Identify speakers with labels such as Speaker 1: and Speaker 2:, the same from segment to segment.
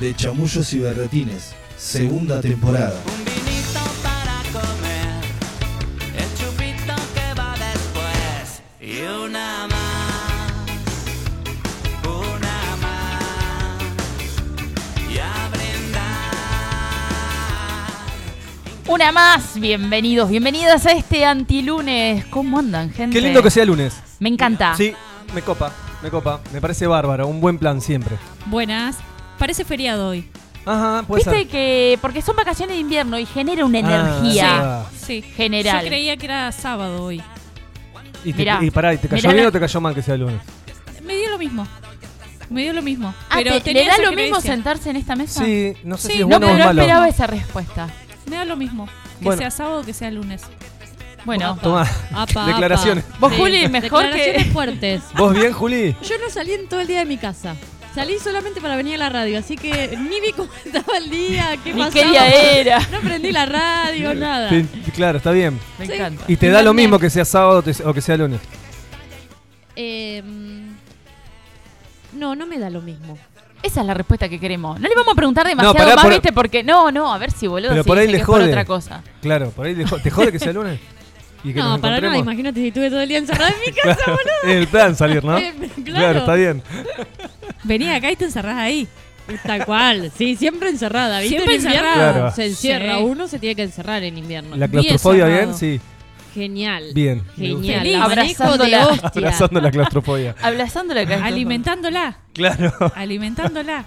Speaker 1: de Chamullos y Berretines, segunda temporada.
Speaker 2: Una más,
Speaker 3: bienvenidos, bienvenidas a este antilunes. ¿Cómo andan, gente?
Speaker 4: Qué lindo que sea lunes.
Speaker 3: Me encanta.
Speaker 4: Sí, me copa, me copa. Me parece bárbaro, un buen plan siempre.
Speaker 5: Buenas. Parece feriado hoy.
Speaker 4: Ajá, puede
Speaker 3: Viste
Speaker 4: ser.
Speaker 3: que, porque son vacaciones de invierno y genera una energía
Speaker 4: Ah,
Speaker 5: Sí.
Speaker 3: general.
Speaker 5: Yo creía que era sábado hoy.
Speaker 4: Y, te,
Speaker 3: Mirá.
Speaker 4: y pará, ¿y te cayó
Speaker 3: Mirá
Speaker 4: bien
Speaker 3: la-
Speaker 4: o te cayó mal que sea lunes?
Speaker 5: Me dio lo mismo. Me dio lo mismo.
Speaker 3: Ah,
Speaker 5: pero
Speaker 3: ¿te-
Speaker 5: tenía
Speaker 3: ¿Le da
Speaker 5: esa
Speaker 3: lo mismo
Speaker 5: creencia.
Speaker 3: sentarse en esta mesa?
Speaker 4: Sí, no sé
Speaker 5: Sí,
Speaker 4: si es
Speaker 5: no,
Speaker 4: bueno
Speaker 3: no,
Speaker 4: o
Speaker 3: no
Speaker 4: malo.
Speaker 3: esperaba esa respuesta.
Speaker 5: Me da lo mismo. Que
Speaker 4: Bueno.
Speaker 5: sea sábado que sea lunes.
Speaker 3: Bueno,
Speaker 4: Toma,
Speaker 6: Apa,
Speaker 4: declaraciones.
Speaker 6: apa.
Speaker 3: Vos,
Speaker 6: Sí,
Speaker 3: Juli, mejor que-
Speaker 6: Declaraciones fuertes.
Speaker 4: ¿Vos bien, Juli?
Speaker 6: Yo no salí en todo el día de mi casa. Salí solamente para venir a la radio, así que ni vi cómo estaba el día, qué
Speaker 3: ni
Speaker 6: pasaba.
Speaker 3: qué día era.
Speaker 6: No prendí la radio, nada.
Speaker 4: Sí, claro, está bien.
Speaker 3: Me
Speaker 6: Sí.
Speaker 3: encanta.
Speaker 4: Y te da lo mismo que sea sábado te- o que sea lunes.
Speaker 6: Eh, no, no me da lo mismo.
Speaker 3: Esa es la respuesta que queremos. No le vamos a preguntar demasiado
Speaker 4: pará,
Speaker 3: más,
Speaker 4: por-
Speaker 3: ¿viste? Porque no, no, a ver si boludo.
Speaker 4: Pero
Speaker 3: sí,
Speaker 4: por ahí
Speaker 3: dice
Speaker 4: le
Speaker 3: que es por
Speaker 4: jode.
Speaker 3: otra cosa.
Speaker 4: Claro, por ahí le jo- te jode que sea lunes. Y que
Speaker 6: no,
Speaker 4: nos
Speaker 6: para nada,
Speaker 4: encontremos.
Speaker 6: imagínate si estuve todo el día encerrada en mi casa, boludo.
Speaker 4: El plan salir, ¿no?
Speaker 6: Eh, claro.
Speaker 4: Claro, está bien.
Speaker 5: Vení acá y te encerrás ahí.
Speaker 6: Tal cual, sí, siempre encerrada, ¿viste?
Speaker 5: Siempre
Speaker 6: En invierno
Speaker 5: encerrada.
Speaker 4: Claro.
Speaker 6: Se encierra,
Speaker 5: Sí.
Speaker 6: uno se tiene que encerrar en invierno.
Speaker 4: La claustrofobia bien,
Speaker 5: cerrado.
Speaker 4: sí.
Speaker 6: Genial.
Speaker 4: Bien. me gusta.
Speaker 6: Genial.
Speaker 5: Feliz.
Speaker 6: Abanico
Speaker 3: Abrazando
Speaker 6: de
Speaker 3: la-
Speaker 6: hostia.
Speaker 4: Abrazando la claustrofobia.
Speaker 3: Abrazando la cabeza.
Speaker 5: Alimentándola.
Speaker 4: Claro.
Speaker 5: Alimentándola.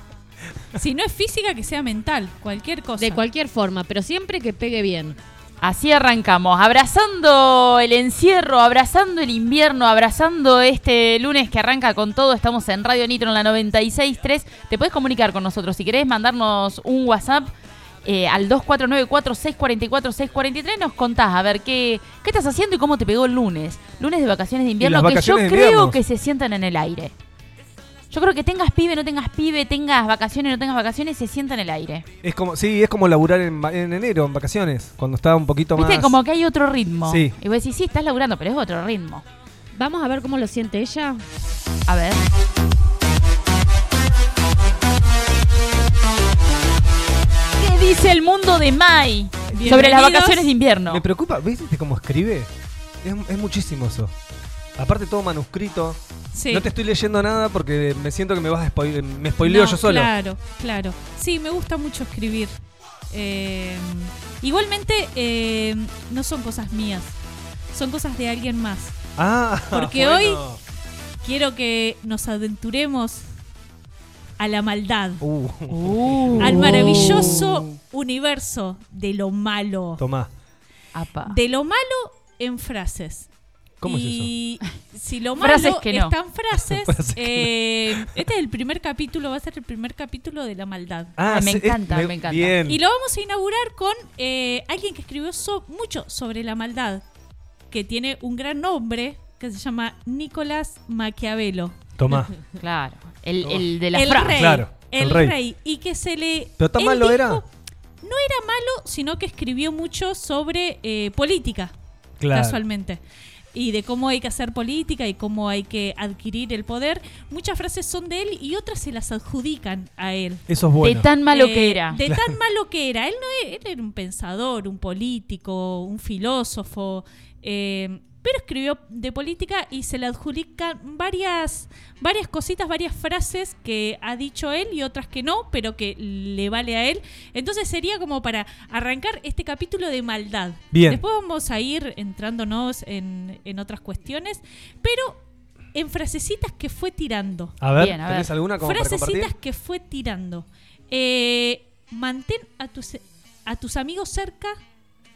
Speaker 5: Si no es física, que sea mental. Cualquier cosa.
Speaker 6: De cualquier forma, pero siempre que pegue bien.
Speaker 3: Así arrancamos, abrazando el encierro, abrazando el invierno, abrazando este lunes que arranca con todo. Estamos en Radio Nitro en la 96.3. Te puedes comunicar con nosotros si querés mandarnos un WhatsApp eh, al 2494-644-643. Nos contás a ver qué, qué estás haciendo y cómo te pegó el lunes. Lunes de vacaciones de invierno
Speaker 4: las
Speaker 3: que yo
Speaker 4: vacaciones
Speaker 3: creo que se sientan en el aire. Yo creo que tengas pibe, no tengas pibe, tengas vacaciones, no tengas vacaciones, se sienta en el aire.
Speaker 4: Es como, sí, es como laburar en, enero, en vacaciones, cuando está un poquito
Speaker 3: Viste,
Speaker 4: más.
Speaker 3: como que hay otro ritmo.
Speaker 4: Sí.
Speaker 3: Y vos decís, sí, estás laburando, pero es otro ritmo.
Speaker 6: Vamos a ver cómo lo siente ella.
Speaker 3: A ver. ¿Qué dice el mundo de Mai sobre las vacaciones de invierno?
Speaker 4: Me preocupa, ¿viste cómo escribe? Es, es muchísimo eso. Aparte todo manuscrito.
Speaker 5: Sí.
Speaker 4: No te estoy leyendo nada porque me siento que me vas a spoiler, me spoileo
Speaker 5: No,
Speaker 4: yo solo.
Speaker 5: Claro, claro. Sí, me gusta mucho escribir. Eh, igualmente, eh, no son cosas mías. Son cosas de alguien más.
Speaker 4: Ah,
Speaker 5: Porque
Speaker 4: bueno.
Speaker 5: Quiero que nos aventuremos a la maldad.
Speaker 4: Uh,
Speaker 3: Uh.
Speaker 5: Al maravilloso universo de lo malo.
Speaker 4: tomá.
Speaker 3: Apa.
Speaker 5: De lo malo en frases.
Speaker 4: ¿Cómo es
Speaker 5: y si lo malo
Speaker 3: Frases que no.
Speaker 5: está en frases,
Speaker 4: Frases que
Speaker 5: eh, este es el primer capítulo, va a ser el primer capítulo de la maldad.
Speaker 3: Ah, me
Speaker 4: sí,
Speaker 3: encanta, me encanta.
Speaker 4: Bien.
Speaker 5: Y lo vamos a inaugurar con eh, alguien que escribió so- mucho sobre la maldad, que tiene un gran nombre, que se llama Nicolás Maquiavelo.
Speaker 4: Tomá.
Speaker 3: Claro. El, el de la
Speaker 5: el rey.
Speaker 4: Claro,
Speaker 5: el,
Speaker 4: el
Speaker 5: rey.
Speaker 4: rey.
Speaker 5: Y que se le...
Speaker 4: ¿Pero tan malo era?
Speaker 5: No era malo, sino que escribió mucho sobre eh, política,
Speaker 4: Claro.
Speaker 5: casualmente. Y de cómo hay que hacer política y cómo hay que adquirir el poder. Muchas frases son de él y otras se las adjudican a él.
Speaker 4: Eso es bueno.
Speaker 3: De tan malo
Speaker 5: Eh,
Speaker 3: que era.
Speaker 5: De tan malo que era. Él no era, él era un pensador, un político, un filósofo. eh, pero escribió de política y se le adjudican varias, varias cositas, varias frases que ha dicho él y otras que no, pero que le vale a él. Entonces sería como para arrancar este capítulo de maldad.
Speaker 4: Bien.
Speaker 5: Después vamos a ir entrándonos en, en otras cuestiones, pero en frasecitas que fue tirando.
Speaker 4: A ver,
Speaker 3: Bien, a
Speaker 4: ¿tenés
Speaker 3: ver.
Speaker 4: alguna como
Speaker 5: Frasecitas que fue tirando. Eh, mantén a tus, a tus amigos cerca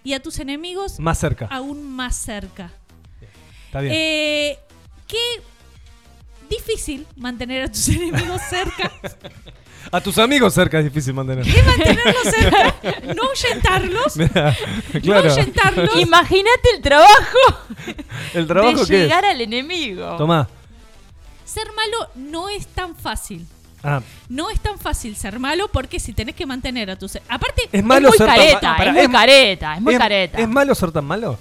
Speaker 5: y a tus enemigos
Speaker 4: Más cerca.
Speaker 5: aún más cerca.
Speaker 4: Está bien.
Speaker 5: Eh, qué difícil mantener a tus enemigos cerca.
Speaker 4: A tus amigos cerca es difícil mantener.
Speaker 5: mantenerlos cerca, no ahuyentarlos,
Speaker 4: Mirá,
Speaker 5: no
Speaker 4: claro.
Speaker 5: ahuyentarlos.
Speaker 3: Imagínate el trabajo
Speaker 4: ¿El trabajo
Speaker 3: de
Speaker 4: qué es?
Speaker 3: llegar al enemigo.
Speaker 4: Tomá.
Speaker 5: Ser malo no es tan fácil.
Speaker 4: Ah,
Speaker 5: No es tan fácil ser malo porque si tenés que mantener a tus... Aparte,
Speaker 4: es malo
Speaker 3: es muy
Speaker 4: ser
Speaker 3: careta,
Speaker 4: pará,
Speaker 3: es muy
Speaker 4: es-
Speaker 3: careta, es muy
Speaker 4: es-
Speaker 3: careta.
Speaker 4: ¿Es malo ser tan malo?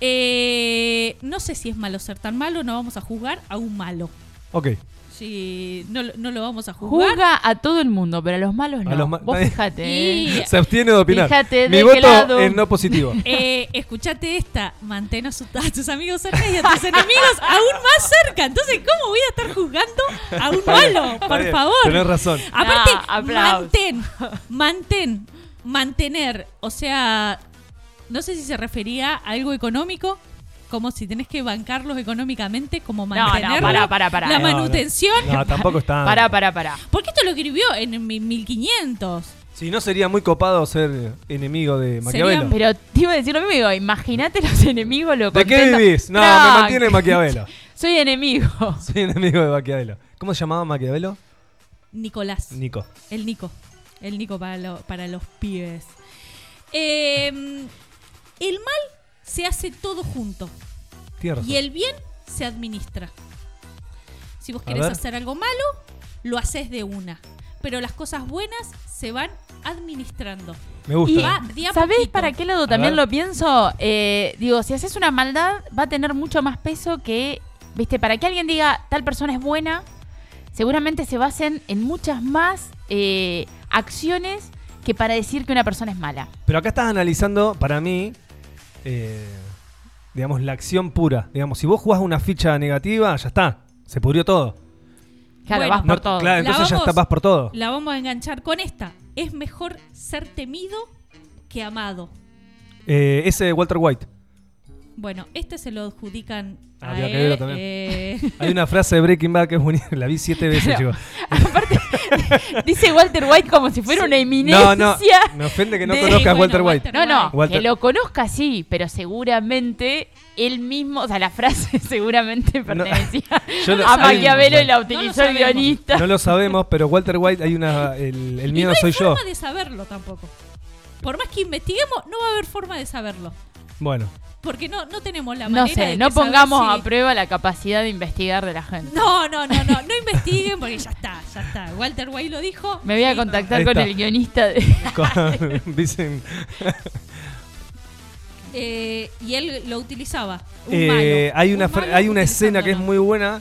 Speaker 5: Eh, no sé si es malo ser tan malo, no vamos a juzgar a un malo.
Speaker 4: Ok.
Speaker 5: Si no, lo- no lo vamos a juzgar.
Speaker 3: Juzga a todo el mundo, pero a los malos no.
Speaker 4: A los ma-
Speaker 3: Vos fijate,
Speaker 5: Y-
Speaker 3: ¿eh?
Speaker 4: Se abstiene de opinar.
Speaker 3: Fíjate
Speaker 4: Mi
Speaker 3: de
Speaker 4: voto
Speaker 3: lado.
Speaker 4: es no positivo.
Speaker 5: Eh, escuchate esta, mantén a, su- a tus amigos cerca y a tus enemigos aún más cerca. Entonces, ¿cómo voy a estar juzgando a un malo? Por
Speaker 4: bien,
Speaker 5: favor.
Speaker 4: Tenés razón.
Speaker 5: Aparte,
Speaker 3: No,
Speaker 5: mantén, mantén, mantener, o sea, no sé si se refería a algo económico, como si tenés que bancarlos económicamente, como
Speaker 3: no,
Speaker 5: mantener
Speaker 3: pará, pará, pará.
Speaker 5: la
Speaker 4: No, no.
Speaker 5: manutención.
Speaker 4: No, tampoco está.
Speaker 3: Pará, pará, pará.
Speaker 5: Porque esto lo escribió en mi- 1500.
Speaker 4: Si no, sería muy copado ser enemigo de Maquiavelo.
Speaker 3: Pero te iba a decir lo mismo, digo, imagínate los enemigos lo
Speaker 4: ¿De qué vivís? No,
Speaker 3: No,
Speaker 4: me mantiene Maquiavelo.
Speaker 3: Soy enemigo.
Speaker 4: Soy enemigo de Maquiavelo. ¿Cómo se llamaba Maquiavelo?
Speaker 5: Nicolás.
Speaker 4: Nico.
Speaker 5: El Nico. El Nico para, lo- para los pibes. Eh, el mal se hace todo junto
Speaker 4: razón.
Speaker 5: y el bien se administra. Si vos querés hacer algo malo, lo haces de una. Pero las cosas buenas se van administrando.
Speaker 4: Me gusta.
Speaker 3: Y
Speaker 5: Va de a
Speaker 3: ¿sabés
Speaker 5: poquito.
Speaker 3: para qué lado también lo pienso? Eh, digo, si haces una maldad, va a tener mucho más peso que, viste, para que alguien diga tal persona es buena, seguramente se basen en muchas más eh, acciones que para decir que una persona es mala.
Speaker 4: Pero acá estás analizando, para mí, eh, digamos, la acción pura. Digamos, si vos jugás una ficha negativa, ya está. Se pudrió todo.
Speaker 3: Claro,
Speaker 5: Bueno,
Speaker 3: vas por
Speaker 4: No,
Speaker 3: todo.
Speaker 4: Claro,
Speaker 5: La
Speaker 4: entonces ya está, vas por todo.
Speaker 5: La vamos a enganchar con esta. Es mejor ser temido que amado.
Speaker 4: Eh, ese de Walter White.
Speaker 5: Bueno, este se lo adjudican
Speaker 4: Ah,
Speaker 5: a
Speaker 4: que
Speaker 5: él.
Speaker 4: verlo también.
Speaker 5: eh,
Speaker 4: Hay una frase de Breaking Bad que es buenísima. La vi siete veces,
Speaker 3: Claro.
Speaker 4: chicos.
Speaker 3: Aparte, dice Walter White como si fuera una eminencia.
Speaker 4: No, no. Me ofende que no
Speaker 3: de-
Speaker 4: conozcas a
Speaker 5: bueno,
Speaker 4: Walter White.
Speaker 5: Walter-
Speaker 3: No, no,
Speaker 4: Walter-
Speaker 3: que lo conozca sí, pero seguramente él mismo, o sea, la frase seguramente pertenecía
Speaker 4: lo-
Speaker 3: a Maquiavelo y la
Speaker 5: No
Speaker 3: utilizó el
Speaker 5: sabemos.
Speaker 3: guionista.
Speaker 4: No lo sabemos, pero Walter White hay una. El, el
Speaker 5: y
Speaker 4: miedo
Speaker 5: no hay
Speaker 4: soy yo.
Speaker 5: forma de saberlo tampoco. Por más que investiguemos, no va a haber forma de saberlo.
Speaker 4: Bueno,
Speaker 5: Porque no, no tenemos la
Speaker 3: No
Speaker 5: manera
Speaker 3: sé,
Speaker 5: de
Speaker 3: no
Speaker 5: que
Speaker 3: pongamos
Speaker 5: si-
Speaker 3: a prueba la capacidad de investigar de la gente.
Speaker 5: No, no, no, no, no investiguen porque ya está, ya está. Walter White lo dijo.
Speaker 3: Me voy a contactar con el guionista de...
Speaker 4: con- dicen.
Speaker 5: Eh, y él lo utilizaba. Un
Speaker 4: eh,
Speaker 5: malo.
Speaker 4: hay
Speaker 5: Un
Speaker 4: una,
Speaker 5: malo
Speaker 4: hay una escena que es muy buena.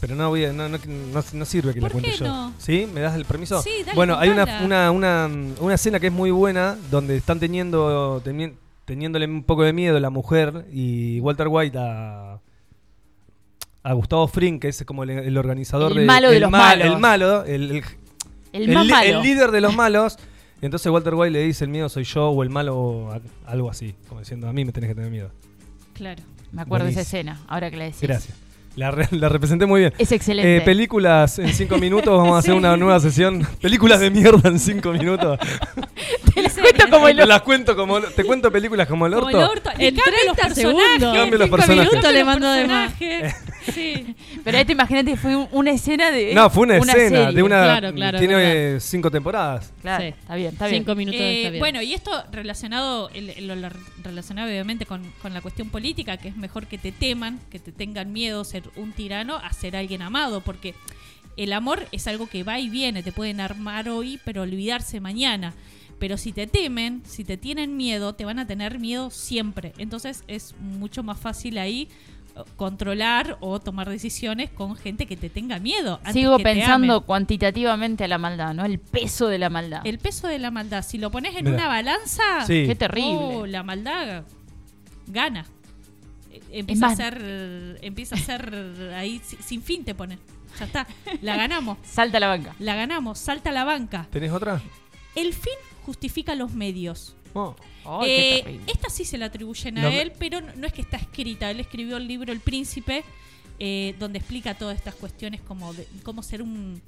Speaker 4: Pero no voy a- no, no, no- no sirve que la
Speaker 5: ¿Por
Speaker 4: cuente
Speaker 5: qué
Speaker 4: yo.
Speaker 5: no?
Speaker 4: ¿Sí? ¿Me das el permiso?
Speaker 5: Sí, dale,
Speaker 4: bueno, hay una, una, una, una escena que es muy buena donde están teniendo teni- teniéndole un poco de miedo la mujer y Walter White a, a Gustavo Fring, que es como el, el organizador
Speaker 3: El
Speaker 4: de
Speaker 3: malo de
Speaker 4: el
Speaker 3: los
Speaker 4: ma-
Speaker 3: malos.
Speaker 4: El malo, el, el-
Speaker 3: más malo.
Speaker 4: líder de los malos. Y entonces Walter White le dice, el miedo soy yo o el malo o algo así, como diciendo, a mí me tenés que tener miedo.
Speaker 5: Claro.
Speaker 3: Me acuerdo de esa escena, ahora que la decís.
Speaker 4: Gracias. La, re- la representé muy bien.
Speaker 3: Es excelente.
Speaker 4: Eh, películas en cinco minutos, vamos a hacer
Speaker 5: Sí.
Speaker 4: una nueva sesión. Películas de mierda en cinco minutos.
Speaker 3: Te cuento como el
Speaker 4: Te las cuento como te cuento películas como el
Speaker 5: Como
Speaker 4: orto.
Speaker 5: el orto.
Speaker 6: En
Speaker 5: los
Speaker 6: 30
Speaker 5: personajes.
Speaker 4: Cambio los personajes.
Speaker 6: minutos le mando de más.
Speaker 5: personajes. Sí.
Speaker 3: Pero esto imagínate, fue un- una escena de.
Speaker 4: No, fue una, escena
Speaker 3: serie.
Speaker 4: de una.
Speaker 6: Claro, claro,
Speaker 4: tiene
Speaker 6: verdad.
Speaker 4: cinco temporadas.
Speaker 3: Claro,
Speaker 6: Sí.
Speaker 3: está bien, está bien.
Speaker 6: Cinco minutos
Speaker 5: Eh,
Speaker 6: está bien.
Speaker 5: bueno, y esto relacionado, el- el- lo relacionado obviamente con, con la cuestión política, que es mejor que te teman, que te tengan miedo ser un tirano a ser alguien amado, porque el amor es algo que va y viene, te pueden armar hoy, pero olvidarse mañana. Pero si te temen, si te tienen miedo, te van a tener miedo siempre. Entonces es mucho más fácil ahí eh, controlar o tomar decisiones con gente que te tenga miedo. antes
Speaker 3: Sigo
Speaker 5: que
Speaker 3: pensando
Speaker 5: amen.
Speaker 3: cuantitativamente a la maldad, ¿no? El peso de la maldad.
Speaker 5: El peso de la maldad, si lo pones en
Speaker 4: Mira.
Speaker 5: una balanza,
Speaker 4: Sí.
Speaker 3: Qué terrible.
Speaker 5: Oh, la maldad gana. Eh, Empieza a ser, empieza a ser ahí si- sin fin te pone. Ya está, la ganamos,
Speaker 3: Salta a la banca.
Speaker 5: la ganamos, salta a la banca.
Speaker 4: ¿Tenés otra?
Speaker 5: El fin justifica los medios.
Speaker 4: Oh.
Speaker 5: Eh, esta sí se la atribuyen a
Speaker 4: No,
Speaker 5: él, pero no, no es que está escrita. Él escribió el libro El Príncipe, eh, donde explica todas estas cuestiones como de, cómo ser un,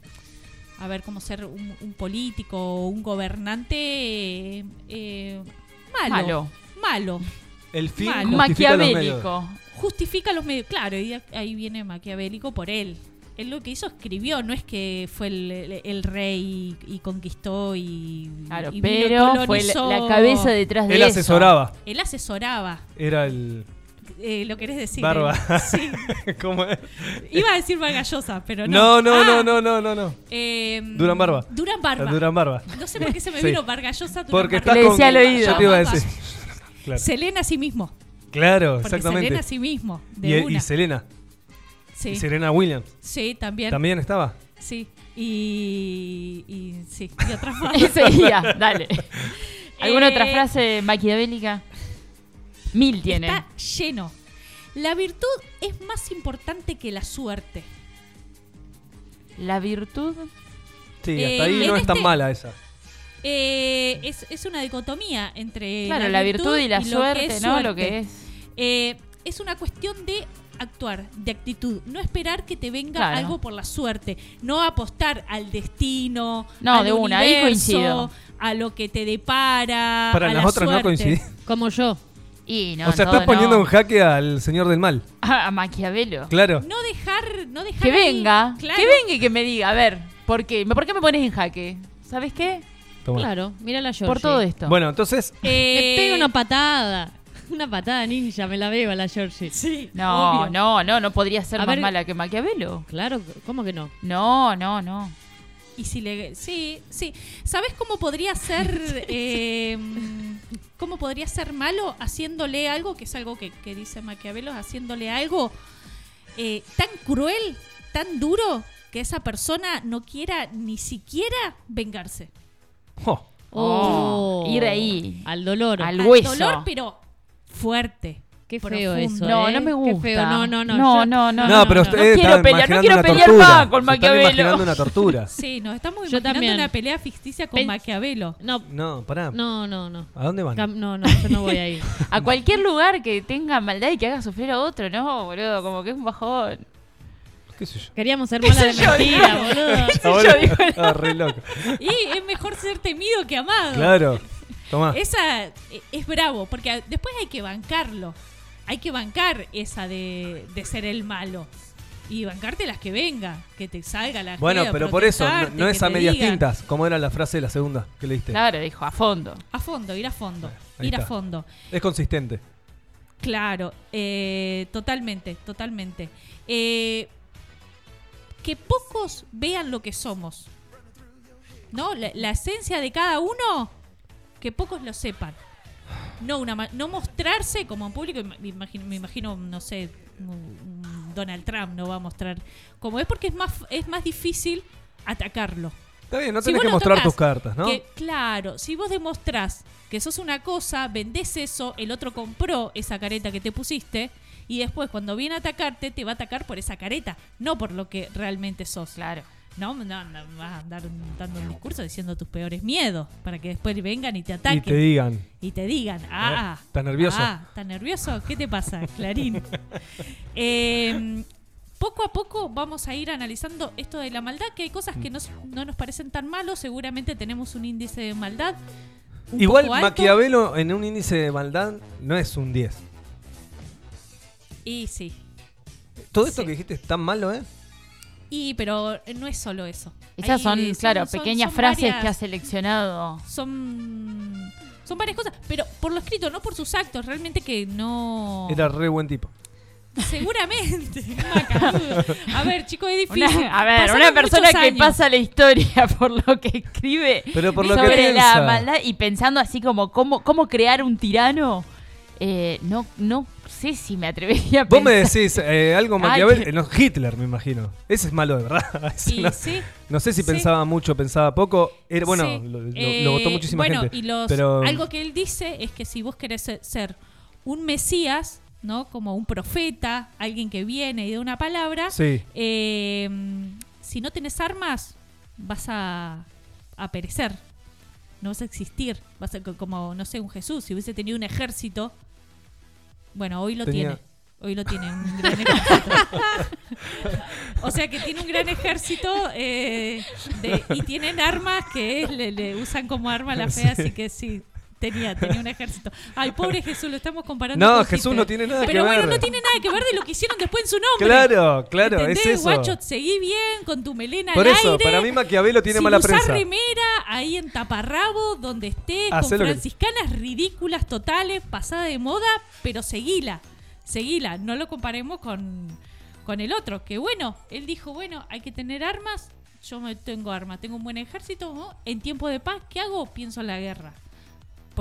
Speaker 5: a ver, cómo ser un, un político o un gobernante eh, eh, malo,
Speaker 3: Malo.
Speaker 5: malo.
Speaker 4: El fin
Speaker 5: Malo.
Speaker 4: justifica los medios.
Speaker 3: Maquiavélico.
Speaker 5: Justifica los medios. Claro, y ahí viene maquiavélico por él. Él lo que hizo escribió, no es que fue el, el- el rey y, y conquistó y,
Speaker 3: Claro,
Speaker 5: y vino
Speaker 3: pero fue la, cabeza detrás de
Speaker 4: Él
Speaker 3: eso.
Speaker 4: asesoraba.
Speaker 5: Él asesoraba.
Speaker 4: Era el.
Speaker 5: Eh, ¿Lo querés decir?
Speaker 4: Barba.
Speaker 5: eh? Sí.
Speaker 4: ¿Cómo es?
Speaker 5: Iba a decir Vargallosa, pero no.
Speaker 4: No, no, no,
Speaker 5: Ah,
Speaker 4: no, no, no, no.
Speaker 5: eh,
Speaker 4: Durán Barba.
Speaker 5: Durán Barba.
Speaker 4: Durán Barba.
Speaker 5: No sé por qué se me
Speaker 4: Sí.
Speaker 5: vino Vargallosa. Durán
Speaker 4: Porque
Speaker 5: Barba.
Speaker 4: estás
Speaker 3: Le decía al oído.
Speaker 4: Yo te iba a decir. Claro,
Speaker 5: Selena a sí mismo.
Speaker 4: claro
Speaker 5: Porque
Speaker 4: exactamente.
Speaker 5: Selena a sí mismo. De
Speaker 4: y,
Speaker 5: una.
Speaker 4: y Selena.
Speaker 5: Sí,
Speaker 4: Y Serena Williams.
Speaker 5: sí, también.
Speaker 4: También estaba.
Speaker 5: Sí. Y, y sí, y otra más.
Speaker 3: Ese día, dale. ¿Alguna
Speaker 5: Eh,
Speaker 3: otra frase maquiavélica? Mil tiene.
Speaker 5: Está lleno. La virtud es más importante que la suerte.
Speaker 3: La virtud.
Speaker 4: Sí,
Speaker 5: Eh,
Speaker 4: hasta ahí no es tan
Speaker 5: este-
Speaker 4: mala esa.
Speaker 5: Eh, es, es una dicotomía entre
Speaker 3: Claro, la virtud y la suerte, ¿no?
Speaker 5: suerte.
Speaker 3: Lo que es.
Speaker 5: Eh, es una cuestión de actuar, de actitud, no esperar que te venga
Speaker 3: Claro.
Speaker 5: algo por la suerte, no apostar al destino,
Speaker 3: No,
Speaker 5: al
Speaker 3: de una, ahí coincido.
Speaker 5: a lo que te depara,
Speaker 4: Para
Speaker 5: a
Speaker 4: las
Speaker 5: la
Speaker 4: otras no coincidí.
Speaker 6: Como yo.
Speaker 3: Y no,
Speaker 4: o sea, estás poniendo
Speaker 3: no.
Speaker 4: en jaque al señor del mal.
Speaker 3: A, a Maquiavelo.
Speaker 4: Claro.
Speaker 5: No dejar, no dejar
Speaker 3: Que
Speaker 5: ahí-
Speaker 3: venga.
Speaker 5: claro.
Speaker 3: Que venga y que me diga, a ver, ¿por qué? ¿Por qué me pones en jaque? ¿Sabes qué?
Speaker 4: Toma.
Speaker 6: Claro, mira la Georgie.
Speaker 3: Por todo esto.
Speaker 4: Bueno, entonces,
Speaker 5: Eh,
Speaker 6: Le pega una patada. Una patada ninja, me la veo a la Georgie.
Speaker 5: Sí,
Speaker 3: no,
Speaker 5: obvio.
Speaker 3: no, no, no podría ser
Speaker 6: A
Speaker 3: más
Speaker 6: ver-
Speaker 3: mala que Maquiavelo.
Speaker 6: Claro, ¿cómo que no?
Speaker 3: No, no, no.
Speaker 5: Y si le. Sí, sí. ¿Sabes cómo podría ser. eh, ¿Cómo podría ser malo haciéndole algo, que es algo que, que dice Maquiavelo, haciéndole algo eh, tan cruel, tan duro, que esa persona no quiera ni siquiera vengarse?
Speaker 4: oh,
Speaker 3: Oh, ir ahí.
Speaker 6: Al dolor.
Speaker 3: Al
Speaker 5: Al
Speaker 3: hueso.
Speaker 5: dolor, pero fuerte.
Speaker 6: Qué feo
Speaker 5: profundo.
Speaker 6: eso.
Speaker 3: No,
Speaker 6: ¿eh?
Speaker 3: no me
Speaker 6: Qué
Speaker 3: gusta.
Speaker 6: feo. No, no, no.
Speaker 3: No,
Speaker 6: yo-
Speaker 3: no, no.
Speaker 4: no, pero
Speaker 3: no.
Speaker 4: ustedes
Speaker 3: quiero
Speaker 4: están
Speaker 3: pelear, no quiero
Speaker 4: una
Speaker 3: pelear
Speaker 4: tortura.
Speaker 3: más con
Speaker 4: Se están
Speaker 3: Maquiavelo.
Speaker 4: imaginando una tortura.
Speaker 5: Sí, nos estamos
Speaker 6: Yo
Speaker 5: imaginando
Speaker 6: también.
Speaker 5: una pelea ficticia con
Speaker 6: Pen-
Speaker 5: Maquiavelo.
Speaker 6: No,
Speaker 4: No, pará.
Speaker 6: no, no, no.
Speaker 4: ¿A dónde van?
Speaker 6: Cam- No, no, yo no voy a ir.
Speaker 3: A cualquier lugar que tenga maldad y que haga sufrir a otro, no, boludo, como que es un bajón.
Speaker 4: ¿Qué sé yo?
Speaker 6: Queríamos ser mala de
Speaker 3: sé yo,
Speaker 6: mentira, boludo.
Speaker 4: Ahora-
Speaker 3: digo,
Speaker 4: Ah, re loco.
Speaker 5: Y es mejor ser temido que amado.
Speaker 4: Claro. Tomá.
Speaker 5: Esa eh, es bravo, porque después hay que bancarlo. Hay que bancar esa de, de ser el malo. Y bancarte las que venga, que te salga la
Speaker 4: Bueno, pero por eso, no, es a medias
Speaker 5: digan.
Speaker 4: tintas, como era la frase de la segunda que leíste.
Speaker 3: Claro, dijo, a fondo.
Speaker 5: A fondo, ir a fondo.
Speaker 4: Ahí
Speaker 5: ir a fondo.
Speaker 4: Es consistente.
Speaker 5: Claro, eh, totalmente, totalmente. Eh, que pocos vean lo que somos. ¿No? La, la esencia de cada uno, que pocos lo sepan. No, una, ma- no mostrarse como en público, me imagino, me imagino no sé, Donald Trump no va a mostrar como es porque es más, es más difícil atacarlo.
Speaker 4: Está bien, no tenés que mostrar
Speaker 5: tocas,
Speaker 4: tus cartas, ¿no?
Speaker 5: Que, claro, si vos demostrás que sos una cosa, vendés eso, el otro compró esa careta que te pusiste y después cuando viene a atacarte te va a atacar por esa careta, no por lo que realmente sos.
Speaker 3: Claro.
Speaker 5: No, no, no vas a andar dando un discurso diciendo tus peores miedos para que después vengan y te ataquen
Speaker 4: Y te digan.
Speaker 5: y te digan, ah,
Speaker 4: ¿estás nervioso?
Speaker 5: Ah, ¿estás nervioso? ¿Qué te pasa, Clarín? Eh, poco a poco vamos a ir analizando esto de la maldad, que hay cosas que no, no nos parecen tan malos, seguramente tenemos un índice de maldad.
Speaker 4: Igual. Maquiavelo en un índice de maldad no es un 10.
Speaker 5: Y sí.
Speaker 4: Todo esto
Speaker 5: Sí.
Speaker 4: que dijiste es tan malo, ¿eh?
Speaker 5: Y pero no es solo eso.
Speaker 3: Esas son, claro,
Speaker 5: son-
Speaker 3: pequeñas
Speaker 5: son
Speaker 3: frases
Speaker 5: varias-
Speaker 3: que ha seleccionado.
Speaker 5: Son son varias cosas, pero por lo escrito, no por sus actos, realmente que no
Speaker 4: Era re buen tipo.
Speaker 5: seguramente. A ver, chicos, es difícil.
Speaker 3: Una- a ver,
Speaker 5: Pasaron
Speaker 3: una persona que pasa la historia por lo que escribe
Speaker 4: Pero por lo que
Speaker 3: sobre
Speaker 4: piensa.
Speaker 3: la maldad y pensando así como cómo, cómo crear un tirano, eh, no, no sé si me atrevería a
Speaker 4: Vos me decís eh, algo
Speaker 3: Ay,
Speaker 4: Maquiavelo,
Speaker 3: que-
Speaker 4: no, Hitler me imagino. Ese es malo de verdad.
Speaker 5: Y
Speaker 4: no,
Speaker 5: sí.
Speaker 4: no sé si
Speaker 5: sí.
Speaker 4: pensaba mucho, pensaba poco. Era, bueno,
Speaker 5: Sí.
Speaker 4: lo, lo-
Speaker 5: Eh,
Speaker 4: lo votó muchísima
Speaker 5: bueno,
Speaker 4: gente.
Speaker 5: y los,
Speaker 4: pero
Speaker 5: algo que él dice es que si vos querés ser, ser un mesías, ¿no? Como un profeta, alguien que viene y da una palabra,
Speaker 4: Sí.
Speaker 5: eh, si no tenés armas, vas a, a perecer. No vas a existir. Vas a, co- como, no sé, un Jesús. Si hubiese tenido un ejército, bueno, hoy lo
Speaker 4: Tenía-
Speaker 5: tiene. Hoy lo tiene, un gran ejército. o sea que tiene un gran ejército eh, de- y tienen armas que le, le usan como arma la fe, así que sí, tenía, tenía un ejército. Ay, pobre Jesús, lo estamos comparando
Speaker 4: No,
Speaker 5: con
Speaker 4: Jesús
Speaker 5: Hitler.
Speaker 4: no tiene nada
Speaker 5: Pero
Speaker 4: que
Speaker 5: bueno,
Speaker 4: ver.
Speaker 5: no tiene nada que ver de lo que hicieron después en su nombre.
Speaker 4: Claro, claro,
Speaker 5: ¿Entendés,
Speaker 4: es eso.
Speaker 5: guacho? Seguí bien con tu melena
Speaker 4: Por
Speaker 5: al
Speaker 4: eso,
Speaker 5: aire.
Speaker 4: para mí Maquiavelo tiene
Speaker 5: Sin
Speaker 4: mala
Speaker 5: usar
Speaker 4: prensa.
Speaker 5: remera, ahí en taparrabo, donde estés,
Speaker 4: Hacé
Speaker 5: con
Speaker 4: lo que-
Speaker 5: franciscanas ridículas totales, pasada de moda, pero seguila, seguila, no lo comparemos con, con el otro, que bueno, él dijo, bueno, hay que tener armas, yo me tengo armas, tengo un buen ejército, ¿no? en tiempo de paz, ¿qué hago? Pienso en la guerra.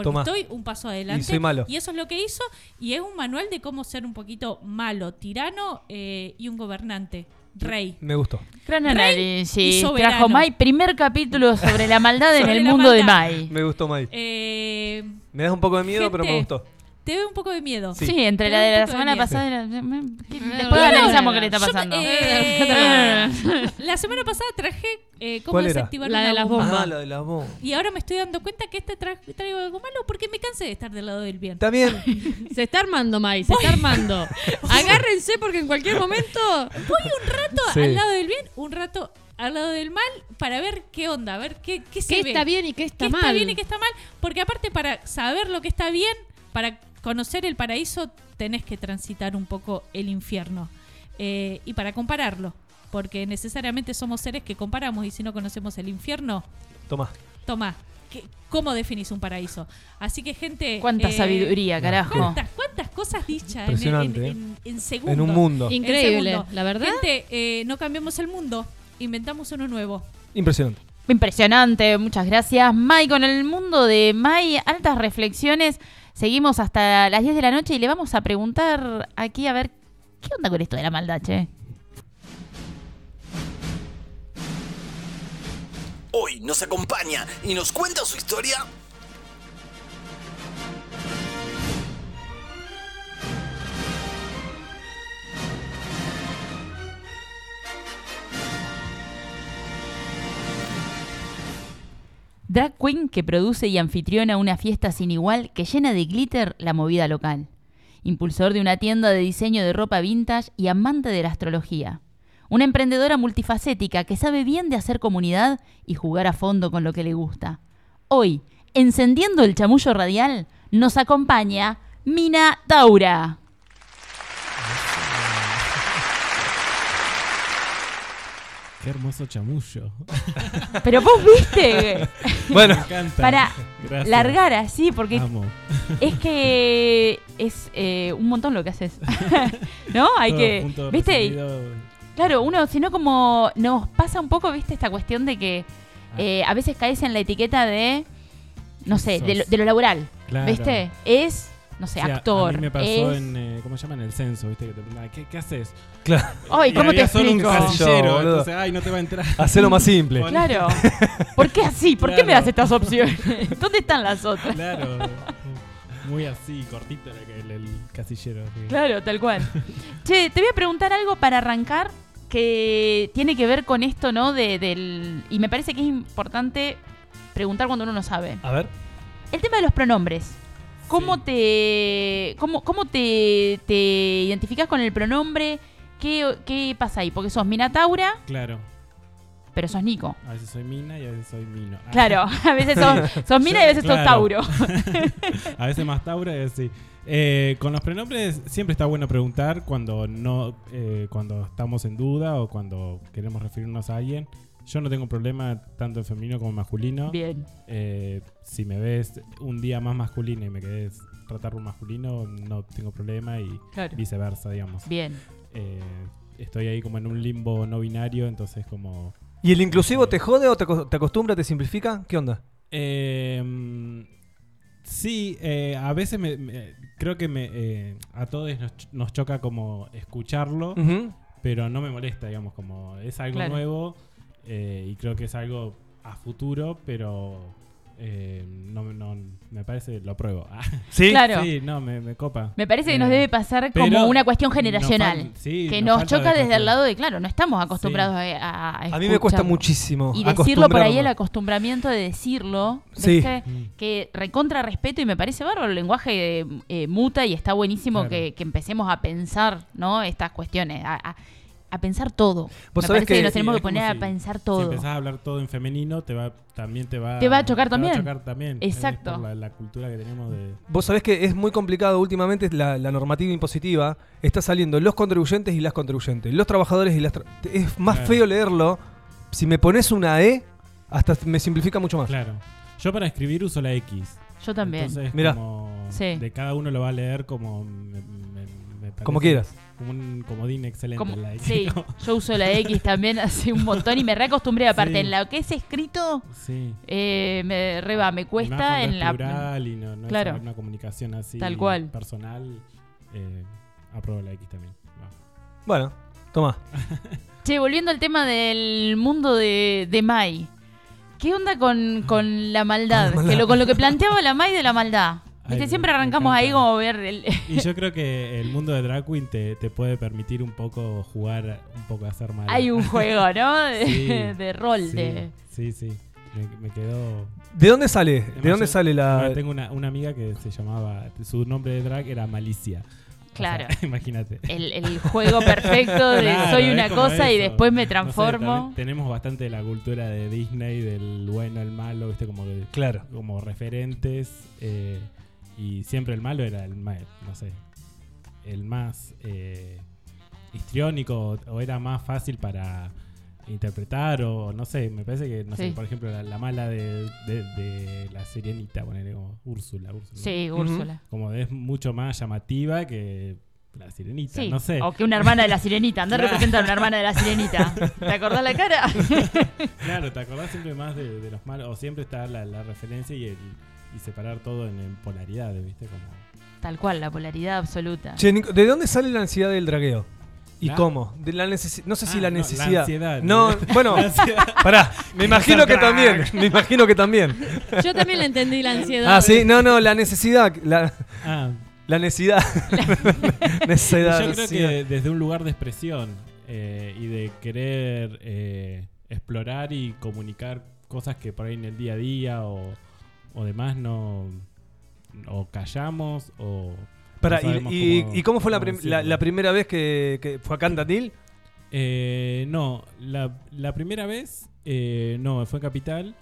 Speaker 5: Porque
Speaker 4: Tomá.
Speaker 5: estoy un paso adelante.
Speaker 4: Y soy malo.
Speaker 5: Y eso es lo que hizo. Y es un manual de cómo ser un poquito malo, tirano eh, y un gobernante. Rey.
Speaker 4: Me gustó.
Speaker 3: Gran
Speaker 5: Rey y
Speaker 3: análisis. Trajo Mai, primer capítulo sobre la maldad en el mundo de. Mai.
Speaker 4: Me gustó, Mai.
Speaker 5: Eh,
Speaker 4: Me das un poco de miedo, pero me gustó.
Speaker 5: te veo un poco de miedo.
Speaker 3: Sí,
Speaker 4: Sí.
Speaker 3: entre la de la semana pasada y la... Después analizamos qué le está
Speaker 5: Yo,
Speaker 3: pasando.
Speaker 5: eh, la semana pasada traje eh, cómo
Speaker 4: ¿Cuál era?
Speaker 5: desactivar
Speaker 6: La de las
Speaker 5: bomba.
Speaker 6: bombas.
Speaker 4: Ah, la de la bomba.
Speaker 5: Y ahora me estoy dando cuenta que este tra- traigo algo malo porque me cansé de estar del lado del bien.
Speaker 4: Está bien.
Speaker 6: Se está armando, Mai, se está armando. Agárrense porque en cualquier momento.
Speaker 5: Voy un rato
Speaker 4: Sí.
Speaker 5: al lado del bien, un rato al lado del mal para ver qué onda, a ver qué, qué se
Speaker 6: ¿Qué
Speaker 5: ve.
Speaker 6: está bien y qué está
Speaker 5: qué
Speaker 6: mal?
Speaker 5: está bien y qué está mal. Porque aparte para saber lo que está bien, para conocer el paraíso, tenés que transitar un poco el infierno. Eh, y para compararlo. Porque necesariamente somos seres que comparamos y si no conocemos el infierno,
Speaker 4: Toma.
Speaker 5: toma. ¿qué- ¿Cómo definís un paraíso? Así que gente...
Speaker 3: Cuánta
Speaker 5: eh,
Speaker 3: sabiduría, carajo.
Speaker 5: ¿Cuántas, cuántas cosas dichas en, en,
Speaker 4: Impresionante, ¿eh?
Speaker 5: en- en segundos?
Speaker 4: En un mundo.
Speaker 6: Increíble,
Speaker 5: segundo.
Speaker 6: la verdad.
Speaker 5: Gente, eh, no cambiamos el mundo, inventamos uno nuevo.
Speaker 4: Impresionante.
Speaker 3: Impresionante, muchas gracias. Mai, con el mundo de Mai, altas reflexiones. Seguimos hasta las 10 de la noche y le vamos a preguntar aquí a ver qué onda con esto de la maldad, che.
Speaker 7: Hoy nos acompaña y nos cuenta su historia.
Speaker 3: Drag queen que produce y anfitriona una fiesta sin igual que llena de glitter la movida local. Impulsor de una tienda de diseño de ropa vintage y amante de la astrología. Una emprendedora multifacética que sabe bien de hacer comunidad y jugar a fondo con lo que le gusta. Hoy, encendiendo el chamullo radial, nos acompaña Mina Taura.
Speaker 8: Qué hermoso chamullo.
Speaker 3: Pero vos viste,
Speaker 4: Bueno,
Speaker 3: para
Speaker 8: Gracias.
Speaker 3: largar así, porque
Speaker 8: Amo.
Speaker 3: Es que es eh, un montón lo que haces. ¿No? Hay
Speaker 8: Todo
Speaker 3: que. ¿Viste? Claro, uno, sino como nos pasa un poco, ¿viste? Esta cuestión de que
Speaker 8: Ah.
Speaker 3: eh, a veces caes en la etiqueta de. No sé, de lo, de lo laboral.
Speaker 8: Claro.
Speaker 3: ¿Viste? Es, no sé,
Speaker 8: O sea,
Speaker 3: actor.
Speaker 8: A mí me pasó
Speaker 3: es...
Speaker 8: en, eh, ¿cómo se llama? En el censo, ¿viste? Que te preguntaban, ¿qué, qué haces?
Speaker 4: claro.
Speaker 3: Ay,
Speaker 8: Y
Speaker 3: ¿cómo te
Speaker 8: solo un
Speaker 3: explico?
Speaker 8: casillero,
Speaker 4: Yo, boludo.
Speaker 8: entonces, ay, no te va a entrar.
Speaker 4: Hacelo más simple.
Speaker 3: Claro. ¿Por qué así? ¿Por qué me das estas opciones? ¿Dónde están las otras?
Speaker 8: Claro. Muy así, cortito era que el, el casillero.
Speaker 3: Claro, tal cual. che, te voy a preguntar algo para arrancar que tiene que ver con esto, ¿no? De, del, y me parece que es importante preguntar cuando uno no sabe.
Speaker 4: A ver.
Speaker 3: El tema de los pronombres. ¿Cómo
Speaker 8: Sí.
Speaker 3: te cómo, cómo te, te identificas con el pronombre? ¿Qué, ¿Qué pasa ahí? Porque sos Minataura,
Speaker 8: Claro.
Speaker 3: pero sos Nico.
Speaker 8: A veces soy Mina y a veces soy Mino. Ah.
Speaker 3: Claro, a veces sos, sos Mina y a veces sos. Tauro.
Speaker 8: A veces más Tauro y así. Eh, con los pronombres siempre está bueno preguntar cuando no eh, cuando estamos en duda o cuando queremos referirnos a alguien. Yo no tengo problema tanto en femenino como en masculino.
Speaker 3: Bien.
Speaker 8: Eh, si me ves un día más masculino y me querés tratar un masculino, no tengo problema y
Speaker 3: Claro.
Speaker 8: viceversa, digamos.
Speaker 3: Bien.
Speaker 8: Eh, estoy ahí como en un limbo no binario, entonces como...
Speaker 4: ¿Y el inclusivo te jode o te acostumbra, te simplifica? ¿Qué onda?
Speaker 8: Eh, sí, eh, a veces me, me- creo que me, eh, a todos nos, nos choca como escucharlo, pero no me molesta, digamos, como es algo
Speaker 3: Claro.
Speaker 8: nuevo eh, y creo que es algo a futuro, pero eh, no, no- me parece, lo pruebo. Ah,
Speaker 4: Sí.
Speaker 3: Claro.
Speaker 8: Sí, no, me, me copa.
Speaker 3: Me parece que
Speaker 8: Eh,
Speaker 3: nos debe pasar como una cuestión
Speaker 8: nos
Speaker 3: generacional.
Speaker 8: fal- sí,
Speaker 3: que
Speaker 8: nos
Speaker 3: nos choca desde el lado de, claro, no estamos acostumbrados a, a, a
Speaker 4: A mí me cuesta muchísimo.
Speaker 3: Y decirlo por ahí, el acostumbramiento de decirlo,
Speaker 4: Sí.
Speaker 8: Mm.
Speaker 3: que recontra respeto y me parece bárbaro. El lenguaje eh, eh, muta y está buenísimo
Speaker 8: Claro.
Speaker 3: que, que empecemos a pensar ¿no? estas cuestiones, a, a- a pensar todo.
Speaker 4: Vos
Speaker 3: me
Speaker 4: sabés
Speaker 3: parece
Speaker 4: que-
Speaker 3: que, nos tenemos que poner a
Speaker 8: si-
Speaker 3: pensar
Speaker 8: Si
Speaker 3: todo.
Speaker 8: empezás a hablar todo en femenino, te va, también te va,
Speaker 3: Te va a chocar
Speaker 8: te
Speaker 3: también.
Speaker 8: Va a chocar también. Es
Speaker 3: Exacto.
Speaker 8: por la, la cultura que tenemos de...
Speaker 4: Vos sabés que es muy complicado últimamente la, la normativa impositiva. Está saliendo los contribuyentes y las contribuyentes. Los trabajadores y las... tra- es más
Speaker 8: Claro.
Speaker 4: feo leerlo. Si me pones una E, hasta me simplifica mucho más.
Speaker 8: Claro. Yo para escribir uso la X.
Speaker 3: Yo también.
Speaker 8: Entonces,
Speaker 4: Mirá.
Speaker 8: como
Speaker 3: Sí.
Speaker 8: de cada uno lo va a leer como me, me- me parece.
Speaker 4: Como quieras.
Speaker 8: Como un comodín excelente
Speaker 3: Como-
Speaker 8: la X.
Speaker 3: sí, yo uso la X también hace un montón y me reacostumbré. Aparte,
Speaker 8: Sí.
Speaker 3: en lo que es escrito,
Speaker 8: sí.
Speaker 3: eh, me reba, me cuesta en
Speaker 8: es
Speaker 3: la.
Speaker 8: plural y no, no
Speaker 3: Claro.
Speaker 8: es una comunicación así
Speaker 3: Tal cual.
Speaker 8: personal. Eh, apruebo la X también.
Speaker 4: Bueno, toma.
Speaker 3: Che, volviendo al tema del mundo de, de Mai. ¿Qué onda con, con la maldad?
Speaker 4: Con la maldad.
Speaker 3: Que lo, con lo que planteaba la Mai de la maldad. Viste, siempre arrancamos ahí como ver el.
Speaker 8: Y yo creo que el mundo de Drag Queen te, te puede permitir un poco jugar, un poco a hacer mal.
Speaker 3: Hay un juego, ¿no? De,
Speaker 8: Sí,
Speaker 3: de rol.
Speaker 8: sí,
Speaker 3: de
Speaker 8: Sí, sí. Me, me quedó.
Speaker 4: ¿De dónde sale? ¿De dónde
Speaker 8: yo-
Speaker 4: sale la.?
Speaker 8: tengo una, una amiga que se llamaba. Su nombre de drag era Malicia. O sea,
Speaker 3: Claro.
Speaker 8: imagínate.
Speaker 3: el, el juego perfecto de
Speaker 8: Claro,
Speaker 3: soy una cosa y después me
Speaker 8: No sé,
Speaker 3: transformo.
Speaker 8: tenemos bastante de la cultura de Disney, del bueno, el malo, viste, como, que-
Speaker 4: Claro.
Speaker 8: como referentes. eh, y siempre el malo era el más, no sé, el más eh, histriónico o, era más fácil para interpretar o no sé, me parece que, no sé, por ejemplo, la, la mala de, de- de la sirenita, ponele como Úrsula, Úrsula.
Speaker 3: sí. Úrsula.
Speaker 8: Como es mucho más llamativa que la sirenita,
Speaker 3: Sí,
Speaker 8: no sé.
Speaker 3: o que una hermana de la sirenita. Anda
Speaker 8: Claro.
Speaker 3: representa a una hermana de la sirenita. ¿Te acordás la cara?
Speaker 8: Claro, te acordás siempre más de, de los malos, o siempre está la, la referencia y, el, y separar todo en, en polaridades, ¿viste? Como...
Speaker 3: Tal cual, la polaridad absoluta.
Speaker 4: Che, Nico, ¿de dónde sale la ansiedad del dragueo? ¿Y
Speaker 8: La-
Speaker 4: cómo? De la necesi- no sé si
Speaker 8: Ah,
Speaker 4: la
Speaker 8: no, la
Speaker 4: necesidad.
Speaker 8: ansiedad.
Speaker 4: No, bueno,
Speaker 8: La ansiedad.
Speaker 4: pará. Me imagino que también. Me imagino que también.
Speaker 6: Yo también le entendí la ansiedad.
Speaker 4: Ah, sí, no, no, la necesidad. La,
Speaker 8: Ah,
Speaker 4: la necesidad. necesidad.
Speaker 8: yo creo
Speaker 4: necesidad.
Speaker 8: que desde un lugar de expresión eh, y de querer eh, explorar y comunicar cosas que por ahí en el día a día o, o demás no o callamos o no sabemos
Speaker 4: y, y-
Speaker 8: cómo-
Speaker 4: ¿y cómo fue la, prim- la, la primera vez que, que fue acá en Tandil?
Speaker 8: Eh, no, la, la primera vez eh, no, fue en Capital,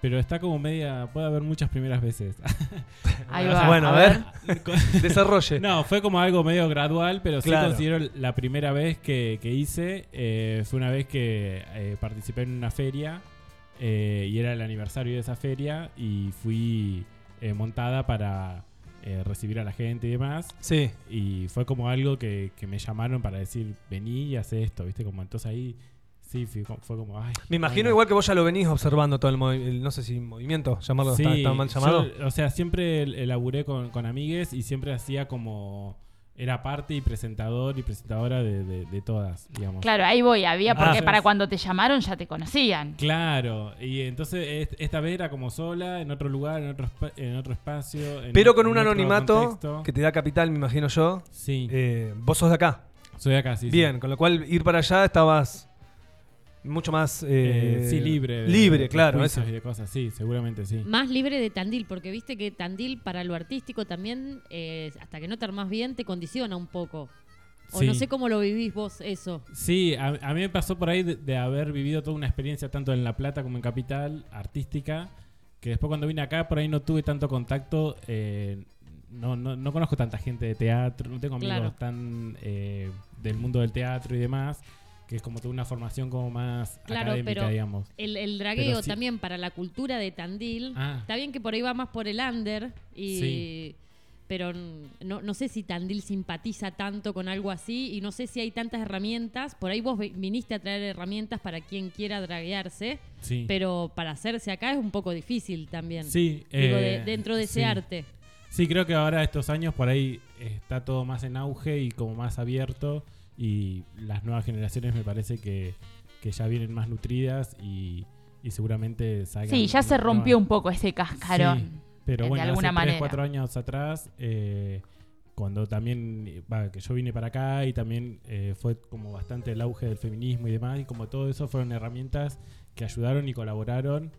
Speaker 8: pero está como media, puede haber muchas primeras veces.
Speaker 3: Ahí va.
Speaker 4: Bueno, a ver, desarrolle.
Speaker 8: No, fue como algo medio gradual, pero sí considero la primera vez que, que hice, eh, fue una vez que eh, participé en una feria eh, y era el aniversario de esa feria y fui eh, montada para eh, recibir a la gente y demás.
Speaker 4: Sí.
Speaker 8: Y fue como algo que, que me llamaron para decir, vení y haz esto, ¿viste? Como entonces ahí sí fue como, fue como, ay.
Speaker 4: Me imagino
Speaker 8: bueno.
Speaker 4: igual que vos ya lo venís observando todo el, el- no sé si movimiento, llamarlo,
Speaker 8: Sí,
Speaker 4: está, está mal llamado.
Speaker 8: yo, o sea, siempre elaboré con, con amigues y siempre hacía como. Era parte y presentador y presentadora de, de- de todas, digamos.
Speaker 3: Claro, ahí voy. Había, porque
Speaker 8: Ah.
Speaker 3: para cuando te llamaron ya te conocían.
Speaker 8: Claro, y entonces est- esta vez era como sola, en otro lugar, en otro, espa- en otro espacio. en-
Speaker 4: Pero con
Speaker 8: en
Speaker 4: un
Speaker 8: otro
Speaker 4: anonimato
Speaker 8: contexto.
Speaker 4: que te da capital, me imagino yo.
Speaker 8: Sí,
Speaker 4: Eh, vos sos de acá.
Speaker 8: soy acá, sí. sí.
Speaker 4: Bien, con lo cual ir para allá estabas mucho más...
Speaker 8: Eh,
Speaker 4: eh,
Speaker 8: sí, libre. de-
Speaker 4: Libre,
Speaker 8: de
Speaker 4: claro. eso.
Speaker 8: y de cosas, sí, seguramente sí.
Speaker 6: Más libre de Tandil, porque viste que Tandil para lo artístico también, eh, hasta que no te armas bien, te condiciona un poco. O
Speaker 8: Sí.
Speaker 6: no sé cómo lo vivís vos eso.
Speaker 8: Sí, a, a mí me pasó por ahí de, de haber vivido toda una experiencia tanto en La Plata como en Capital, artística, que después cuando vine acá por ahí no tuve tanto contacto, eh, no, no, no conozco tanta gente de teatro, no tengo amigos
Speaker 6: Claro.
Speaker 8: tan eh, del mundo del teatro y demás, que es como toda una formación como más
Speaker 6: Claro,
Speaker 8: académica,
Speaker 6: pero
Speaker 8: digamos.
Speaker 6: El, el dragueo
Speaker 8: sí-
Speaker 6: también para la cultura de Tandil.
Speaker 8: Ah.
Speaker 6: Está bien que por ahí va más por el under. Y,
Speaker 8: Sí.
Speaker 6: Pero no, no sé si Tandil simpatiza tanto con algo así. Y no sé si hay tantas herramientas. Por ahí vos vi- viniste a traer herramientas para quien quiera draguearse.
Speaker 8: Sí.
Speaker 6: Pero para hacerse acá es un poco difícil también.
Speaker 8: Sí,
Speaker 6: Digo,
Speaker 8: eh,
Speaker 6: de- dentro de ese arte.
Speaker 8: Sí, creo que ahora estos años por ahí está todo más en auge y como más abierto y las nuevas generaciones me parece que, que ya vienen más nutridas y, y seguramente salgan...
Speaker 3: Sí, ya se
Speaker 8: nuevas-
Speaker 3: rompió un poco ese cascarón.
Speaker 8: Sí, pero
Speaker 3: de
Speaker 8: bueno,
Speaker 3: alguna
Speaker 8: hace
Speaker 3: manera.
Speaker 8: 3, 4 años atrás, eh, cuando también, va, que yo vine para acá y también eh, fue como bastante el auge del feminismo y demás, y como todo eso fueron herramientas que ayudaron y colaboraron,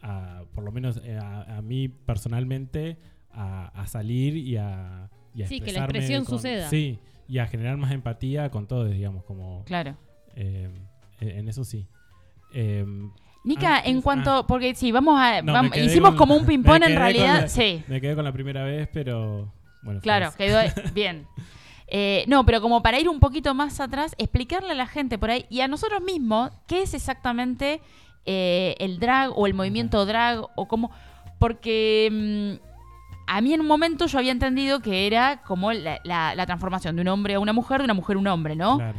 Speaker 8: a, por lo menos eh, a, a mí personalmente, a, a salir y a... y a
Speaker 6: Sí, que la expresión
Speaker 8: con-
Speaker 6: suceda.
Speaker 8: Sí, y a generar más empatía con todos, digamos, como...
Speaker 3: Claro.
Speaker 8: eh, en eso sí. Eh,
Speaker 3: Nica,
Speaker 8: Ah,
Speaker 3: en cuanto,
Speaker 8: ah.
Speaker 3: porque sí, vamos a,
Speaker 8: No,
Speaker 3: hicimos
Speaker 8: con-
Speaker 3: como un ping-pong en realidad,
Speaker 8: la-
Speaker 3: sí,
Speaker 8: Me quedé con la primera vez, pero bueno.
Speaker 3: claro, quedó bien. Eh, no, pero como para ir un poquito más atrás, explicarle a la gente por ahí y a nosotros mismos qué es exactamente eh, el drag o el movimiento drag o cómo, porque mm, a mí en un momento yo había entendido que era como la, la- la transformación de un hombre a una mujer, de una mujer a un hombre, ¿no?
Speaker 8: Claro,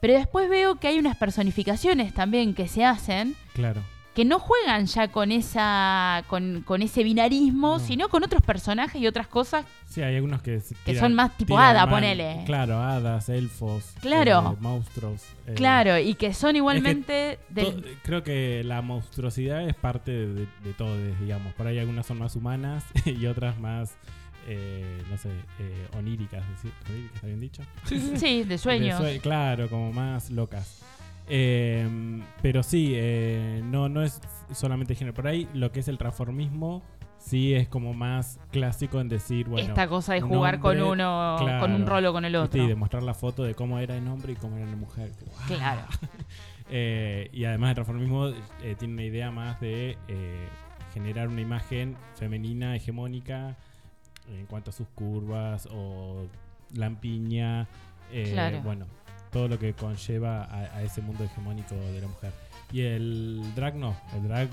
Speaker 3: Pero después veo que hay unas personificaciones también que se hacen
Speaker 8: claro.
Speaker 3: Que no juegan ya con esa con, con ese binarismo,
Speaker 8: No.
Speaker 3: sino con otros personajes y otras cosas.
Speaker 8: Sí, hay algunos que...
Speaker 3: Que son más tipo hada, ponele.
Speaker 8: Claro, hadas, elfos.
Speaker 3: Claro.
Speaker 8: eh, monstruos. eh,
Speaker 3: Claro, y que son igualmente del-
Speaker 8: creo que la monstruosidad es parte de, de todos, digamos. Por ahí algunas son más humanas y otras más, eh, no sé, eh, oníricas, decir- oníricas, ¿está bien dicho?
Speaker 3: sí, de sueños.
Speaker 8: De sue- claro, como más locas. Eh, pero sí, eh, no, no es solamente género. Por ahí lo que es el transformismo sí es como más clásico en decir, bueno...
Speaker 3: Esta cosa de jugar con uno,
Speaker 8: claro.
Speaker 3: con un rol o con el otro.
Speaker 8: Sí, de mostrar la foto de cómo era el hombre y cómo era la mujer.
Speaker 3: Claro.
Speaker 8: Eh, y además el transformismo eh, tiene una idea más de eh, generar una imagen femenina hegemónica en cuanto a sus curvas o lampiña, eh,
Speaker 3: Claro.
Speaker 8: bueno, todo lo que conlleva a, a ese mundo hegemónico de la mujer. Y el drag no, el drag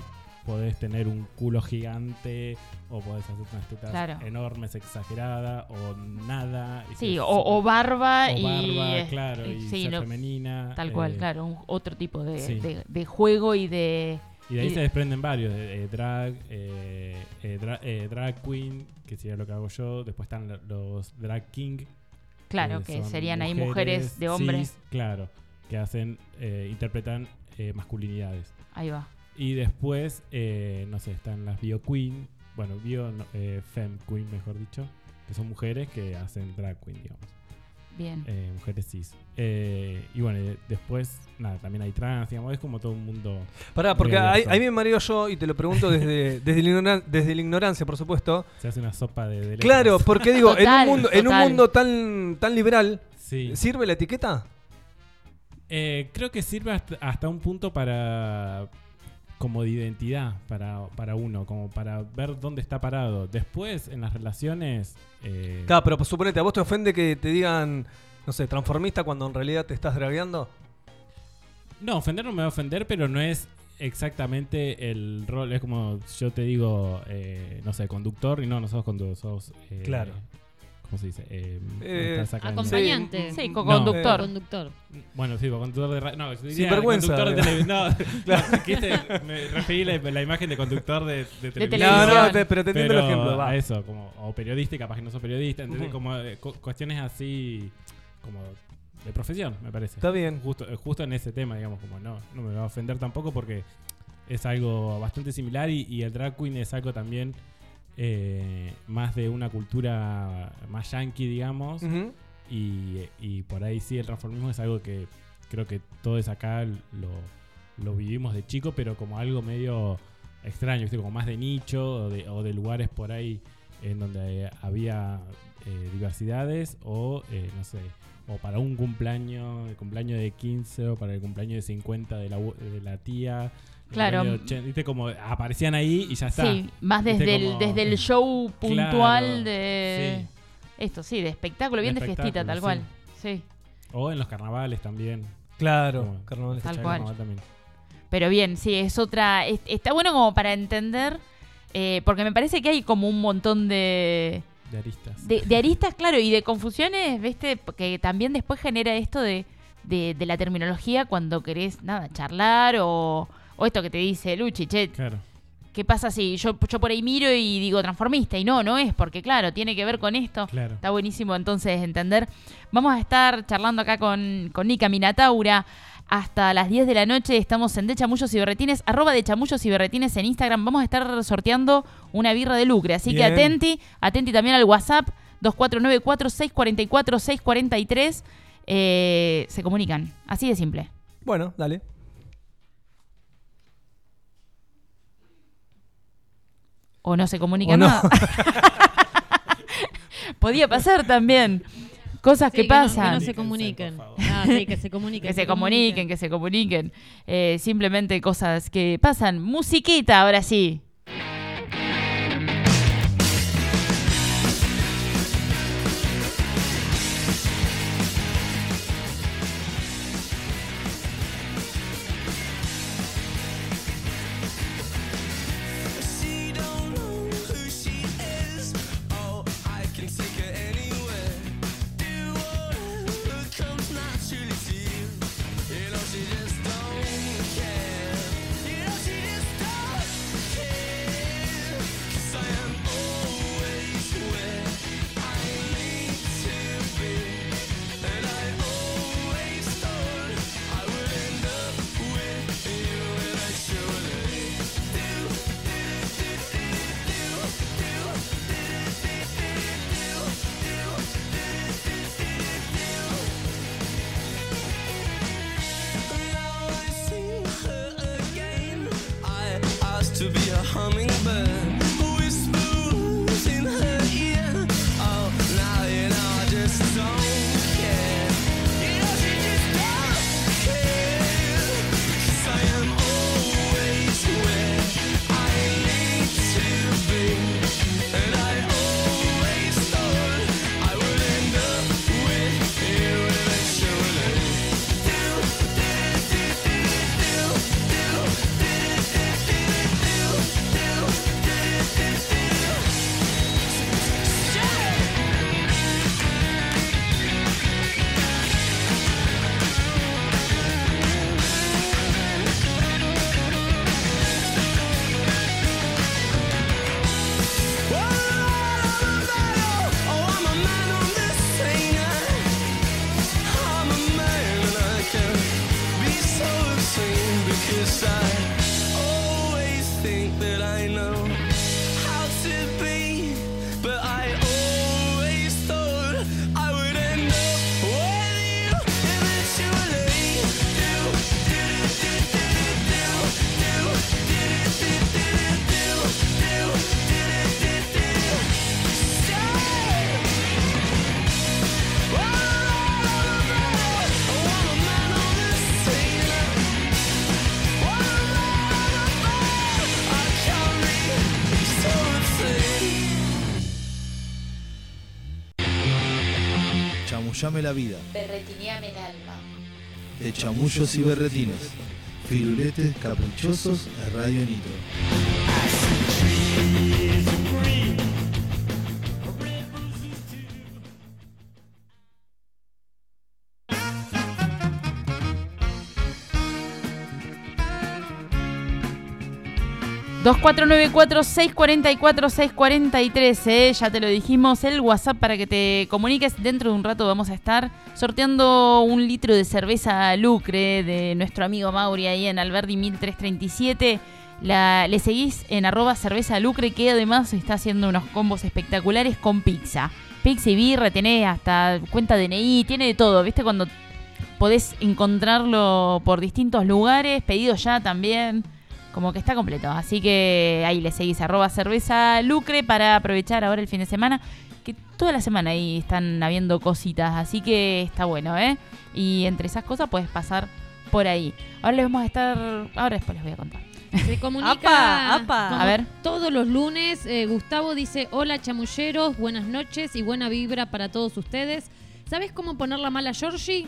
Speaker 8: podés tener un culo gigante o podés hacer unas tetas
Speaker 3: Claro.
Speaker 8: enormes, exageradas o nada. y
Speaker 3: Sí, o, o barba
Speaker 8: o
Speaker 3: y.
Speaker 8: barba,
Speaker 3: eh,
Speaker 8: claro,
Speaker 3: y
Speaker 8: y
Speaker 3: sí,
Speaker 8: ser femenina.
Speaker 3: Tal cual,
Speaker 8: eh,
Speaker 3: claro, un- otro tipo de,
Speaker 8: sí.
Speaker 3: de- de juego y de.
Speaker 8: Y de ahí
Speaker 3: Y-
Speaker 8: se desprenden varios, eh, drag, eh, dra- drag queen, que sería lo que hago yo. Después están lo- los drag king.
Speaker 3: Claro, que
Speaker 8: son
Speaker 3: serían ahí mujeres de hombres.
Speaker 8: cis, claro, que hacen, eh, interpretan eh, masculinidades.
Speaker 3: Ahí va.
Speaker 8: Y después, eh, no sé, están las bio queen, bueno, bio, no, eh, fem queen, mejor dicho, que son mujeres que hacen drag queen, digamos.
Speaker 3: Bien.
Speaker 8: eh, mujeres cis. Eh, y bueno, después, nada, también hay trans, digamos, es como todo un mundo.
Speaker 4: Pará, porque ahí, me mareo yo y te lo pregunto desde, desde, la, ignoran- desde la ignorancia, por supuesto.
Speaker 8: Se hace una sopa de. de.
Speaker 4: Claro, porque digo, en un mundo, en un mundo tan, tan liberal,
Speaker 8: Sí.
Speaker 4: ¿sirve la etiqueta?
Speaker 8: Eh, creo que sirve hasta, hasta un punto para. Como de identidad para, para uno, como para ver dónde está parado. Después, en las relaciones. eh,
Speaker 4: Claro, pero suponete, ¿a vos te ofende que te digan, no sé, transformista cuando en realidad te estás dragueando?
Speaker 8: No, ofender no me va a ofender, pero no es exactamente el rol. Es como yo te digo, eh, no sé, conductor, y no, no sos conductor, sos. eh,
Speaker 4: Claro.
Speaker 8: ¿Cómo se dice? Eh,
Speaker 4: Eh,
Speaker 6: Acompañante.
Speaker 3: Sí,
Speaker 8: No.
Speaker 3: co-conductor.
Speaker 6: Conductor.
Speaker 8: Bueno, sí, conductor de radio. No, diría
Speaker 4: Sinvergüenza.
Speaker 8: conductor de televisión. No, no, quise- me referí a la, la imagen de conductor de, de televisión.
Speaker 3: televisión.
Speaker 4: No, no, te- pero te entiendo el
Speaker 8: Pero
Speaker 4: ejemplo, va.
Speaker 8: a eso, como, o periodista, capaz que no sos periodista, ¿entendés?
Speaker 4: Ujú.
Speaker 8: Como eh, cu- cuestiones así, como de profesión, me parece.
Speaker 4: Está bien.
Speaker 8: Justo, eh, justo en ese tema, digamos, como no, no me va a ofender tampoco porque es algo bastante similar y, y el drag queen es algo también eh, más de una cultura más yankee, digamos. Y, y por ahí sí, el transformismo es algo que creo que todos acá lo, lo vivimos de chico, pero como algo medio extraño, como más de nicho o de, o de lugares por ahí en donde había eh, diversidades o, eh, no sé, o para un cumpleaños, el cumpleaños de 15 o para el cumpleaños de 50 de la, de la tía.
Speaker 3: Claro.
Speaker 8: cumpleaños de 80, ¿Viste? Como aparecían ahí y ya está.
Speaker 3: Sí, más desde el,
Speaker 8: como-
Speaker 3: desde el show puntual
Speaker 8: Claro,
Speaker 3: de.
Speaker 8: sí.
Speaker 3: Esto, sí, de espectáculo, bien de,
Speaker 8: De
Speaker 3: fiestita, tal cual. Sí.
Speaker 8: O en los carnavales también.
Speaker 4: Claro,
Speaker 8: Como-
Speaker 4: carnavales.
Speaker 3: Tal cual.
Speaker 8: carnaval también.
Speaker 3: Pero bien, sí, es otra. es- está bueno como para entender. eh, porque me parece que hay como un montón de,
Speaker 8: De aristas.
Speaker 3: de, de aristas, claro, y de confusiones, ¿viste? Que también después genera esto de, de, de la terminología cuando querés, nada, charlar o, o esto que te dice Luchi, che,
Speaker 8: Claro.
Speaker 3: ¿qué pasa si yo, yo por ahí miro y digo transformista? Y no, no es, porque claro, tiene que ver con esto.
Speaker 8: Claro.
Speaker 3: Está buenísimo entonces entender. Vamos a estar charlando acá con, con Nika Minataura hasta las 10 de la noche. Estamos en De Chamullos y Berretines, arroba de Chamullos y Berretines en Instagram. Vamos a estar sorteando una birra de lucre. Así que atenti, atenti también al WhatsApp 2494-644-643. Eh, se comunican. Así de simple.
Speaker 4: Bueno, dale.
Speaker 3: O no se comunican
Speaker 4: O no.
Speaker 3: nada. Podía pasar también. Cosas
Speaker 6: Sí,
Speaker 3: que,
Speaker 6: que no-
Speaker 3: pasan.
Speaker 6: que no se comuniquen. Ah, sí, que se comuniquen.
Speaker 3: que se comuniquen, que se comuniquen. Eh, simplemente cosas que pasan. Musiquita, ahora sí.
Speaker 1: Chamullame la vida.
Speaker 3: Berretineame el alma.
Speaker 1: De chamullos y berretines. Firuletes caprichosos de Radio Nitro.
Speaker 3: 2494-644-643, ¿eh? ya te lo dijimos, el WhatsApp para que te comuniques. Dentro de un rato vamos a estar sorteando un litro de cerveza lucre de nuestro amigo Mauri ahí en Alberdi 1337. La, le seguís en arroba cerveza lucre que además está haciendo unos combos espectaculares con pizza. Pizza y birra, tenés hasta cuenta DNI, tiene de todo, ¿viste? Cuando podés encontrarlo por distintos lugares, pedido ya también. Como que está completo. Así que ahí le seguís arroba cerveza lucre para aprovechar ahora el fin de semana. Que toda la semana ahí están habiendo cositas. Así que está bueno, ¿eh? Y entre esas cosas puedes pasar por ahí. Ahora les vamos a estar. Ahora después les voy a contar.
Speaker 6: Se comunica
Speaker 5: Apa, apa.
Speaker 6: como
Speaker 3: A ver.
Speaker 6: todos los lunes. eh, Gustavo dice, hola chamulleros, buenas noches y buena vibra para todos ustedes. ¿Sabes cómo poner la mala a Georgie?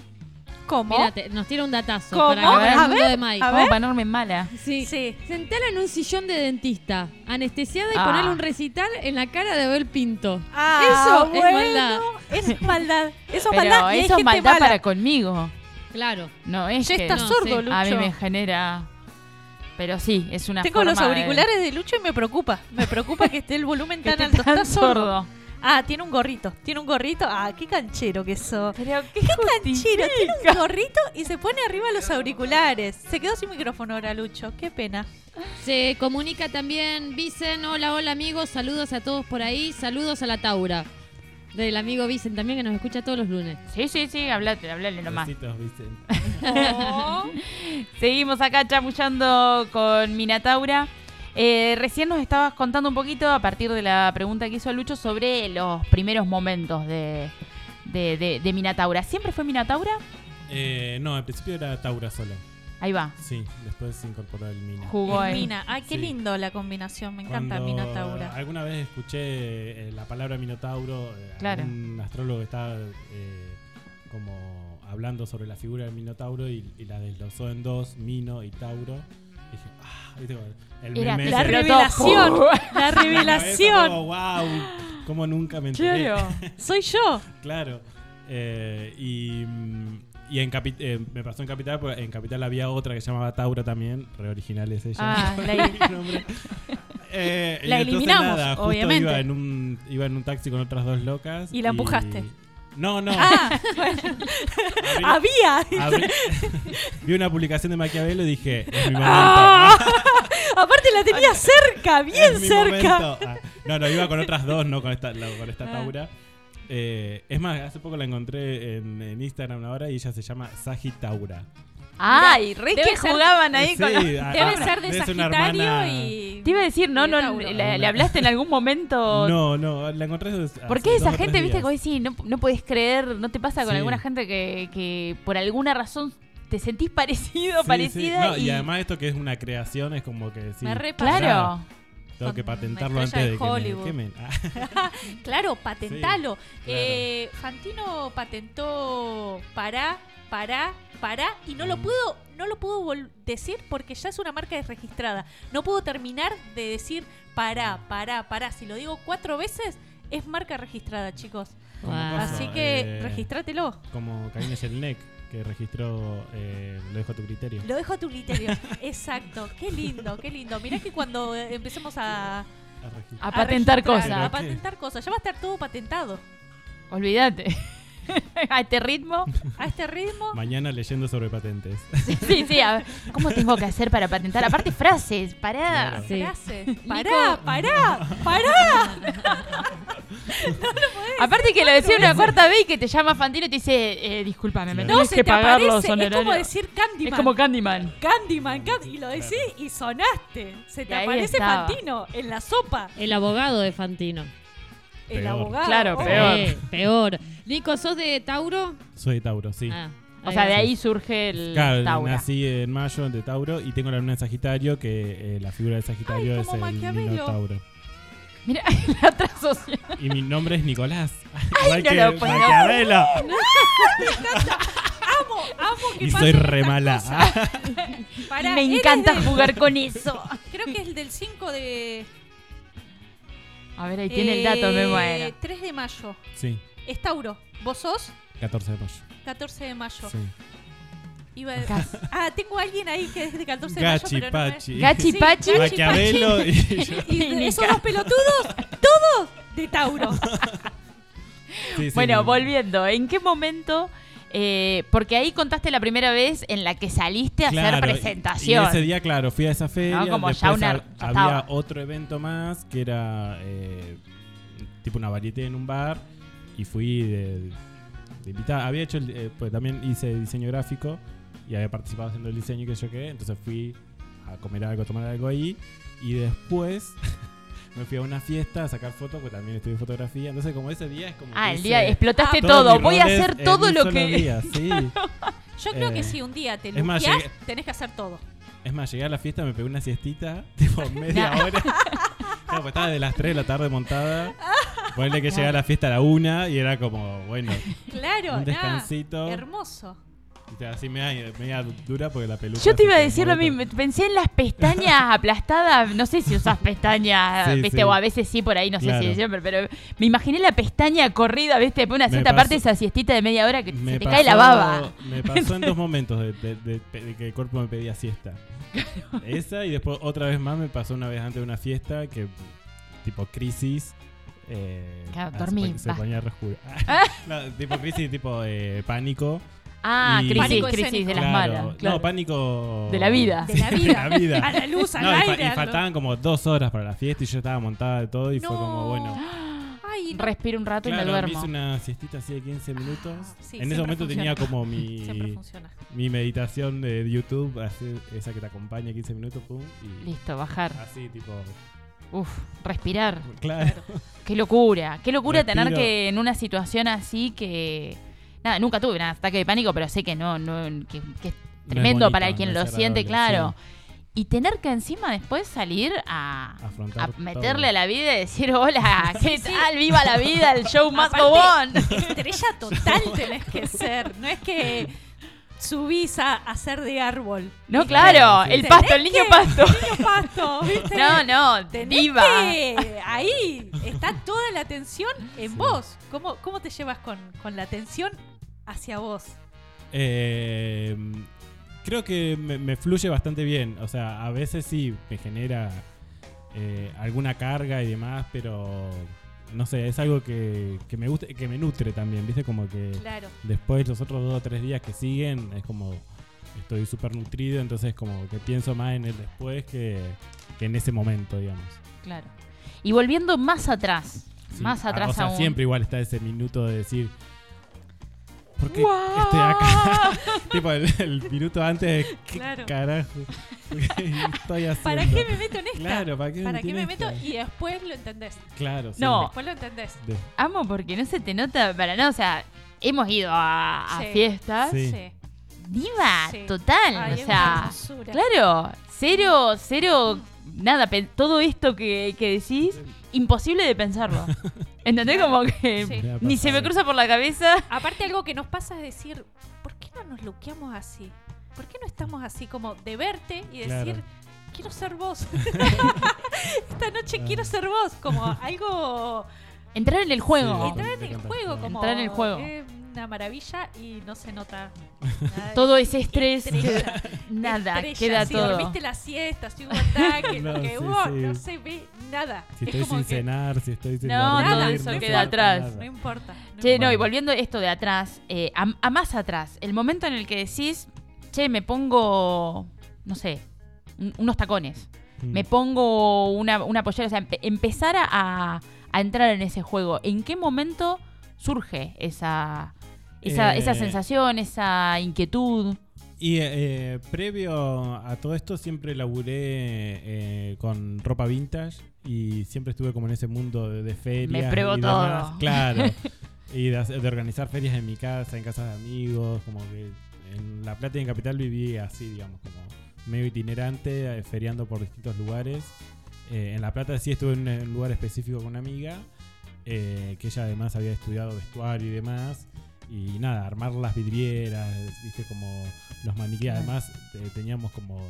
Speaker 5: ¿Cómo?
Speaker 6: Mírate, nos tira un datazo
Speaker 5: ¿Cómo?
Speaker 6: para acabar el mundo de Mike.
Speaker 5: a ver.
Speaker 3: para ponerme mala.
Speaker 6: Sí.
Speaker 5: Sí.
Speaker 6: Sentala en un sillón de dentista, anestesiada y
Speaker 3: Ah.
Speaker 6: ponerle un recital en la cara de Abel Pinto.
Speaker 5: Ah,
Speaker 6: Eso es
Speaker 5: bueno,
Speaker 6: maldad.
Speaker 5: Eso es maldad. Eso es
Speaker 3: Pero
Speaker 5: maldad. y hay
Speaker 3: eso es
Speaker 5: gente
Speaker 3: maldad
Speaker 5: mala.
Speaker 3: para conmigo.
Speaker 6: Claro.
Speaker 3: No es
Speaker 5: Ya
Speaker 3: que
Speaker 5: está
Speaker 6: no,
Speaker 5: sordo,
Speaker 6: sí.
Speaker 5: Lucho.
Speaker 3: a mí me genera. Pero sí, es una
Speaker 5: Tengo los
Speaker 3: forma de-
Speaker 5: auriculares de Lucho y me preocupa. Me preocupa que esté el volumen
Speaker 3: que
Speaker 5: tan
Speaker 3: esté
Speaker 5: alto.
Speaker 3: tan
Speaker 5: Está sordo.
Speaker 3: sordo.
Speaker 5: Ah, tiene un gorrito. Tiene un gorrito. Ah, qué canchero que.
Speaker 3: Pero qué,
Speaker 5: Qué canchero. Tiene un gorrito y se pone arriba los auriculares. Se quedó sin micrófono ahora, Lucho. Qué pena.
Speaker 6: Se comunica también Vicen, hola, hola amigos, saludos a todos por ahí, saludos a la Taura. Del amigo Vicen también que nos escucha todos los lunes.
Speaker 3: Sí, sí, sí, hablate, hablale nomás.
Speaker 8: Besitos, Vicen.
Speaker 3: Seguimos acá chamullando con Minataura. Eh, recién nos estabas contando un poquito, a partir de la pregunta que hizo Lucho, sobre los primeros momentos de, de, de- de Minataura. ¿Siempre fue Minataura?
Speaker 8: Eh, no, al principio era Taura solo.
Speaker 3: Ahí va.
Speaker 8: Sí, después se incorporó el Mina.
Speaker 3: Jugó
Speaker 5: El. Mina. Ay, qué
Speaker 8: Sí.
Speaker 5: lindo la combinación. Me encanta
Speaker 8: Cuando
Speaker 5: Minotaura.
Speaker 8: Alguna vez escuché eh, la palabra Minotauro, eh,
Speaker 3: Claro.
Speaker 8: un astrólogo que estaba eh, como hablando sobre la figura del Minotauro y, y la desglosó en dos, Mino y Tauro. Dije, ah, ¿viste? como El
Speaker 3: Era
Speaker 8: meme
Speaker 5: La
Speaker 8: ese.
Speaker 5: Revelación.
Speaker 3: todo.
Speaker 5: La revelación.
Speaker 8: como, wow, cómo nunca me enteré.
Speaker 3: Claro.
Speaker 5: Soy yo.
Speaker 8: Claro. Eh, y mm, y en Capi- eh, me pasó en Capital, porque en Capital había otra que se llamaba Taura también, re original es ella.
Speaker 3: Ah, la-
Speaker 8: El nombre. Eh,
Speaker 5: La
Speaker 8: entonces
Speaker 5: eliminamos,
Speaker 8: nada, justo
Speaker 5: obviamente.
Speaker 8: Iba en, un, iba en un taxi con otras dos locas.
Speaker 5: Y la empujaste.
Speaker 8: No, no.
Speaker 5: Ah, bueno.
Speaker 8: Abrí-
Speaker 5: Había.
Speaker 8: abrí- Vi una publicación de Maquiavelo y dije, es mi momento.
Speaker 5: Ah. Aparte la tenía cerca,
Speaker 8: Es
Speaker 5: bien
Speaker 8: mi
Speaker 5: cerca.
Speaker 8: momento. Ah, no, no, iba con otras dos, no con esta, la- con esta
Speaker 5: Ah.
Speaker 8: Taura. Eh, es más, hace poco la encontré en, en Instagram ahora y ella se llama Sagitaura.
Speaker 3: Ay, re
Speaker 5: debe
Speaker 3: que
Speaker 5: ser-
Speaker 3: jugaban ahí
Speaker 8: Sí,
Speaker 3: con los-
Speaker 8: ah,
Speaker 5: Debe
Speaker 8: ah,
Speaker 5: ser de Sagitario
Speaker 8: hermana-
Speaker 5: y.
Speaker 3: Te iba a decir, no, no, le, le hablaste en algún momento.
Speaker 8: No, no, la encontré hace
Speaker 3: ¿Por qué esa gente, viste, que decís, no, no puedes creer, no te pasa con
Speaker 8: Sí.
Speaker 3: alguna gente que, que por alguna razón te sentís parecido,
Speaker 8: Sí, sí.
Speaker 3: parecida
Speaker 8: No,
Speaker 3: y,
Speaker 8: y además esto que es una creación es como que sí,
Speaker 5: Me re
Speaker 3: claro.
Speaker 8: tengo que patentarlo antes de
Speaker 5: de
Speaker 8: que me quemen. Ah,
Speaker 5: Claro, patentalo.
Speaker 8: claro.
Speaker 5: Eh, Fantino patentó para, para, para y no lo
Speaker 8: Mm.
Speaker 5: pudo, no lo vol- decir porque ya es una marca registrada. No puedo terminar de decir para, para, para. Si lo digo cuatro veces es marca registrada, chicos.
Speaker 6: Wow.
Speaker 5: Así que
Speaker 8: eh,
Speaker 5: registrátelo.
Speaker 8: Como Karina Jelinek, que registró eh, Lo dejo a tu criterio.
Speaker 5: Lo dejo a tu criterio. Exacto. Qué lindo, qué lindo. Mirá que cuando eh, empecemos a,
Speaker 8: A
Speaker 3: patentar cosas.
Speaker 5: A patentar cosas. Ya va a estar todo patentado.
Speaker 3: Olvídate. a este ritmo.
Speaker 5: A este ritmo.
Speaker 8: Mañana leyendo sobre patentes.
Speaker 3: Sí, sí, sí, a ver, ¿cómo tengo que hacer para patentar? Aparte, frases, pará.
Speaker 8: Claro.
Speaker 6: Sí.
Speaker 5: Frase. Pará, pará, pará.
Speaker 3: Aparte que lo decía una cuarta vez y que te llama Fantino y te dice, eh, discúlpame, me
Speaker 8: Claro.
Speaker 5: No,
Speaker 3: tenés
Speaker 5: se
Speaker 3: que
Speaker 5: te
Speaker 3: pagar los
Speaker 5: aparece. Es
Speaker 3: honorarios.
Speaker 5: como decir Candyman.
Speaker 3: Es como Candyman.
Speaker 5: Candyman, Candy- y lo decís y sonaste. Se te aparece
Speaker 3: estaba.
Speaker 5: Fantino en la sopa.
Speaker 6: El abogado de Fantino.
Speaker 5: El
Speaker 8: Peor.
Speaker 5: abogado.
Speaker 3: Claro,
Speaker 5: Oh.
Speaker 3: peor.
Speaker 6: Eh, peor. Nico, ¿sos de Tauro?
Speaker 8: Soy de Tauro, sí.
Speaker 6: Ah,
Speaker 3: O sea, de ahí surge el
Speaker 8: Claro,
Speaker 3: Taura.
Speaker 8: nací en mayo de Tauro y tengo la luna en Sagitario, que eh, la figura de Sagitario
Speaker 5: Ay,
Speaker 8: es el
Speaker 5: Maquiavelo.
Speaker 8: Minotauro.
Speaker 3: Mira, la otra sociedad.
Speaker 8: Y mi nombre es Nicolás. Igual
Speaker 3: no
Speaker 8: que
Speaker 3: lo puedo
Speaker 8: Maquiavelo.
Speaker 5: Amo, amo que
Speaker 8: Y soy re mala.
Speaker 3: Me encanta
Speaker 5: del-
Speaker 3: jugar con eso.
Speaker 5: Creo que es el del 5 de.
Speaker 3: A ver, ahí tiene el dato, me
Speaker 5: eh,
Speaker 3: muero.
Speaker 5: 3 de mayo.
Speaker 8: Sí,
Speaker 5: Es Tauro. ¿Vos sos?
Speaker 8: 14 de mayo.
Speaker 5: 14 de mayo.
Speaker 8: Sí.
Speaker 5: Iba. Ah, tengo a alguien ahí que es de 14 de
Speaker 8: Gachi,
Speaker 5: mayo. Pero no me-
Speaker 8: Pachi.
Speaker 3: Gachi
Speaker 5: Sí,
Speaker 3: Pachi.
Speaker 5: Gachi,
Speaker 8: Maquiavelo y yo.
Speaker 5: Y de esos dos pelotudos, todos de Tauro.
Speaker 8: Sí, sí,
Speaker 3: Bueno, volviendo, ¿en qué momento? Eh, porque ahí contaste la primera vez en la que saliste a
Speaker 8: Claro,
Speaker 3: hacer presentación.
Speaker 8: Y ese día, claro, fui a esa feria.
Speaker 3: No, como
Speaker 8: después
Speaker 3: ya una-
Speaker 8: hab-
Speaker 3: ya
Speaker 8: había
Speaker 3: estaba.
Speaker 8: otro evento más que era eh, tipo una varieté en un bar y fui de, de invitada. Había hecho, el- eh, pues también hice diseño gráfico y había participado haciendo el diseño y que yo qué. Entonces fui a comer algo, a tomar algo ahí y después me fui a una fiesta a sacar fotos, pues también estudié fotografía. Entonces, como ese día es como.
Speaker 3: Ah,
Speaker 8: que
Speaker 3: el día
Speaker 8: hice
Speaker 3: explotaste
Speaker 5: Ah,
Speaker 3: todo. Voy a hacer todo lo que.
Speaker 8: día, sí.
Speaker 5: Yo creo
Speaker 8: Eh,
Speaker 5: que si un día te
Speaker 8: llegué-
Speaker 5: tenés que hacer todo.
Speaker 8: Es más, llegué a la fiesta, me pegué una siestita, tipo media hora. Claro, pues estaba de las 3 de la tarde montada. Ponle que llegué a la fiesta a la 1 y era como, bueno,
Speaker 5: Claro,
Speaker 8: un descansito.
Speaker 5: hermoso.
Speaker 8: Así media, media dura porque la peluca.
Speaker 3: Yo te iba a decir lo mismo. Pensé en las pestañas aplastadas. No sé si usas pestañas,
Speaker 8: Sí,
Speaker 3: ¿viste?
Speaker 8: sí.
Speaker 3: O a veces sí, por ahí, no sé si siempre. Pero me imaginé la pestaña corrida, ¿viste? De una cierta
Speaker 8: pasó-
Speaker 3: parte, esa siestita de media hora que se te cae la baba.
Speaker 8: Me pasó en dos momentos de, de- de- de que el cuerpo me pedía siesta. Esa y después otra vez más me pasó una vez antes de una fiesta que tipo crisis. Eh,
Speaker 3: Claro,
Speaker 8: ah,
Speaker 3: dormí,
Speaker 8: Se, ponía re oscuro. No, tipo crisis, tipo eh, pánico.
Speaker 3: Ah,
Speaker 8: Y-
Speaker 3: crisis,
Speaker 5: Pánico
Speaker 3: crisis
Speaker 5: escénico.
Speaker 3: de las
Speaker 8: Claro.
Speaker 3: malas. claro.
Speaker 8: No, pánico.
Speaker 3: De la vida.
Speaker 5: De la vida.
Speaker 8: De la vida.
Speaker 5: A la luz, al
Speaker 8: No, y, fa-
Speaker 5: aire.
Speaker 8: y faltaban como dos horas para la fiesta y yo estaba montada de todo y fue como, bueno.
Speaker 5: Ay, no.
Speaker 3: Respiro un rato y
Speaker 8: Claro,
Speaker 3: me
Speaker 8: me
Speaker 3: duermo.
Speaker 8: hice una siestita así de 15 minutos.
Speaker 5: Sí,
Speaker 8: en ese momento
Speaker 5: funciona.
Speaker 8: tenía como mi, mi meditación de YouTube, así, esa que te acompaña 15 minutos, pum. Y
Speaker 3: Listo, bajar.
Speaker 8: así, tipo,
Speaker 3: Uf, respirar.
Speaker 8: claro.
Speaker 3: Qué locura. Qué locura tener que en una situación así que. Nada, nunca tuve un ataque de pánico, pero sé que no, no que, que es tremendo
Speaker 8: bonito,
Speaker 3: para quien
Speaker 8: no
Speaker 3: lo
Speaker 8: es
Speaker 3: siente, claro. Y tener que encima después salir a,
Speaker 8: todo.
Speaker 3: meterle a la vida y decir, hola, ¿qué tal? ¡Viva la vida! El show
Speaker 5: Aparte,
Speaker 3: on.
Speaker 5: Estrella total tenés que ser. No es que subís a, ser de árbol.
Speaker 3: No, claro, el pasto, el niño
Speaker 5: que-
Speaker 3: pasto.
Speaker 5: Niño pasto, ¿viste?
Speaker 3: No, no,
Speaker 5: Tenés
Speaker 3: viva.
Speaker 5: que- ahí está toda la atención en
Speaker 8: Sí.
Speaker 5: vos. ¿Cómo, ¿Cómo te llevas con, con la atención hacia vos?
Speaker 8: Eh, creo que me, me fluye bastante bien. O sea, a veces sí me genera eh, alguna carga y demás, pero no sé, es algo que, que me gusta, que me nutre también, ¿viste? Como que
Speaker 5: Claro.
Speaker 8: después los otros dos o tres días que siguen es como estoy súper nutrido, entonces como que pienso más en el después que, que en ese momento, digamos.
Speaker 3: Claro. Y volviendo más atrás,
Speaker 8: Sí.
Speaker 3: más
Speaker 8: Ah,
Speaker 3: atrás
Speaker 8: O sea,
Speaker 3: aún.
Speaker 8: siempre igual está ese minuto de decir. ¿Por qué
Speaker 3: ¡Guau!
Speaker 8: estoy acá? tipo el, el minuto antes, ¿qué
Speaker 5: Claro.
Speaker 8: carajo? ¿Qué estoy haciendo?
Speaker 5: ¿Para qué me meto en esta?
Speaker 8: Claro, ¿para qué me
Speaker 5: ¿Para
Speaker 8: metí
Speaker 5: qué
Speaker 8: en
Speaker 5: me meto? Y después lo entendés.
Speaker 8: Claro, sí.
Speaker 3: No.
Speaker 5: Después lo entendés.
Speaker 8: De-
Speaker 3: Amo porque no se te nota para nada. O sea, hemos ido a, a
Speaker 5: Sí.
Speaker 3: fiestas.
Speaker 8: Sí.
Speaker 3: Diva,
Speaker 5: Sí.
Speaker 3: total.
Speaker 5: Ay,
Speaker 3: o
Speaker 5: es
Speaker 3: sea, claro, cero, cero, nada. pe- Todo esto que, que decís, imposible de pensarlo. ¿Entendés? Como que
Speaker 5: Sí.
Speaker 3: Ni se me cruza por la cabeza.
Speaker 5: Aparte algo que nos pasa es decir, ¿por qué no nos luqueamos así? ¿Por qué no estamos así como de verte y
Speaker 8: Claro.
Speaker 5: decir, quiero ser vos? Esta noche quiero ser vos. Como algo...
Speaker 3: Entrar en el juego.
Speaker 8: Sí.
Speaker 5: Entrar en el juego, como...
Speaker 3: Entrar en el juego.
Speaker 5: eh, una maravilla y no se nota nada.
Speaker 3: Todo ese estrés,
Speaker 5: Estrella.
Speaker 3: nada,
Speaker 5: Estrella.
Speaker 3: queda
Speaker 5: si
Speaker 3: todo.
Speaker 5: dormiste la siesta, si hubo ataque,
Speaker 8: No,
Speaker 5: lo que
Speaker 8: sí,
Speaker 5: hubo,
Speaker 8: sí.
Speaker 5: no se ve nada.
Speaker 8: Si
Speaker 5: es
Speaker 8: estoy
Speaker 5: como
Speaker 8: sin
Speaker 5: que
Speaker 8: cenar, si estoy sin
Speaker 3: No,
Speaker 8: dormir,
Speaker 5: todo
Speaker 8: no
Speaker 5: eso queda
Speaker 3: atrás.
Speaker 8: nada.
Speaker 5: no importa. no
Speaker 3: Che, no, y volviendo a esto de atrás, eh, a, a más atrás, el momento en el que decís, che, me pongo, no sé, un- unos tacones,
Speaker 8: Mm.
Speaker 3: me pongo una, una pollera, o sea, empe- empezar a, a entrar en ese juego. ¿En qué momento surge esa, esa,
Speaker 8: Eh,
Speaker 3: esa sensación, esa inquietud?
Speaker 8: Y eh, previo a todo esto siempre laburé eh, con ropa vintage y siempre estuve como en ese mundo de, de ferias.
Speaker 3: Me pruebo
Speaker 8: y
Speaker 3: todo.
Speaker 8: demás. Claro. y de, organizar ferias en mi casa, en casas de amigos, como que en La Plata y en Capital viví así, digamos, como medio itinerante, eh, feriando por distintos lugares. Eh, en La Plata sí estuve en un lugar específico con una amiga, eh, que ella además había estudiado vestuario y demás. Y nada, armar las vidrieras, viste, como los maniquíes. Además, te- teníamos como.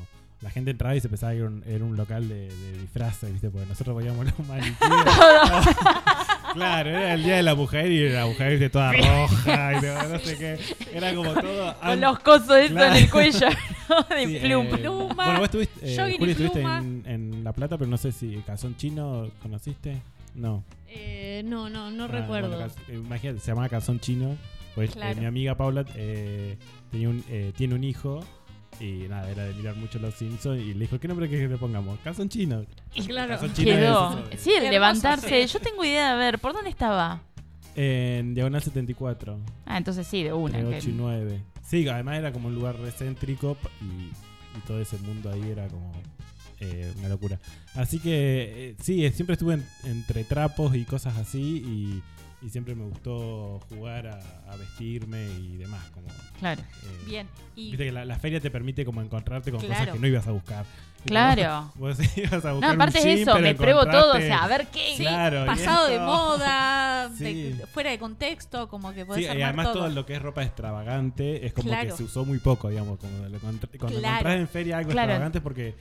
Speaker 8: La gente entraba y se pensaba que era un, era un local de, de disfraces, viste, porque nosotros veíamos los maniquíes. claro, era el día de la mujer y la mujer viste, toda roja y no, no sé qué. Era como todo.
Speaker 3: Con los cosos estos
Speaker 8: Claro.
Speaker 3: en el cuello, ¿no? De
Speaker 8: Sí,
Speaker 3: plum.
Speaker 8: eh,
Speaker 5: Pluma,
Speaker 8: bueno, vos estuviste, eh,
Speaker 5: y
Speaker 8: Juli, estuviste en, en La Plata, pero no sé si Calzón Chino conociste. No.
Speaker 6: Eh, no, no, no
Speaker 8: Ah,
Speaker 6: recuerdo.
Speaker 8: bueno, eh, imagínate, se llamaba Calzón Chino. Pues eh,
Speaker 5: Claro.
Speaker 8: mi amiga Paula eh, tenía un, eh, tiene un hijo. Y nada, era de mirar mucho los Simpsons. Y le dijo, ¿qué nombre querés que le pongamos? Calzón Chino.
Speaker 6: Claro.
Speaker 8: Calzón Chino
Speaker 3: Quedó.
Speaker 8: es
Speaker 3: Sí, el levantarse. Yo tengo idea de ver, ¿por dónde estaba?
Speaker 8: En Diagonal 74.
Speaker 3: Ah, entonces sí, de una.
Speaker 8: Entre
Speaker 3: que-
Speaker 8: 8 y 9. Sí, además era como un lugar recéntrico y, y todo ese mundo ahí era como eh, una locura. Así que eh, sí, siempre estuve en- entre trapos y cosas así y, y siempre me gustó jugar a, a vestirme y demás. Como,
Speaker 3: Claro.
Speaker 8: eh,
Speaker 5: Bien. Y
Speaker 8: Viste que la, la feria te permite como encontrarte con cosas que no ibas a buscar.
Speaker 3: Claro.
Speaker 8: Vos, vos ibas a buscar
Speaker 3: No,
Speaker 8: un
Speaker 3: aparte de
Speaker 8: jean,
Speaker 3: eso, me pruebo todo, o sea, a ver qué.
Speaker 8: Claro,
Speaker 5: pasado de moda, de- fuera de contexto, como que podés
Speaker 8: Sí, y además
Speaker 5: todo.
Speaker 8: todo. lo que es ropa extravagante es como
Speaker 5: Claro.
Speaker 8: que se usó muy poco, digamos. Como encontr- cuando
Speaker 5: Claro.
Speaker 8: encontrás en feria algo extravagante es porque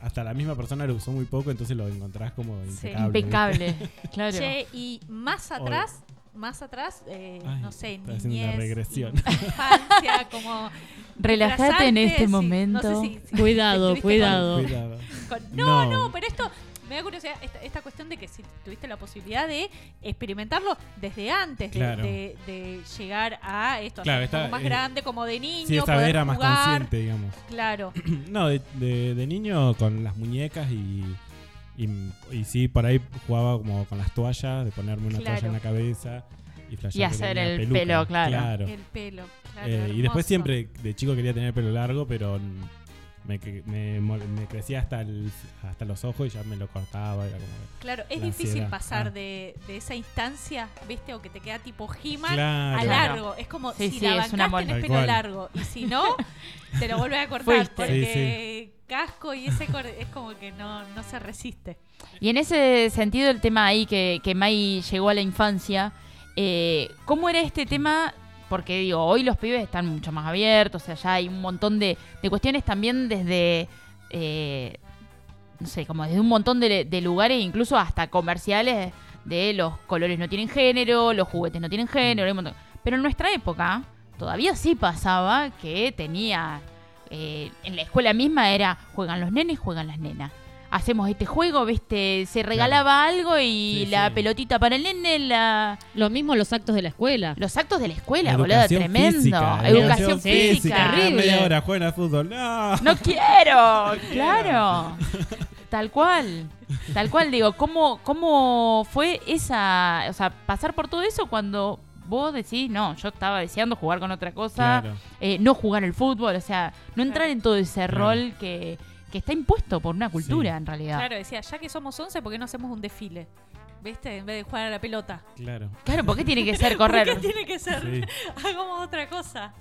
Speaker 8: hasta la misma persona lo usó muy poco, entonces lo encontrás como
Speaker 5: Sí.
Speaker 8: impecable.
Speaker 3: Impecable. Claro.
Speaker 5: Che, y más atrás, más atrás, eh,
Speaker 8: Ay,
Speaker 5: no sé,
Speaker 8: está haciendo una
Speaker 5: niñez,
Speaker 8: regresión.
Speaker 5: infancia, como...
Speaker 3: Relájate en este
Speaker 5: sí,
Speaker 3: momento.
Speaker 5: No sé si- si
Speaker 6: Cuidado, cuidado.
Speaker 8: Cuidado.
Speaker 5: con- con- no,
Speaker 8: No.
Speaker 5: no, pero esto me da curiosidad, esta, esta cuestión de que si tuviste la posibilidad de experimentarlo desde antes de-
Speaker 8: Claro.
Speaker 5: de, de llegar a esto,
Speaker 8: Claro,
Speaker 5: poco más
Speaker 8: eh,
Speaker 5: grande, como de niño,
Speaker 8: Sí, esa
Speaker 5: poder
Speaker 8: vez era más
Speaker 5: jugar.
Speaker 8: consciente, digamos.
Speaker 5: Claro,
Speaker 8: No, de, de- de niño con las muñecas y, y, y sí, por ahí jugaba como con las toallas, de ponerme una
Speaker 5: Claro.
Speaker 8: toalla en la cabeza y,
Speaker 3: Y hacer el
Speaker 8: peluca.
Speaker 3: pelo, claro.
Speaker 5: el pelo. claro,
Speaker 8: Eh, y después siempre de chico quería tener pelo largo, pero me, crecía hasta, el- hasta los ojos y ya me lo cortaba. Era como,
Speaker 5: Claro, es difícil
Speaker 8: ansiedad.
Speaker 5: pasar
Speaker 8: Ah.
Speaker 5: de, de esa instancia, ¿viste? O que te queda tipo He-Man
Speaker 8: Claro.
Speaker 5: a largo. Es como
Speaker 3: Sí,
Speaker 5: si
Speaker 3: sí,
Speaker 5: la bancaste tenés pelo largo. Y si no, te lo vuelves a cortar.
Speaker 3: Fuiste.
Speaker 5: Porque casco y ese cor- es como que no, no se resiste.
Speaker 3: Y en ese sentido, el tema ahí que, que Mai llegó a la infancia, eh, ¿cómo era este tema? Porque digo, hoy los pibes están mucho más abiertos, o sea, ya hay un montón de, de cuestiones también desde, eh, no sé, como desde un montón de, de lugares, incluso hasta comerciales, de los colores no tienen género, los juguetes no tienen género, hay un montón. Pero en nuestra época todavía sí pasaba que tenía, eh, en la escuela misma era, juegan los nenes, juegan las nenas. Hacemos este juego, viste, se regalaba algo y
Speaker 8: Sí,
Speaker 3: la
Speaker 8: sí.
Speaker 3: pelotita para el nene, la,
Speaker 6: Lo mismo los actos de la escuela.
Speaker 3: los actos de la escuela, boludo, tremendo.
Speaker 8: física,
Speaker 3: Educación
Speaker 6: sí,
Speaker 3: física.
Speaker 6: terrible.
Speaker 8: Media hora juegan al fútbol. No.
Speaker 3: No quiero, claro. Tal cual. Tal cual, digo, ¿cómo, ¿cómo fue esa, o sea, pasar por todo eso cuando vos decís, no, yo estaba deseando jugar con otra cosa,
Speaker 8: Claro.
Speaker 3: eh, no jugar al fútbol, o sea, no entrar en todo ese
Speaker 8: Claro.
Speaker 3: rol que, que está impuesto por una cultura
Speaker 8: Sí.
Speaker 3: en realidad. Claro.
Speaker 5: Claro, decía, ya que somos 11, ¿por qué no hacemos un desfile? ¿Viste? En vez de jugar a la pelota.
Speaker 8: Claro.
Speaker 3: ¿por qué tiene que ser
Speaker 5: ¿Por
Speaker 3: correr?
Speaker 5: qué tiene que ser?
Speaker 8: Sí.
Speaker 5: Hagamos otra cosa.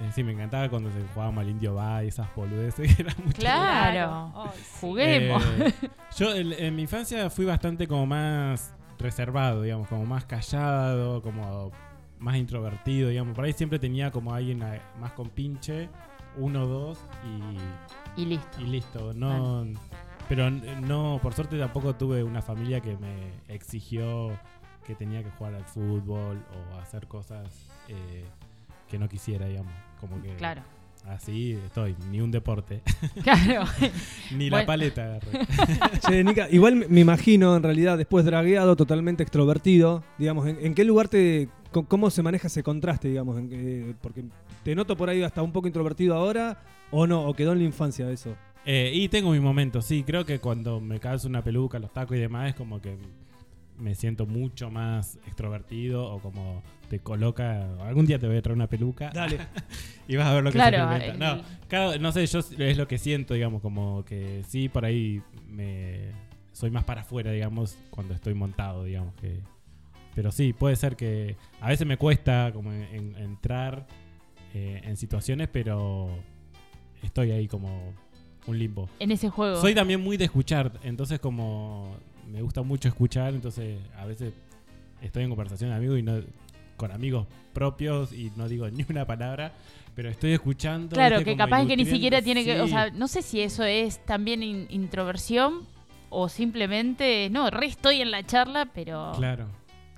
Speaker 8: Eh, sí, me encantaba cuando se jugaba al indio va y esas boludeces. Era mucho
Speaker 3: Claro.
Speaker 5: Ay, sí.
Speaker 3: Juguemos.
Speaker 8: Eh, yo en, en mi infancia fui bastante como más reservado, digamos, como más callado, como más introvertido, digamos. Por ahí siempre tenía como alguien más con pinche, uno o dos y,
Speaker 3: y listo.
Speaker 8: y listo. No, pero n- no, por suerte tampoco tuve una familia que me exigió que tenía que jugar al fútbol o hacer cosas eh, que no quisiera, digamos. Como que
Speaker 3: Claro.
Speaker 8: así estoy, ni un deporte,
Speaker 3: Claro.
Speaker 8: ni la paleta agarré.
Speaker 4: Che, Nica, igual me- imagino, en realidad, después dragueado, totalmente extrovertido, digamos, ¿en, en qué lugar te... co- ¿Cómo se maneja ese contraste, digamos? En que- porque te noto por ahí hasta un poco introvertido ahora, o no, o quedó en la infancia eso.
Speaker 8: Eh, y tengo mi momento, sí, creo que cuando me calzo una peluca, los tacos y demás, es como que me siento mucho más extrovertido o como te coloca, algún día te voy a traer una peluca
Speaker 4: Dale.
Speaker 8: y vas a ver lo que
Speaker 3: Claro,
Speaker 8: se
Speaker 3: el-
Speaker 8: No, cada- no sé, yo es lo que siento, digamos, como que sí, por ahí me soy más para afuera, digamos, cuando estoy montado, digamos que... Pero sí, puede ser que a veces me cuesta como en- en- entrar eh, en situaciones, pero estoy ahí como un limbo.
Speaker 3: En ese juego.
Speaker 8: Soy también muy de escuchar, entonces como me gusta mucho escuchar, entonces a veces estoy en conversación de amigos y no con amigos propios y no digo ni una palabra, pero estoy escuchando.
Speaker 3: Claro, que capaz que ni siquiera tiene que. O sea, no sé si eso es también in- introversión o simplemente. No, re estoy en la charla, pero.
Speaker 8: Claro,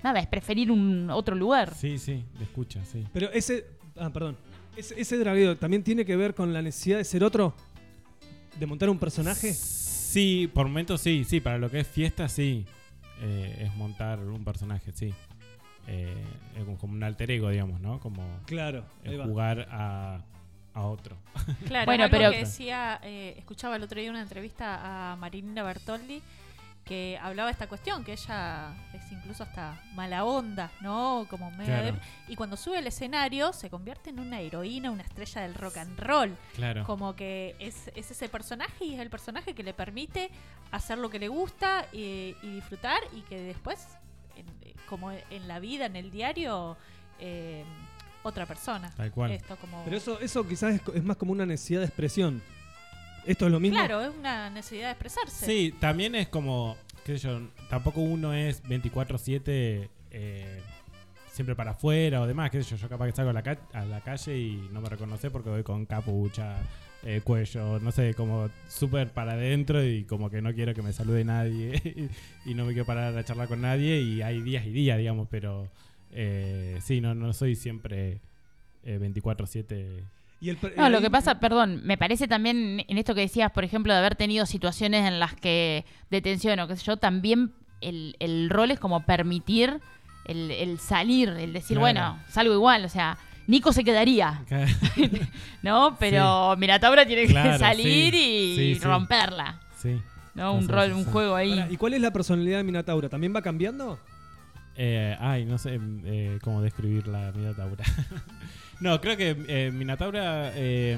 Speaker 3: Nada, es preferir un otro lugar.
Speaker 8: sí, sí, de escucha, sí.
Speaker 4: Pero ese... Ah, perdón. Ese, ese dragueo también tiene que ver con la necesidad de ser otro, de montar un personaje.
Speaker 8: Sí, por momentos sí, sí, para lo que es fiesta sí, eh, es montar un personaje, sí. Eh, es como- un alter ego, digamos, ¿no? Como
Speaker 4: Claro,
Speaker 8: eh, jugar a, a otro.
Speaker 5: Claro,
Speaker 3: Bueno, pero-
Speaker 5: que decía, eh, escuchaba el otro día una entrevista a Marinina Bertoldi que hablaba de esta cuestión, que ella es incluso hasta mala onda, ¿no? Como medio
Speaker 8: Claro.
Speaker 5: de- Y cuando sube al escenario se convierte en una heroína, una estrella del rock and roll.
Speaker 8: Claro.
Speaker 5: Como que es, es ese personaje y es el personaje que le permite hacer lo que le gusta y, y disfrutar y que después, en- como en la vida, en el diario, eh, otra persona.
Speaker 8: Tal cual.
Speaker 5: Esto como...
Speaker 4: Pero eso, eso quizás es, es más como una necesidad de expresión. ¿Esto es lo mismo?
Speaker 5: Claro, es una necesidad de expresarse.
Speaker 8: Sí, también es como, qué sé yo, tampoco uno es 24/7 eh, siempre para afuera o demás, qué sé yo, yo capaz que salgo a la, ca- a la calle y no me reconoce porque voy con capucha, eh, cuello, no sé, como súper para adentro y como que no quiero que me salude nadie y no me quiero parar a charlar con nadie y hay días y días, digamos, pero eh, sí, no, no soy siempre eh, 24/7.
Speaker 4: Y el per-
Speaker 3: No, lo que pasa, perdón, me parece también en esto que decías, por ejemplo, de haber tenido situaciones en las que de tensión o qué sé yo, también el, el rol es como permitir el, el salir, el decir,
Speaker 8: Claro.
Speaker 3: bueno, salgo igual, o sea, Nico se quedaría, ¿no? Pero Mirataura tiene que salir
Speaker 8: sí.
Speaker 3: y
Speaker 8: Sí, sí.
Speaker 3: romperla,
Speaker 8: sí.
Speaker 3: ¿no? Un rol, un
Speaker 8: sí.
Speaker 3: juego ahí.
Speaker 4: ¿Y cuál es la personalidad de Minataura? ¿También va cambiando?
Speaker 8: Eh, ay, no sé eh, cómo describir la Minotaura. no, creo que eh, Minotaura, eh,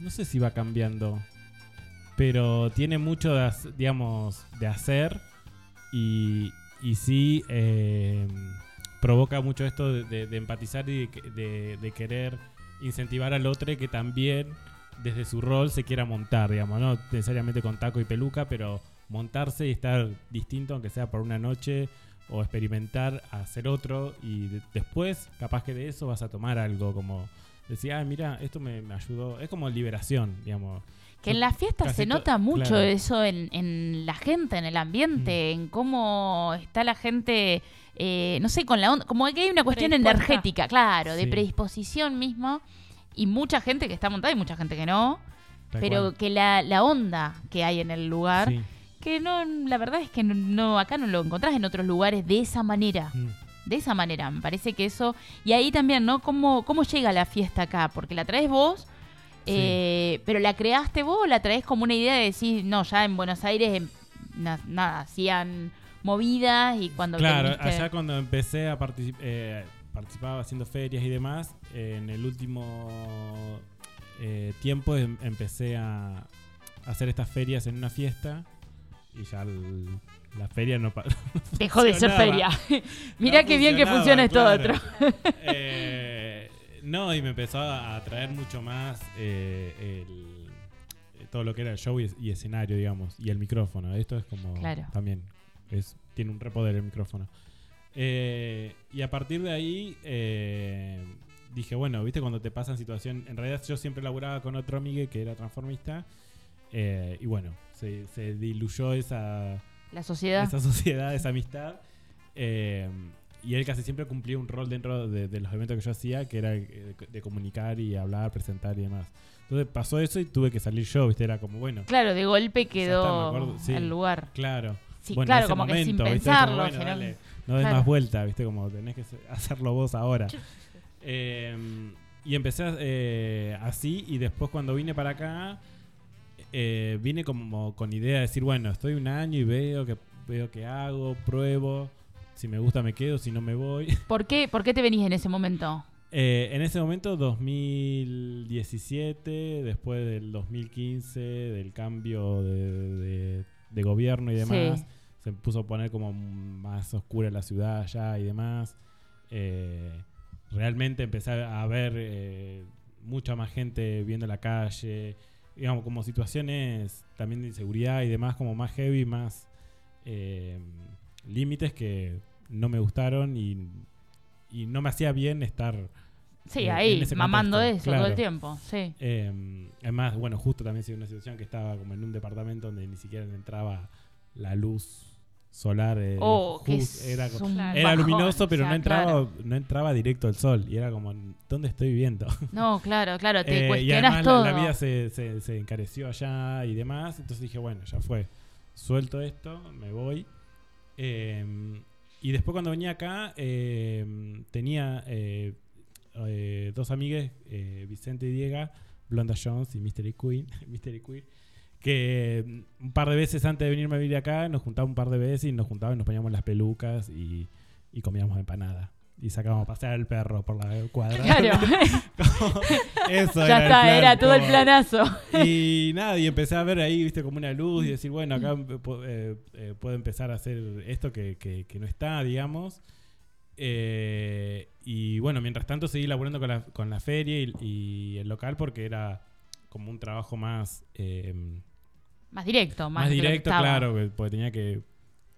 Speaker 8: no sé si va cambiando, pero tiene mucho, de, digamos, de hacer y, y sí eh, provoca mucho esto de, de- de empatizar y de querer incentivar al otro que también desde su rol se quiera montar, digamos, no necesariamente con taco y peluca, pero montarse y estar distinto, aunque sea por una noche, o experimentar hacer otro, y de- después, capaz que de eso vas a tomar algo como decir, ah, mira, esto me, me ayudó. Es como liberación, digamos.
Speaker 3: Que en las fiestas se nota mucho
Speaker 8: claro.
Speaker 3: eso en, en la gente, en el ambiente,
Speaker 8: Mm.
Speaker 3: en cómo está la gente, eh, no sé, con la onda, como que hay una cuestión energética, claro, de predisposición mismo, y mucha gente que está montada y mucha gente que no,
Speaker 8: Tal
Speaker 3: pero
Speaker 8: cual.
Speaker 3: que la, la onda que hay en el lugar,
Speaker 8: Sí.
Speaker 3: Que no, la verdad es que no, no- acá no lo encontrás en otros lugares de esa manera.
Speaker 8: Mm.
Speaker 3: De esa manera, me parece que eso. Y ahí también, ¿no? ¿Cómo, cómo llega la fiesta acá? Porque la traes vos,
Speaker 8: Sí.
Speaker 3: eh, pero la creaste vos o la traes como una idea de decir, no, ya en Buenos Aires, em, na- nada, hacían movidas y cuando
Speaker 8: Claro, allá cuando empecé a participar, participaba haciendo ferias y demás, eh, en el último eh, tiempo em- empecé a hacer estas ferias en una fiesta y ya el- la feria no
Speaker 3: dejó de ser feria. Mirá
Speaker 8: No
Speaker 3: qué bien que funciona esto
Speaker 8: claro.
Speaker 3: otro.
Speaker 8: Eh, no, y me empezó a atraer mucho más eh, el- todo lo que era el show y, y escenario, digamos, y el micrófono. Esto es como
Speaker 3: Claro.
Speaker 8: también es tiene un repoder el micrófono. Eh, y a partir de ahí eh, dije, bueno, viste cuando te pasan situación, en realidad yo siempre laburaba con otro amigo que era transformista eh, y bueno, se, se diluyó esa
Speaker 3: La sociedad.
Speaker 8: esa sociedad, esa amistad. Eh, y él casi siempre cumplía un rol dentro de, de los eventos que yo hacía, que era eh, de comunicar y hablar, presentar y demás. Entonces pasó eso y tuve que salir yo, ¿viste? Era como, bueno,
Speaker 3: Claro, de golpe quedó
Speaker 8: sí.
Speaker 3: el lugar.
Speaker 8: claro.
Speaker 3: Sí,
Speaker 8: Bueno,
Speaker 3: claro, como que sin pensarlo.
Speaker 8: Como, bueno,
Speaker 3: sino-
Speaker 8: dale, no des
Speaker 3: Claro.
Speaker 8: más vuelta, ¿viste? Como tenés que hacerlo vos ahora. Eh, y empecé eh, así y después cuando vine para acá, eh, vine como con idea de decir, bueno, estoy un año y veo que veo que hago, pruebo, si me gusta me quedo, si no me voy.
Speaker 3: ¿Por qué, ¿Por qué te venís en ese momento?
Speaker 8: Eh, en ese momento, 2017, después del 2015, del cambio de, de- de gobierno y demás,
Speaker 3: Sí.
Speaker 8: se puso a poner como más oscura la ciudad allá y demás. Eh, realmente empecé a ver eh, mucha más gente viendo la calle, digamos, como situaciones también de inseguridad y demás, como más heavy, más eh, límites que no me gustaron y, y no me hacía bien estar
Speaker 3: Sí,
Speaker 8: Eh,
Speaker 3: ahí, mamando
Speaker 8: contexto,
Speaker 3: eso todo el tiempo. Sí.
Speaker 8: Eh, además, bueno, justo también se dio una situación que estaba como en un departamento donde ni siquiera entraba la luz solar. eh,
Speaker 3: Oh,
Speaker 8: era,
Speaker 3: bajón,
Speaker 8: luminoso, pero
Speaker 3: o sea,
Speaker 8: no entraba
Speaker 3: claro.
Speaker 8: no entraba directo el sol. Y era como, ¿dónde estoy viviendo?
Speaker 3: No, claro, claro, te
Speaker 8: Eh, y además la-
Speaker 3: todo.
Speaker 8: La, vida se, se- se encareció allá y demás. Entonces dije, bueno, ya fue. Suelto esto, me voy. Eh, y después cuando venía acá, eh, tenía eh, eh, dos amigues, Vicente y Diego, Blonda Jones y Mystery Queen, Mystery Queen, que mm, un par de veces antes de venirme a vivir acá, nos juntábamos un par de veces y nos juntábamos y nos poníamos las pelucas y, y comíamos empanada. Y sacábamos a pasear al perro por la cuadra.
Speaker 3: Claro,
Speaker 8: Como, Eso
Speaker 3: ya
Speaker 8: era
Speaker 3: está,
Speaker 8: plan,
Speaker 3: era todo el planazo.
Speaker 8: y nada, y empecé a ver ahí, viste, como una luz y decir, bueno, acá eh, eh, eh, puedo empezar a hacer esto que, que- que no está, digamos. Eh, y bueno, mientras tanto seguí laburando con la, con la feria y, y el local porque era como un trabajo más, eh,
Speaker 3: Más directo, más,
Speaker 8: más directo, claro, que- porque tenía que,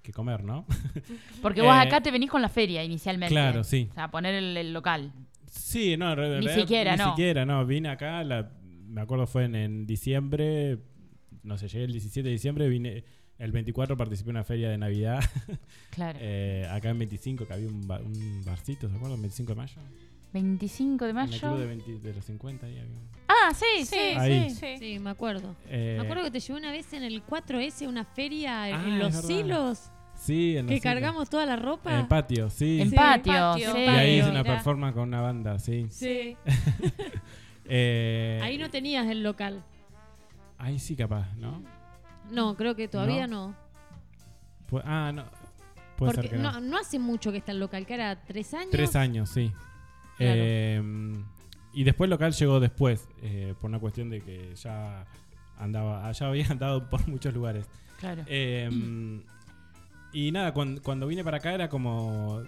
Speaker 8: que comer, ¿no?
Speaker 3: Porque vos
Speaker 8: Eh,
Speaker 3: acá te venís con la feria inicialmente.
Speaker 8: claro, sí.
Speaker 3: O sea, poner el, el local.
Speaker 8: Sí, no, en
Speaker 3: Ni siquiera,
Speaker 8: ni
Speaker 3: no.
Speaker 8: siquiera, no. Vine acá, la- me acuerdo fue en, en diciembre, no sé, llegué el 17 de diciembre, vine el 24 participé en una feria de Navidad,
Speaker 3: Claro.
Speaker 8: eh, acá en 25, que había un, ba- un barcito, ¿se acuerdan? 25 de mayo.
Speaker 3: 25 de
Speaker 8: En el club
Speaker 3: mayo.
Speaker 8: de, 20 de los 50 ahí había
Speaker 3: Ah, sí, sí,
Speaker 8: Ahí.
Speaker 3: sí, sí.
Speaker 6: Sí, me acuerdo.
Speaker 8: Eh,
Speaker 6: Me acuerdo que te llevé una vez en el 4S a una feria en,
Speaker 8: Ah,
Speaker 6: en los silos
Speaker 8: Sí, en
Speaker 6: que
Speaker 8: los-
Speaker 6: cargamos toda la ropa.
Speaker 8: En el patio, sí.
Speaker 3: En
Speaker 6: Sí,
Speaker 3: patio,
Speaker 5: patio.
Speaker 3: sí.
Speaker 8: y ahí hice una performance con una banda, sí.
Speaker 6: Sí.
Speaker 8: Eh,
Speaker 6: Ahí no tenías el local.
Speaker 8: Ahí sí capaz, ¿no?
Speaker 6: No, creo que todavía no.
Speaker 8: Ah, no. Puede
Speaker 6: Porque
Speaker 8: ser que no.
Speaker 6: no, no hace mucho que está el local, que era tres años.
Speaker 8: Tres años, sí.
Speaker 6: Claro.
Speaker 8: Eh, y después local llegó después, eh, por una cuestión de que ya andaba, allá había andado por muchos lugares.
Speaker 3: Claro.
Speaker 8: Eh, y nada, cuando, cuando vine para acá era como.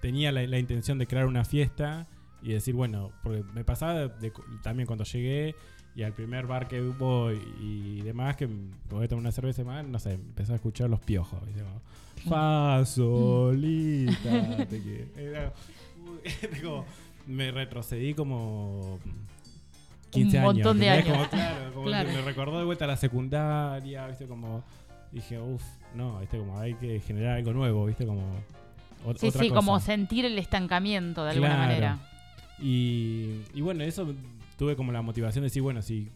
Speaker 8: Tenía la, la intención de crear una fiesta y decir, bueno, porque me pasaba de- de- también cuando llegué y al primer bar que hubo y, y demás, que me voy a tomar una cerveza más, no sé, empecé a escuchar los piojos. ¿viste? Como, Fa, solita. te que- era- era como- me retrocedí como 15
Speaker 3: Un
Speaker 8: años.
Speaker 3: montón de
Speaker 8: ¿entendés?
Speaker 3: años.
Speaker 8: Como, claro, como
Speaker 6: Claro.
Speaker 8: que me recordó de vuelta a la secundaria, ¿viste? Como dije, uff, no, ¿viste? Como hay que generar algo nuevo, ¿viste? Como o-
Speaker 3: Sí,
Speaker 8: otra
Speaker 3: sí, como
Speaker 8: cosa.
Speaker 3: sentir el estancamiento de alguna
Speaker 8: Claro.
Speaker 3: manera.
Speaker 8: Y, y bueno, eso tuve como la motivación de decir, bueno, si,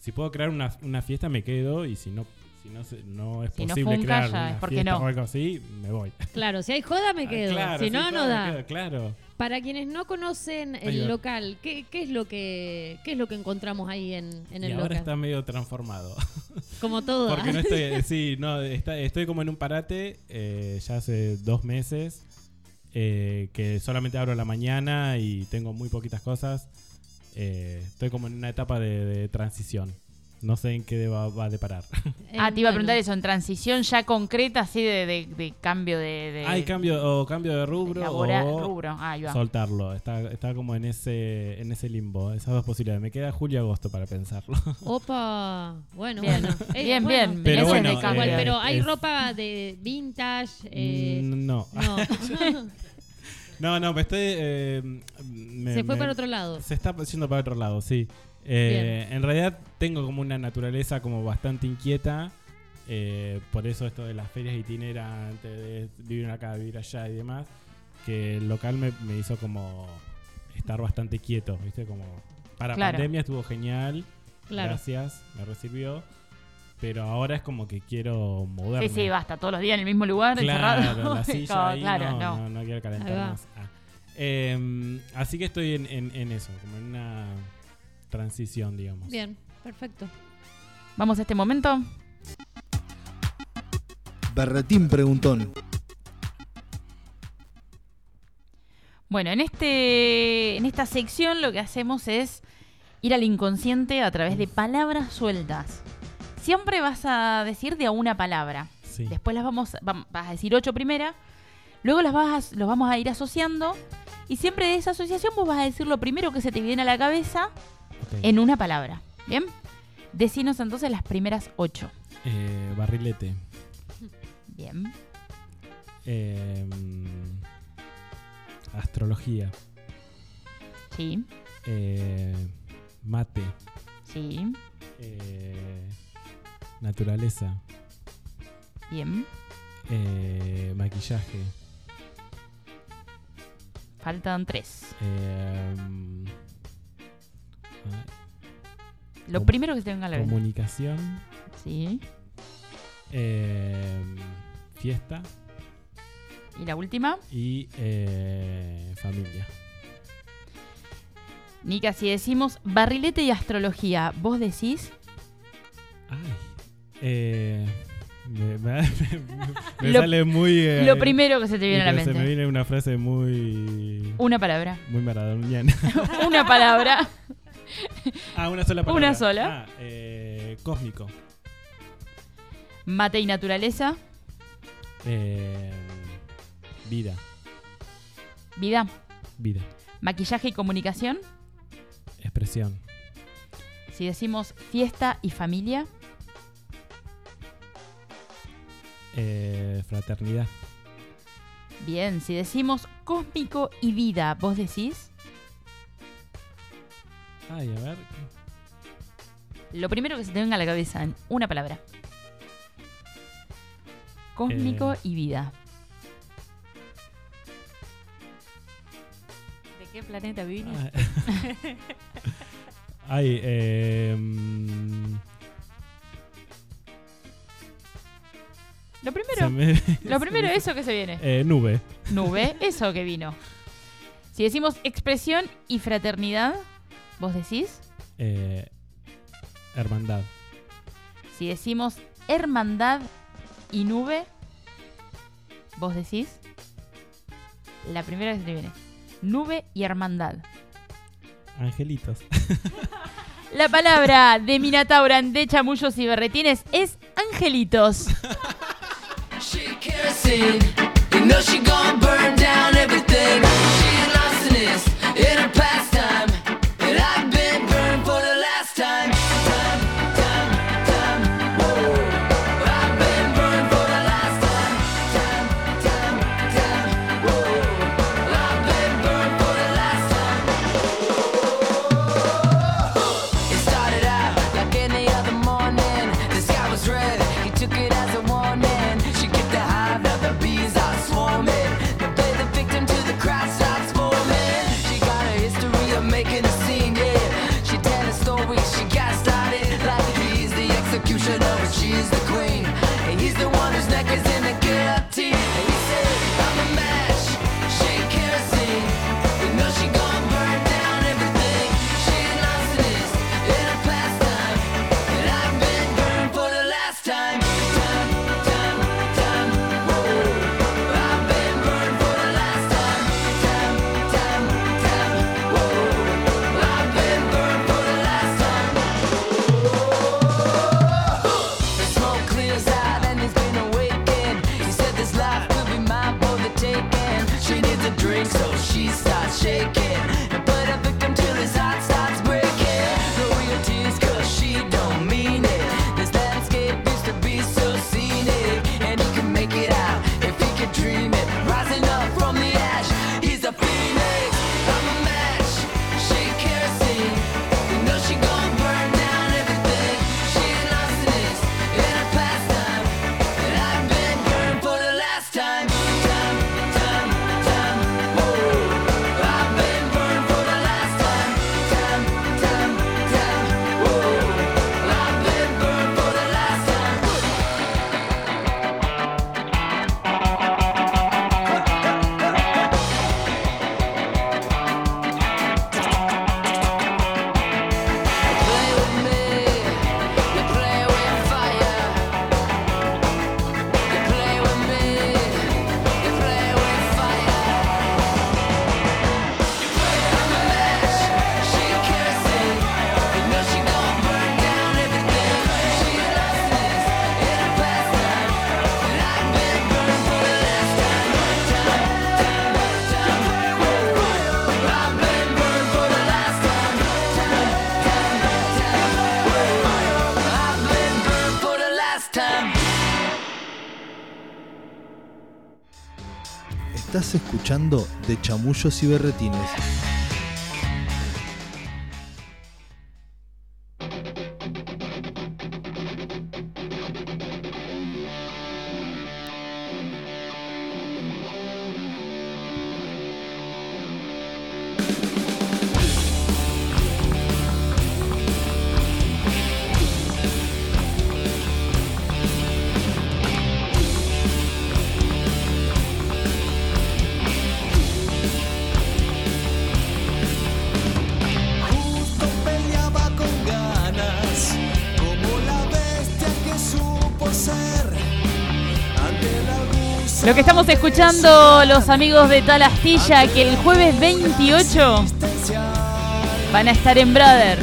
Speaker 8: si puedo crear una, una fiesta me quedo y si no si no, se- no es
Speaker 3: Si no
Speaker 8: posible
Speaker 3: funca,
Speaker 8: crear una
Speaker 3: es porque
Speaker 8: fiesta
Speaker 3: no.
Speaker 8: o algo así, me voy.
Speaker 6: Claro, si hay joda me
Speaker 8: Ah,
Speaker 6: quedo.
Speaker 8: claro,
Speaker 6: si no, no da.
Speaker 8: quedo, claro.
Speaker 6: Para quienes no conocen el local, ¿qué, qué es lo que qué es lo que encontramos ahí en, en
Speaker 8: y
Speaker 6: el
Speaker 8: ahora
Speaker 6: local?
Speaker 8: está medio transformado.
Speaker 6: Como todo.
Speaker 8: Porque no estoy, eh, sí, no, está- estoy como en un parate eh, ya hace dos meses eh, que solamente abro a la mañana y tengo muy poquitas cosas. Eh, estoy como en una etapa de, de transición. No sé en qué va, va a deparar.
Speaker 3: Ah, te iba a preguntar eso, en transición ya concreta, así de, de- de cambio de, de
Speaker 8: Hay cambio o cambio de rubro
Speaker 3: labora-
Speaker 8: o
Speaker 3: rubro. Ah, ahí va.
Speaker 8: soltarlo. Está, está como en ese en ese limbo. Esas dos posibilidades. Me queda julio y agosto para pensarlo.
Speaker 6: Opa, bueno,
Speaker 3: Bien.
Speaker 6: bueno. Eh,
Speaker 3: Bien,
Speaker 6: bueno,
Speaker 3: bien.
Speaker 8: Pero bueno,
Speaker 3: de
Speaker 8: eh,
Speaker 6: pero hay
Speaker 8: es-
Speaker 6: ropa de vintage. Eh,
Speaker 8: Mm, no.
Speaker 6: no.
Speaker 8: No, no, me estoy. eh, me-
Speaker 6: Se fue
Speaker 8: me-
Speaker 6: para otro lado.
Speaker 8: Se está yendo para otro lado, sí. Eh, en realidad tengo como una naturaleza como bastante inquieta Eh, por eso esto de las ferias itinerantes, de vivir acá, vivir allá y demás, que el local me, me hizo como estar bastante quieto, ¿viste? Como para
Speaker 3: Claro.
Speaker 8: pandemia estuvo genial,
Speaker 6: Claro.
Speaker 8: gracias, me recibió, pero ahora es como que quiero moverme.
Speaker 3: Sí, sí, basta, todos los días en el mismo lugar,
Speaker 8: Claro,
Speaker 3: encerrado.
Speaker 8: la silla
Speaker 3: Como,
Speaker 8: ahí,
Speaker 3: claro,
Speaker 8: no,
Speaker 3: no.
Speaker 8: no, no quiero calentar más. Ah. Em, así que estoy en, en- en eso, como en una transición, digamos.
Speaker 6: Bien, perfecto.
Speaker 3: Vamos a este momento.
Speaker 1: Berretín preguntón.
Speaker 3: Bueno, en este en esta sección lo que hacemos es ir al inconsciente a través de palabras sueltas. Siempre vas a decir de a una palabra.
Speaker 8: Sí.
Speaker 3: Después las vamos, vam- vas a decir ocho primera. Luego las vas a- los vamos a ir asociando. Y siempre de esa asociación vos vas a decir lo primero que se te viene a la cabeza En una palabra. ¿Bien? Decinos entonces las primeras ocho.
Speaker 8: Eh, barrilete.
Speaker 3: Bien.
Speaker 8: Em, astrología.
Speaker 3: Sí.
Speaker 8: Eh, mate.
Speaker 3: Sí.
Speaker 8: Eh, naturaleza.
Speaker 3: Bien.
Speaker 8: Eh, maquillaje.
Speaker 3: Faltan tres. Lo
Speaker 8: Com-
Speaker 3: primero que se te venga a la mente.
Speaker 8: comunicación.
Speaker 3: Sí.
Speaker 8: em, fiesta.
Speaker 3: Y la última.
Speaker 8: Y eh, familia.
Speaker 3: Nica, si decimos barrilete y astrología, ¿vos decís?
Speaker 8: Ay. Eh, me me- me
Speaker 3: Lo-
Speaker 8: sale muy. eh,
Speaker 3: lo primero que se te viene a la
Speaker 8: pero Se me
Speaker 3: mente.
Speaker 8: viene una frase muy.
Speaker 3: Una palabra.
Speaker 8: Muy maradoniana.
Speaker 3: Una palabra.
Speaker 8: ah, una sola palabra.
Speaker 3: Una sola.
Speaker 8: Ah, eh, cósmico.
Speaker 3: Mate y naturaleza.
Speaker 8: Eh, vida.
Speaker 3: Vida.
Speaker 8: Vida.
Speaker 3: Maquillaje y comunicación.
Speaker 8: Expresión.
Speaker 3: Si decimos fiesta y familia.
Speaker 8: Eh, fraternidad.
Speaker 3: Bien. Si decimos cósmico y vida, ¿vos decís?
Speaker 8: Ay, a ver.
Speaker 3: Lo primero que se te venga a la cabeza en una palabra. Cósmico
Speaker 8: Eh.
Speaker 3: y vida. ¿De qué planeta vivís?
Speaker 8: Ah. Ay, eh, mm,
Speaker 3: Lo primero,
Speaker 8: me-
Speaker 3: lo primero eso que se viene.
Speaker 8: Eh, nube.
Speaker 3: Nube, eso que vino. Si decimos expresión y fraternidad, ¿vos decís?
Speaker 8: Eh, hermandad.
Speaker 3: Si decimos hermandad y nube, ¿vos decís? La primera que se te viene. Nube y hermandad.
Speaker 8: Angelitos.
Speaker 3: La palabra de Minataura de chamullos y berretines es angelitos.
Speaker 1: Escuchando De Chamullos y Berretines.
Speaker 3: Escuchando los amigos de Tal Astilla, que el jueves 28 van a estar en Brothers.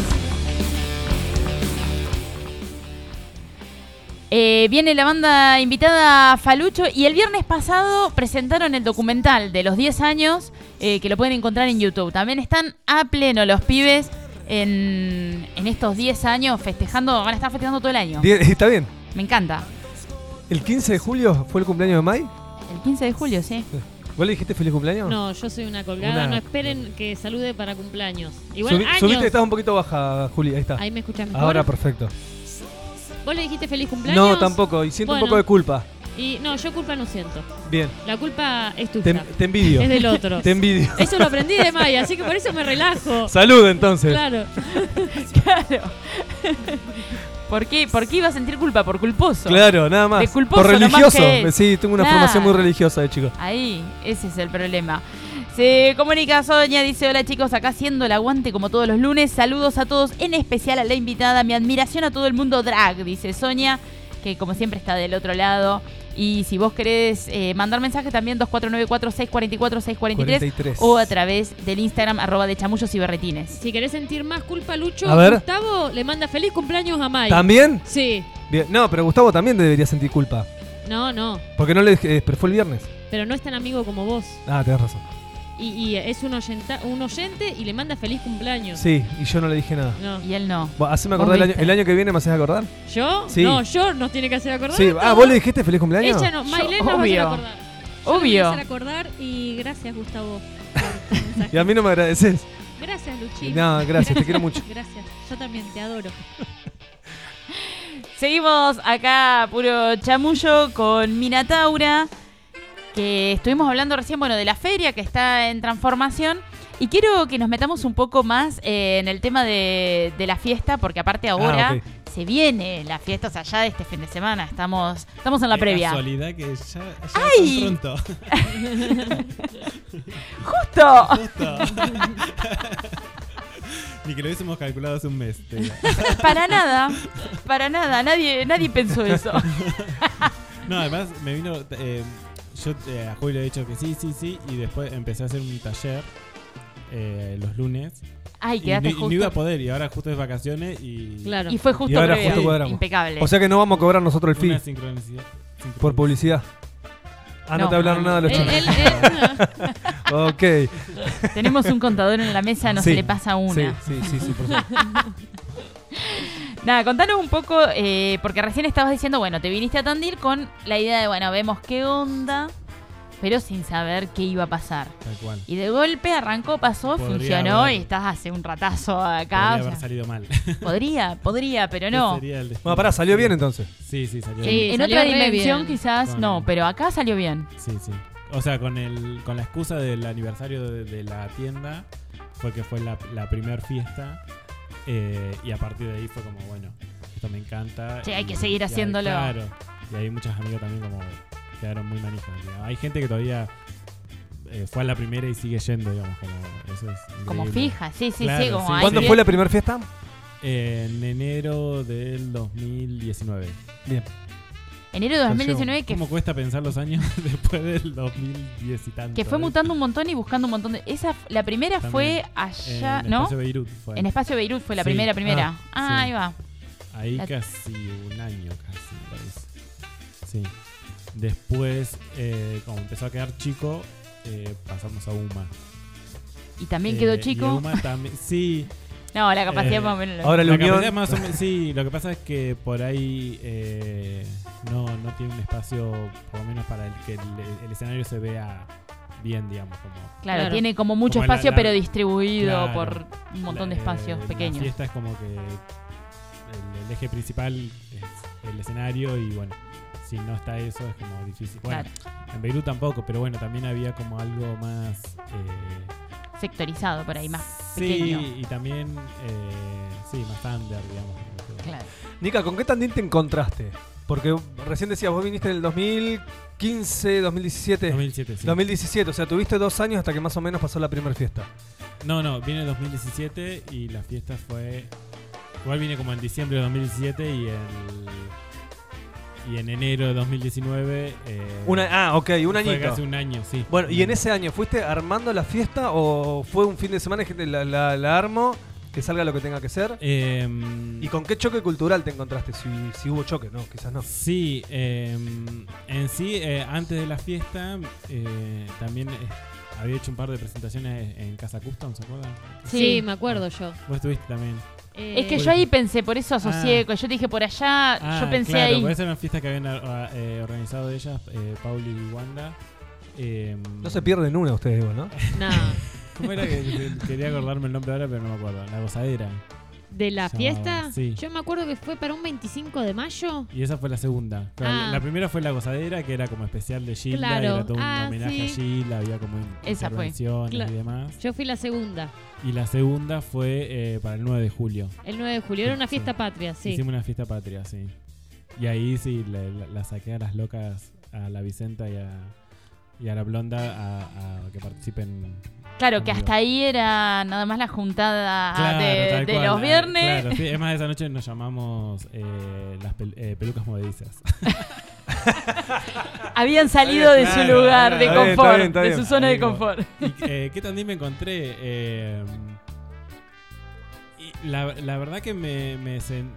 Speaker 3: Eh, viene la banda invitada Falucho y el viernes pasado presentaron el documental de los 10 años eh, que lo pueden encontrar en YouTube. También están a pleno los pibes en, en estos 10 años festejando, van a estar festejando todo el año.
Speaker 4: Die- Está bien.
Speaker 3: Me encanta.
Speaker 4: ¿El 15 de julio fue el cumpleaños de Mai?
Speaker 3: El 15 de julio, sí.
Speaker 4: ¿Vos le dijiste feliz cumpleaños?
Speaker 6: No, yo soy una colgada.
Speaker 4: Una-
Speaker 6: No esperen que salude para cumpleaños. Igual años.
Speaker 4: subiste, estás un poquito baja, Juli. Ahí está.
Speaker 6: Ahí me escuchas mejor.
Speaker 4: Ahora perfecto.
Speaker 6: ¿Vos le dijiste feliz cumpleaños?
Speaker 4: No, tampoco. Y siento
Speaker 6: Bueno.
Speaker 4: un poco de culpa.
Speaker 6: Y no, yo culpa no siento.
Speaker 4: Bien.
Speaker 6: La culpa es
Speaker 4: Te,
Speaker 6: tuya.
Speaker 4: te envidio.
Speaker 6: Es del otro.
Speaker 4: Te envidio.
Speaker 6: Eso lo aprendí de Maya, así que por eso me relajo.
Speaker 4: Salud entonces.
Speaker 6: Claro.
Speaker 3: Claro. ¿Por qué, ¿Por qué iba a sentir culpa? Por culposo.
Speaker 4: Claro, nada más.
Speaker 3: De culposo,
Speaker 4: Por religioso. Sí, tengo una formación muy religiosa de chico.
Speaker 3: Ahí, ese es el problema. Se comunica Sonia, dice, hola chicos, acá haciendo el aguante como todos los lunes. Saludos a todos, en especial a la invitada. Mi admiración a todo el mundo drag, dice Sonia, que como siempre está del otro lado. Y si vos querés eh, mandar mensaje también 2494-644-643
Speaker 4: 43.
Speaker 3: o a través del Instagram arroba de chamullos y berretines.
Speaker 6: Si querés sentir más culpa, Lucho,
Speaker 4: A ver.
Speaker 6: Gustavo le manda feliz cumpleaños a May.
Speaker 4: ¿También?
Speaker 6: Sí.
Speaker 4: Bien. No, pero Gustavo también debería sentir culpa.
Speaker 6: No, no.
Speaker 4: Porque no le dije, pero fue el viernes.
Speaker 6: Pero no es tan amigo como vos.
Speaker 4: Ah, tenés razón.
Speaker 6: Y, y es un, oyenta- un oyente y le manda feliz cumpleaños.
Speaker 4: Sí, y yo no le dije nada.
Speaker 6: No.
Speaker 3: Y él no.
Speaker 4: Vos, Haceme acordar el año, el año que viene, ¿me haces acordar?
Speaker 6: ¿Yo?
Speaker 4: Sí.
Speaker 6: No, yo nos tiene que hacer acordar.
Speaker 4: Sí.
Speaker 6: a
Speaker 4: Ah. ¿vos le dijiste feliz cumpleaños?
Speaker 6: Ella no, Maylene nos va a hacer
Speaker 3: obvio.
Speaker 6: acordar.
Speaker 5: Yo me voy a
Speaker 3: Obvio.
Speaker 5: hacer acordar y gracias, Gustavo. por tu mensaje.
Speaker 4: Y a mí no me agradeces.
Speaker 5: Gracias, Luchín.
Speaker 4: No, gracias, te quiero mucho.
Speaker 5: Gracias. Yo también te adoro.
Speaker 3: Seguimos acá, puro chamullo, con Minataura, que estuvimos hablando recién, bueno, de la feria que está en transformación. Y quiero que nos metamos un poco más eh, en el tema de, de la fiesta, porque aparte ahora
Speaker 4: Ah, ok.
Speaker 3: se viene la fiesta, o sea, ya de este fin de semana, estamos, estamos en la
Speaker 8: Qué
Speaker 3: previa.
Speaker 8: casualidad que ya, ya
Speaker 3: ¡Ay!
Speaker 8: pronto.
Speaker 3: ¡Justo!
Speaker 8: Justo. Ni que lo hubiésemos calculado hace un mes.
Speaker 3: para nada, para nada, nadie, nadie pensó eso.
Speaker 8: No, además me vino. eh, yo eh, a Julio le he dicho que sí, sí, sí. Y después empecé a hacer un taller eh, los lunes.
Speaker 3: Ay,
Speaker 8: Y no,
Speaker 3: quedaste
Speaker 8: y no iba a poder. Y ahora justo es vacaciones y.
Speaker 6: Claro.
Speaker 3: Y fue justo
Speaker 4: Y ahora justo cuadramos.
Speaker 3: Impecable.
Speaker 4: O sea que no vamos a cobrar nosotros el
Speaker 8: Una
Speaker 4: fee
Speaker 8: sincronicidad.
Speaker 4: por publicidad. Ah, no,
Speaker 3: No.
Speaker 4: te hablaron nada de los
Speaker 6: Él-
Speaker 4: chicos.
Speaker 6: él- él-
Speaker 4: Ok.
Speaker 3: Tenemos un contador en la mesa, no
Speaker 4: Sí,
Speaker 3: se le pasa una.
Speaker 4: Sí, sí, sí, sí, por supuesto.
Speaker 3: Nada, contanos un poco, eh, porque recién estabas diciendo, bueno, te viniste a Tandil con la idea de, bueno, vemos qué onda, pero sin saber qué iba a pasar.
Speaker 8: Tal cual.
Speaker 3: Y de golpe arrancó, pasó,
Speaker 8: Podría
Speaker 3: funcionó
Speaker 8: haber-
Speaker 3: y estás hace un ratazo
Speaker 8: Podría
Speaker 3: acá. o
Speaker 8: haber
Speaker 3: sea,
Speaker 8: salido mal.
Speaker 3: podría, podría, pero no.
Speaker 4: Bueno, pará, salió bien entonces.
Speaker 8: Sí, sí, salió
Speaker 6: Sí.
Speaker 8: bien.
Speaker 3: En
Speaker 6: salió
Speaker 3: otra dimensión
Speaker 6: bien.
Speaker 3: quizás
Speaker 8: Con-
Speaker 3: no, pero acá salió bien.
Speaker 8: Sí, sí. O sea, con el con la excusa del aniversario de, de la tienda, fue que fue la, la primer fiesta. Eh, y a partir de ahí fue como, bueno, esto me encanta.
Speaker 3: Sí, hay
Speaker 8: y-
Speaker 3: que seguir
Speaker 8: y
Speaker 3: haciéndolo.
Speaker 8: claro. Y hay muchas amigas también como quedaron muy manijas. digamos. Hay gente que todavía eh, fue a la primera y sigue yendo, digamos. Como, eso es
Speaker 3: Como fija, sí, sí,
Speaker 8: Claro,
Speaker 3: sí. Como
Speaker 8: sí.
Speaker 4: ¿Cuándo fue la primera fiesta?
Speaker 8: Eh, en enero del 2019.
Speaker 4: Bien.
Speaker 3: Enero de 2019 que,
Speaker 8: ¿Cómo cuesta pensar los años después del 2010 y tanto?
Speaker 3: que fue
Speaker 8: eh?
Speaker 3: mutando un montón y buscando un montón de... Esa, la primera fue
Speaker 8: También.
Speaker 3: allá,
Speaker 8: en
Speaker 3: ¿no?
Speaker 8: Espacio Beirut fue.
Speaker 3: En Espacio Beirut fue la
Speaker 8: Sí.
Speaker 3: primera, primera.
Speaker 8: Ah,
Speaker 3: Ah,
Speaker 8: sí.
Speaker 3: ahí va.
Speaker 8: Ahí
Speaker 3: La-
Speaker 8: casi un año, casi, parece. Sí. Después, eh, como empezó a quedar chico, eh, pasamos a UMA.
Speaker 3: Y también
Speaker 8: Eh,
Speaker 3: quedó
Speaker 8: y
Speaker 3: chico.
Speaker 8: UMA también, sí.
Speaker 3: No, la capacidad
Speaker 8: Eh,
Speaker 3: más o menos.
Speaker 4: Ahora la
Speaker 8: La
Speaker 4: unión.
Speaker 8: capacidad más o menos- sí, lo que pasa es que por ahí eh, no, no tiene un espacio, por lo menos para el que el, el escenario se vea bien, digamos. Como,
Speaker 3: Claro,
Speaker 6: Claro.
Speaker 3: tiene como mucho
Speaker 8: Como
Speaker 3: espacio,
Speaker 8: la-
Speaker 3: pero distribuido
Speaker 8: Claro.
Speaker 3: por un montón de
Speaker 8: la-
Speaker 3: espacios
Speaker 8: eh,
Speaker 3: pequeños.
Speaker 8: La fiesta es como que el, el eje principal es el escenario y bueno, si no está eso es como difícil. Bueno, en Beirut tampoco, pero bueno, también había como algo más...
Speaker 3: Sectorizado por ahí, más
Speaker 8: sí,
Speaker 3: pequeño.
Speaker 8: y también, eh, sí, más under, digamos. que-
Speaker 3: Claro.
Speaker 4: Nica, ¿con qué Tandil te encontraste? Porque recién decías, vos viniste en el 2015, 2017.
Speaker 8: 2007, sí.
Speaker 4: 2017, o sea, tuviste dos años hasta que más o menos pasó la primera fiesta.
Speaker 8: No, no, viene en 2017 y la fiesta fue. Igual vine como en diciembre de 2017 y en. Y en enero de 2019. eh,
Speaker 4: Una, ah, ok, un
Speaker 8: fue
Speaker 4: añito.
Speaker 8: casi un año, sí.
Speaker 4: Bueno, ¿y en
Speaker 8: año.
Speaker 4: ese año fuiste armando la fiesta o fue un fin de semana y gente la, la- la armo, que salga lo que tenga que ser?
Speaker 8: Em,
Speaker 4: ¿Y con qué choque cultural te encontraste? Si, si hubo choque, no, quizás no.
Speaker 8: Sí, em, en sí, eh, antes de la fiesta, eh, también eh, había hecho un par de presentaciones en Casa Custom, ¿se acuerdan?
Speaker 6: Sí,
Speaker 3: Sí.
Speaker 6: me acuerdo yo.
Speaker 8: Vos estuviste también.
Speaker 6: Eh,
Speaker 3: Es que yo ahí pensé, por eso asocié, yo dije por allá,
Speaker 8: Ah,
Speaker 3: yo pensé
Speaker 8: claro,
Speaker 3: ahí.
Speaker 8: porque esa era una fiesta que habían ah, eh, organizado ellas, eh, Pauli y Wanda. Em,
Speaker 4: No se pierden una ustedes, ¿no?
Speaker 6: no.
Speaker 8: ¿Cómo era que que- quería acordarme el nombre ahora, pero no me acuerdo? La gozadera.
Speaker 6: ¿De la fiesta?
Speaker 8: sí.
Speaker 6: Yo me acuerdo que fue para un 25 de mayo.
Speaker 8: Y esa fue la segunda. Claro,
Speaker 6: Ah.
Speaker 8: La primera fue la gozadera, que era como especial de Gilda.
Speaker 6: Claro.
Speaker 8: Era todo un
Speaker 6: Ah,
Speaker 8: homenaje
Speaker 6: sí.
Speaker 8: a Gilda, había como
Speaker 3: Esa fue.
Speaker 8: intervenciones
Speaker 6: Cla-
Speaker 8: y demás.
Speaker 6: Yo fui la segunda,
Speaker 8: Y la segunda fue eh, para el 9 de julio.
Speaker 6: el 9 de julio. Era una
Speaker 8: Sí.
Speaker 6: fiesta patria, sí.
Speaker 8: Hicimos una fiesta patria, sí. Y ahí sí, la, la- la saqué a las locas, a la Vicenta y a, y a la Blonda a, a que participen.
Speaker 3: Claro, que hasta ahí era nada más la juntada
Speaker 8: Claro,
Speaker 3: de,
Speaker 8: tal
Speaker 3: de
Speaker 8: cual.
Speaker 3: los viernes.
Speaker 8: Claro, sí. Es más, esa noche nos llamamos eh, las pel- eh, pelucas movedizas.
Speaker 3: Habían salido de su lugar de
Speaker 8: está
Speaker 4: bien,
Speaker 3: confort,
Speaker 4: está bien, está
Speaker 3: de su zona de confort.
Speaker 8: ¿Y eh, qué también me encontré? Eh, y la, la verdad que me... me sen-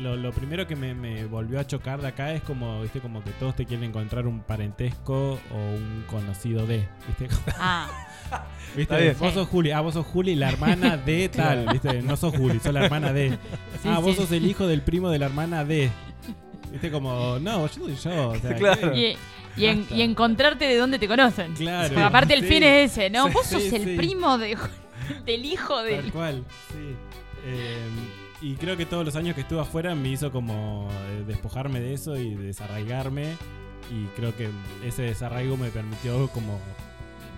Speaker 8: lo, lo primero que me, me volvió a chocar de acá es como, viste, como que todos te quieren encontrar un parentesco o un conocido de, viste,
Speaker 3: Ah,
Speaker 8: ¿Viste? Vos
Speaker 3: Sí.
Speaker 8: sos Juli, ah, vos sos Juli, la hermana de tal, ¿viste? No sos Juli, sos la hermana de.
Speaker 3: Sí,
Speaker 8: ah, vos
Speaker 3: sí.
Speaker 8: sos el hijo del primo de la hermana de. ¿Viste? Como, no, yo soy yo. O sea,
Speaker 4: Claro.
Speaker 8: ¿qué?
Speaker 3: y, y en-
Speaker 8: Basta.
Speaker 3: y encontrarte de dónde te conocen.
Speaker 8: Claro.
Speaker 3: Porque aparte el
Speaker 8: Sí.
Speaker 3: fin es ese, ¿no?
Speaker 8: Sí,
Speaker 3: Vos sos
Speaker 8: sí,
Speaker 3: el
Speaker 8: sí.
Speaker 3: primo de, del hijo
Speaker 8: Tal
Speaker 3: del...
Speaker 8: cual, sí. Eh, y creo que todos los años que estuve afuera me hizo como eh, despojarme de eso y desarraigarme. Y creo que ese desarraigo me permitió como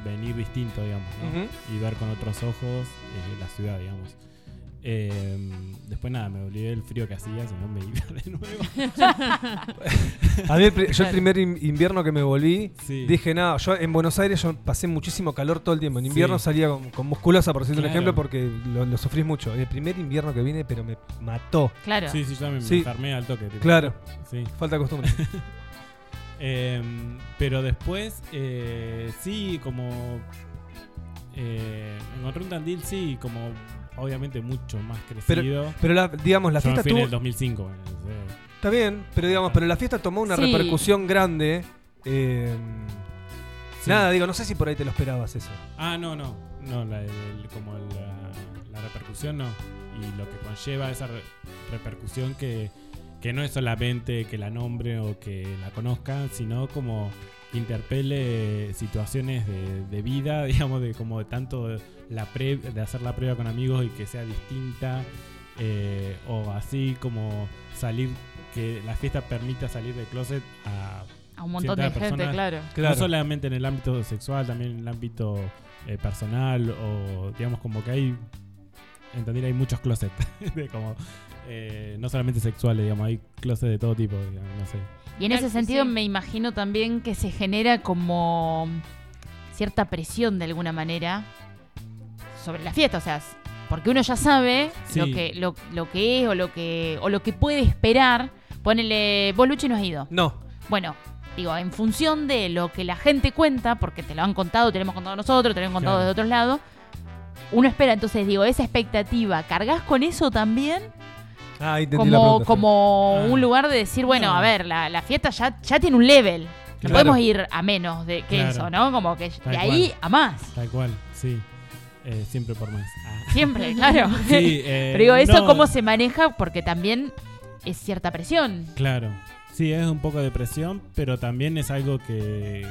Speaker 8: venir distinto, digamos, ¿no? Y ver con otros ojos eh, la ciudad, digamos. Eh, después nada, me olvidé del frío que hacía, si no me iba de nuevo.
Speaker 4: A mí, el yo el primer in- invierno que me volví,
Speaker 8: Sí.
Speaker 4: dije, no, yo en Buenos Aires yo pasé muchísimo calor todo el tiempo. En invierno
Speaker 8: Sí.
Speaker 4: salía con, con musculosa, por decirte un ejemplo, porque lo, lo sufrís mucho. El primer invierno que vine, pero me mató.
Speaker 3: Claro.
Speaker 8: Sí, sí, yo me, enfermé al toque. tipo.
Speaker 4: Claro,
Speaker 8: Sí.
Speaker 4: falta de costumbre.
Speaker 8: Eh, pero después, eh, sí, como. Eh, encontré un Tandil, sí, como obviamente mucho más crecido.
Speaker 4: Pero la, digamos, la
Speaker 8: Yo me
Speaker 4: fiesta
Speaker 8: fui en
Speaker 4: tuvo...
Speaker 8: el 2005. bueno, o sea,
Speaker 4: Está bien, pero digamos, pero la fiesta tomó una
Speaker 3: Sí.
Speaker 4: repercusión grande. eh,
Speaker 8: sí.
Speaker 4: Nada, digo, no sé si por ahí te lo esperabas eso.
Speaker 8: Ah, no, no. No, la, el- como la, la repercusión no. Y lo que conlleva esa re- repercusión que, que no es solamente que la nombre o que la conozcan, sino como interpele situaciones de, de vida, digamos, de como de tanto la pre, de hacer la prueba con amigos y que sea distinta. eh, o así como salir, que la fiesta permita salir del closet a
Speaker 3: A un montón de gente, claro.
Speaker 4: Claro.
Speaker 8: no solamente en el ámbito sexual, también en el ámbito eh, personal o digamos como que hay, en Tandil hay muchos closets, de como, eh, no solamente sexuales, digamos, hay closets de todo tipo, digamos, no sé.
Speaker 3: Y en
Speaker 6: Claro,
Speaker 3: ese sentido
Speaker 6: sí.
Speaker 3: me imagino también que se genera como cierta presión de alguna manera sobre la fiesta, o sea, porque uno ya sabe
Speaker 8: Sí.
Speaker 3: lo que lo, lo que es o lo que o lo que puede esperar. Ponele, vos Luchi no has ido.
Speaker 4: No.
Speaker 3: Bueno, digo, en función de lo que la gente cuenta, porque te lo han contado, te lo hemos contado nosotros, te lo han contado
Speaker 8: Claro.
Speaker 3: de otros lados, uno espera, entonces digo, esa expectativa, ¿cargas con eso también?
Speaker 4: Ah,
Speaker 3: como como
Speaker 8: Ah.
Speaker 3: un lugar de decir, bueno,
Speaker 8: No.
Speaker 3: a ver, la, la fiesta ya, ya tiene un level. No
Speaker 8: Claro.
Speaker 3: podemos ir a menos de que
Speaker 8: Claro.
Speaker 3: eso, ¿no? Como que
Speaker 8: Tal
Speaker 3: de ahí a más.
Speaker 8: Tal cual, sí. Eh, siempre por más. Ah.
Speaker 3: Siempre, claro.
Speaker 8: Sí, eh,
Speaker 3: Pero digo, ¿eso
Speaker 8: no,
Speaker 3: cómo se maneja? Porque también es cierta presión.
Speaker 8: Claro. Sí, es un poco de presión, pero también es algo que,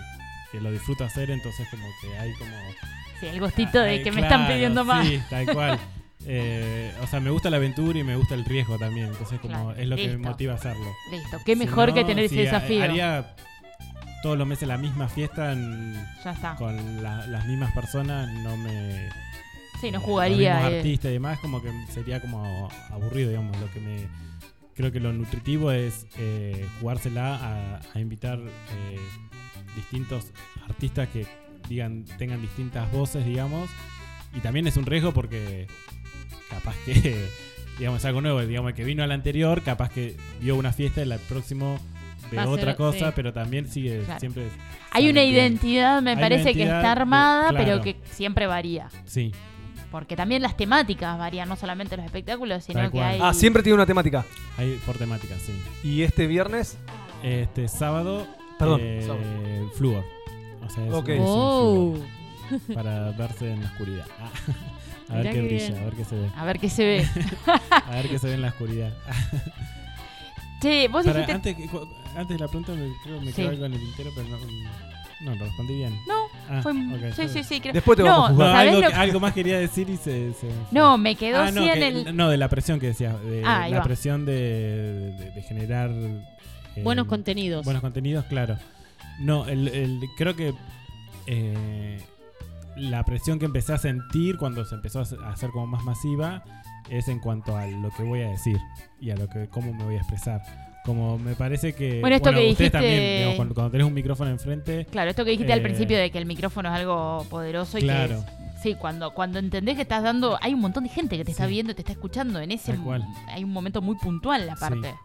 Speaker 8: que lo disfruto hacer, entonces como que hay como...
Speaker 3: Sí, el gustito de
Speaker 8: Ay,
Speaker 3: que me están pidiendo más.
Speaker 8: Sí, tal cual. Eh, o sea, me gusta la aventura y me gusta el riesgo también, entonces como
Speaker 3: Claro,
Speaker 8: es lo que
Speaker 3: listo.
Speaker 8: me motiva a hacerlo.
Speaker 3: Listo, qué
Speaker 8: Si
Speaker 3: mejor
Speaker 8: no,
Speaker 3: que tener ese
Speaker 8: sí, ha-
Speaker 3: desafío.
Speaker 8: Haría todos los meses la misma fiesta en-
Speaker 3: Ya está.
Speaker 8: con la- las mismas personas, no me...
Speaker 3: Sí, no jugaría.
Speaker 8: Los
Speaker 3: eh.
Speaker 8: artistas y demás, como que sería como aburrido, digamos. Lo que me. Creo que lo nutritivo es eh, jugársela a, a invitar eh, distintos artistas que digan tengan distintas voces, digamos. Y también es un riesgo porque capaz que, digamos, es algo nuevo. Digamos, el que vino al anterior, capaz que vio una fiesta y el próximo
Speaker 6: a
Speaker 8: otra
Speaker 6: ser-
Speaker 8: cosa,
Speaker 6: sí.
Speaker 8: pero también sigue
Speaker 3: Claro.
Speaker 8: siempre.
Speaker 3: Hay una identidad, me parece que está
Speaker 8: de-
Speaker 3: armada, pero
Speaker 8: claro.
Speaker 3: que siempre varía.
Speaker 8: Sí,
Speaker 3: Porque también las temáticas varían, no solamente los espectáculos, sino
Speaker 8: Tal
Speaker 3: que
Speaker 8: cual.
Speaker 3: hay.
Speaker 4: Ah, siempre tiene una temática.
Speaker 8: hay por temática, sí.
Speaker 4: Y este viernes,
Speaker 8: Este sábado,
Speaker 4: Perdón,
Speaker 8: eh,
Speaker 4: sábado.
Speaker 8: flúor. O sea, es,
Speaker 4: Ok.
Speaker 8: es un
Speaker 6: Oh.
Speaker 8: flúor para verse en la oscuridad. Ah, a ver
Speaker 6: Mirá
Speaker 8: qué
Speaker 6: qué
Speaker 8: brilla,
Speaker 6: bien.
Speaker 8: a ver qué se ve.
Speaker 3: A ver qué se ve.
Speaker 8: A ver qué se ve en la oscuridad.
Speaker 3: che, vos
Speaker 8: Para,
Speaker 3: dijiste.
Speaker 8: antes, antes de la pregunta me, creo que me
Speaker 3: Sí.
Speaker 8: quedó algo en el tintero, pero no, no lo respondí bien.
Speaker 3: No,
Speaker 8: Ah,
Speaker 3: fue.
Speaker 8: ok,
Speaker 3: sí, sí, sí. creo-
Speaker 4: Después te
Speaker 3: no,
Speaker 4: vamos a
Speaker 8: No.
Speaker 3: ¿sabés
Speaker 8: algo,
Speaker 3: lo
Speaker 8: más quería decir y se... se-
Speaker 3: No, me quedó
Speaker 8: Ah, no,
Speaker 3: así en
Speaker 8: que-
Speaker 3: el.
Speaker 8: no, de la presión que decías. De
Speaker 3: Ah,
Speaker 8: la
Speaker 3: va.
Speaker 8: presión de, de- de generar... eh,
Speaker 6: Buenos contenidos.
Speaker 8: Buenos contenidos, claro. No, el, el- creo que eh, la presión que empecé a sentir cuando se empezó a hacer- como más masiva es en cuanto a lo que voy a decir y a lo que cómo me voy a expresar. Como me parece que
Speaker 3: Bueno, esto que
Speaker 8: ustedes
Speaker 3: dijiste-
Speaker 8: también, digamos, cuando, cuando tenés un micrófono enfrente,
Speaker 3: Claro, esto que dijiste al
Speaker 8: Eh,
Speaker 3: principio de que el micrófono es algo poderoso y
Speaker 8: Claro.
Speaker 3: que. es- Sí, cuando, cuando entendés que estás dando. Hay un montón de gente que te está
Speaker 8: Sí.
Speaker 3: viendo, te está escuchando. En ese. Hay un momento muy puntual, aparte.